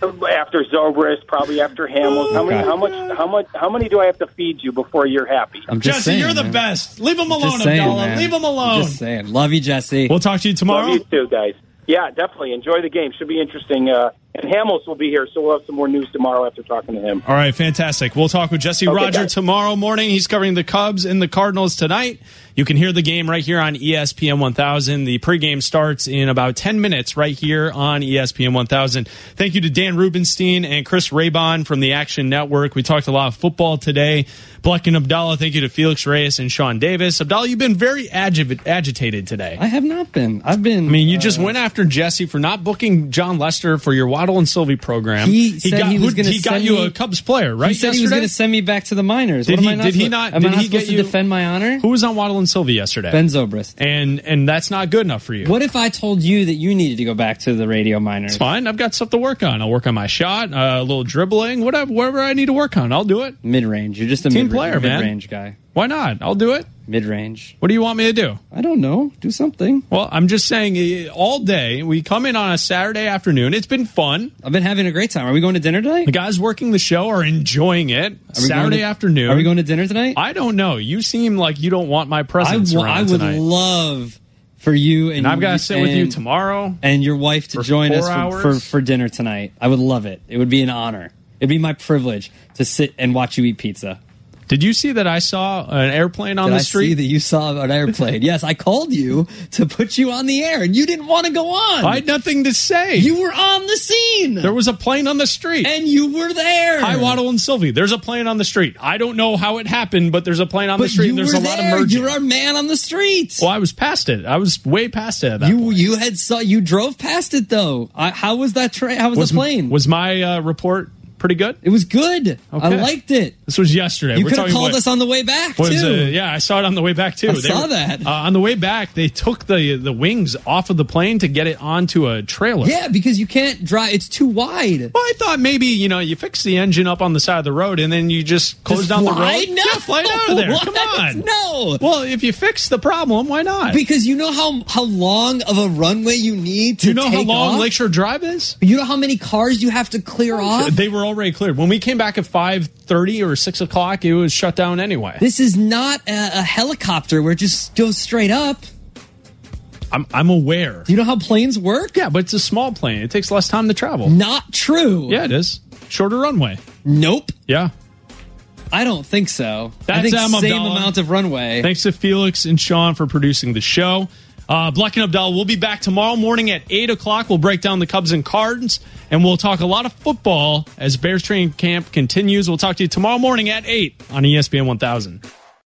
after Zobrist, probably after Hamels. How many? Okay. How much? How much? How many do I have to feed you before you're happy? I'm just Jesse, saying, you're the man. best. Leave him alone, Just saying, Abdalla. man. Leave him alone. Just saying. Love you, Jesse. We'll talk to you tomorrow. Love you too, guys. Yeah, definitely. Enjoy the game. Should be interesting. Uh, and Hamels will be here, so we'll have some more news tomorrow after talking to him. All right, fantastic. We'll talk with Jesse Okay, Roger guys. tomorrow morning. He's covering the Cubs and the Cardinals tonight. You can hear the game right here on ESPN 1000. The pregame starts in about 10 minutes right here on ESPN 1000. Thank you to Dan Rubenstein and Chris Raybon from the Action Network. We talked a lot of football today. Bleck and Abdalla, thank you to Felix Reyes and Sean Davis. Abdalla, you've been very agi- agitated today. I have not been. I've been. I mean, you just uh, went after Jesse for not booking Jon Lester for your Waddle and Silvy program. He said got, he who- gonna he got send you me- a Cubs player, right? He said he was going to send me back to the minors. Did What am he- I not did he not- Am did I not he supposed to you- defend my honor? Who was on Waddle and Silvy yesterday? Ben Zobrist. And and that's not good enough for you. What if I told you that you needed to go back to the radio minors? It's fine. I've got stuff to work on. I'll work on my shot, uh, a little dribbling, whatever, whatever I need to work on. I'll do it. Mid range. You're just a Team mid- player, man. mid-range guy. Why not? I'll do it. Mid range. What do you want me to do? I don't know. Do something. Well, I'm just saying, eh, all day we come in on a Saturday afternoon. It's been fun. I've been having a great time. Are we going to dinner tonight? The guys working the show are enjoying it. Are we Saturday going to- afternoon. Are we going to dinner tonight? I don't know. You seem like you don't want my I, presence wa- around I would tonight. love for you and, and I've got to sit with you and- tomorrow. and your wife to For join us for, for, hours? for dinner tonight. I would love it. It would be an honor. It'd be my privilege to sit and watch you eat pizza. Did you see that I saw an airplane on Did the I street? see that you saw an airplane? yes, I called you to put you on the air, and you didn't want to go on. I had nothing to say. You were on the scene. There was a plane on the street. and you were there. Hi, Waddle and Silvy. There's a plane on the street. I don't know how it happened, but there's a plane on but the street. you and there's were a lot of merging. You're our man on the street. well, I was past it. I was way past it. You point. you had saw you drove past it though. I, how was that train? How was, was the plane? Was my uh, report pretty good? it was good. I liked it. This was yesterday. You could have called what- us on the way back was, too. uh, yeah, I saw it on the way back too. I They saw were- that. uh, on the way back. They took the the wings off of the plane to get it onto a trailer. yeah, because you can't drive. It's too wide. Well, I thought maybe you know you fix the engine up on the side of the road and then you just close Just down the road. No. Yeah, fly it out of there. What? Come [laughs] on. No. Well, if you fix the problem, why not? Because you know how how long of a runway you need to you know how long off? Lakeshore Drive is? You know how many cars you have to clear off. They were already cleared. When we came back at five thirty or six o'clock, it was shut down anyway. This is not a, a helicopter where it just goes straight up. I'm I'm aware. Do you know how planes work? Yeah, but it's a small plane. It takes less time to travel. Not true. Yeah, it is. Shorter runway. Nope. Yeah. I don't think so. I That's think same Abdalla. amount of runway. Thanks to Felix and Sean for producing the show. Uh, Bleck and Abdalla, we'll be back tomorrow morning at 8 o'clock. We'll break down the Cubs and Cards, and we'll talk a lot of football as Bears training camp continues. We'll talk to you tomorrow morning at 8 on ESPN 1000.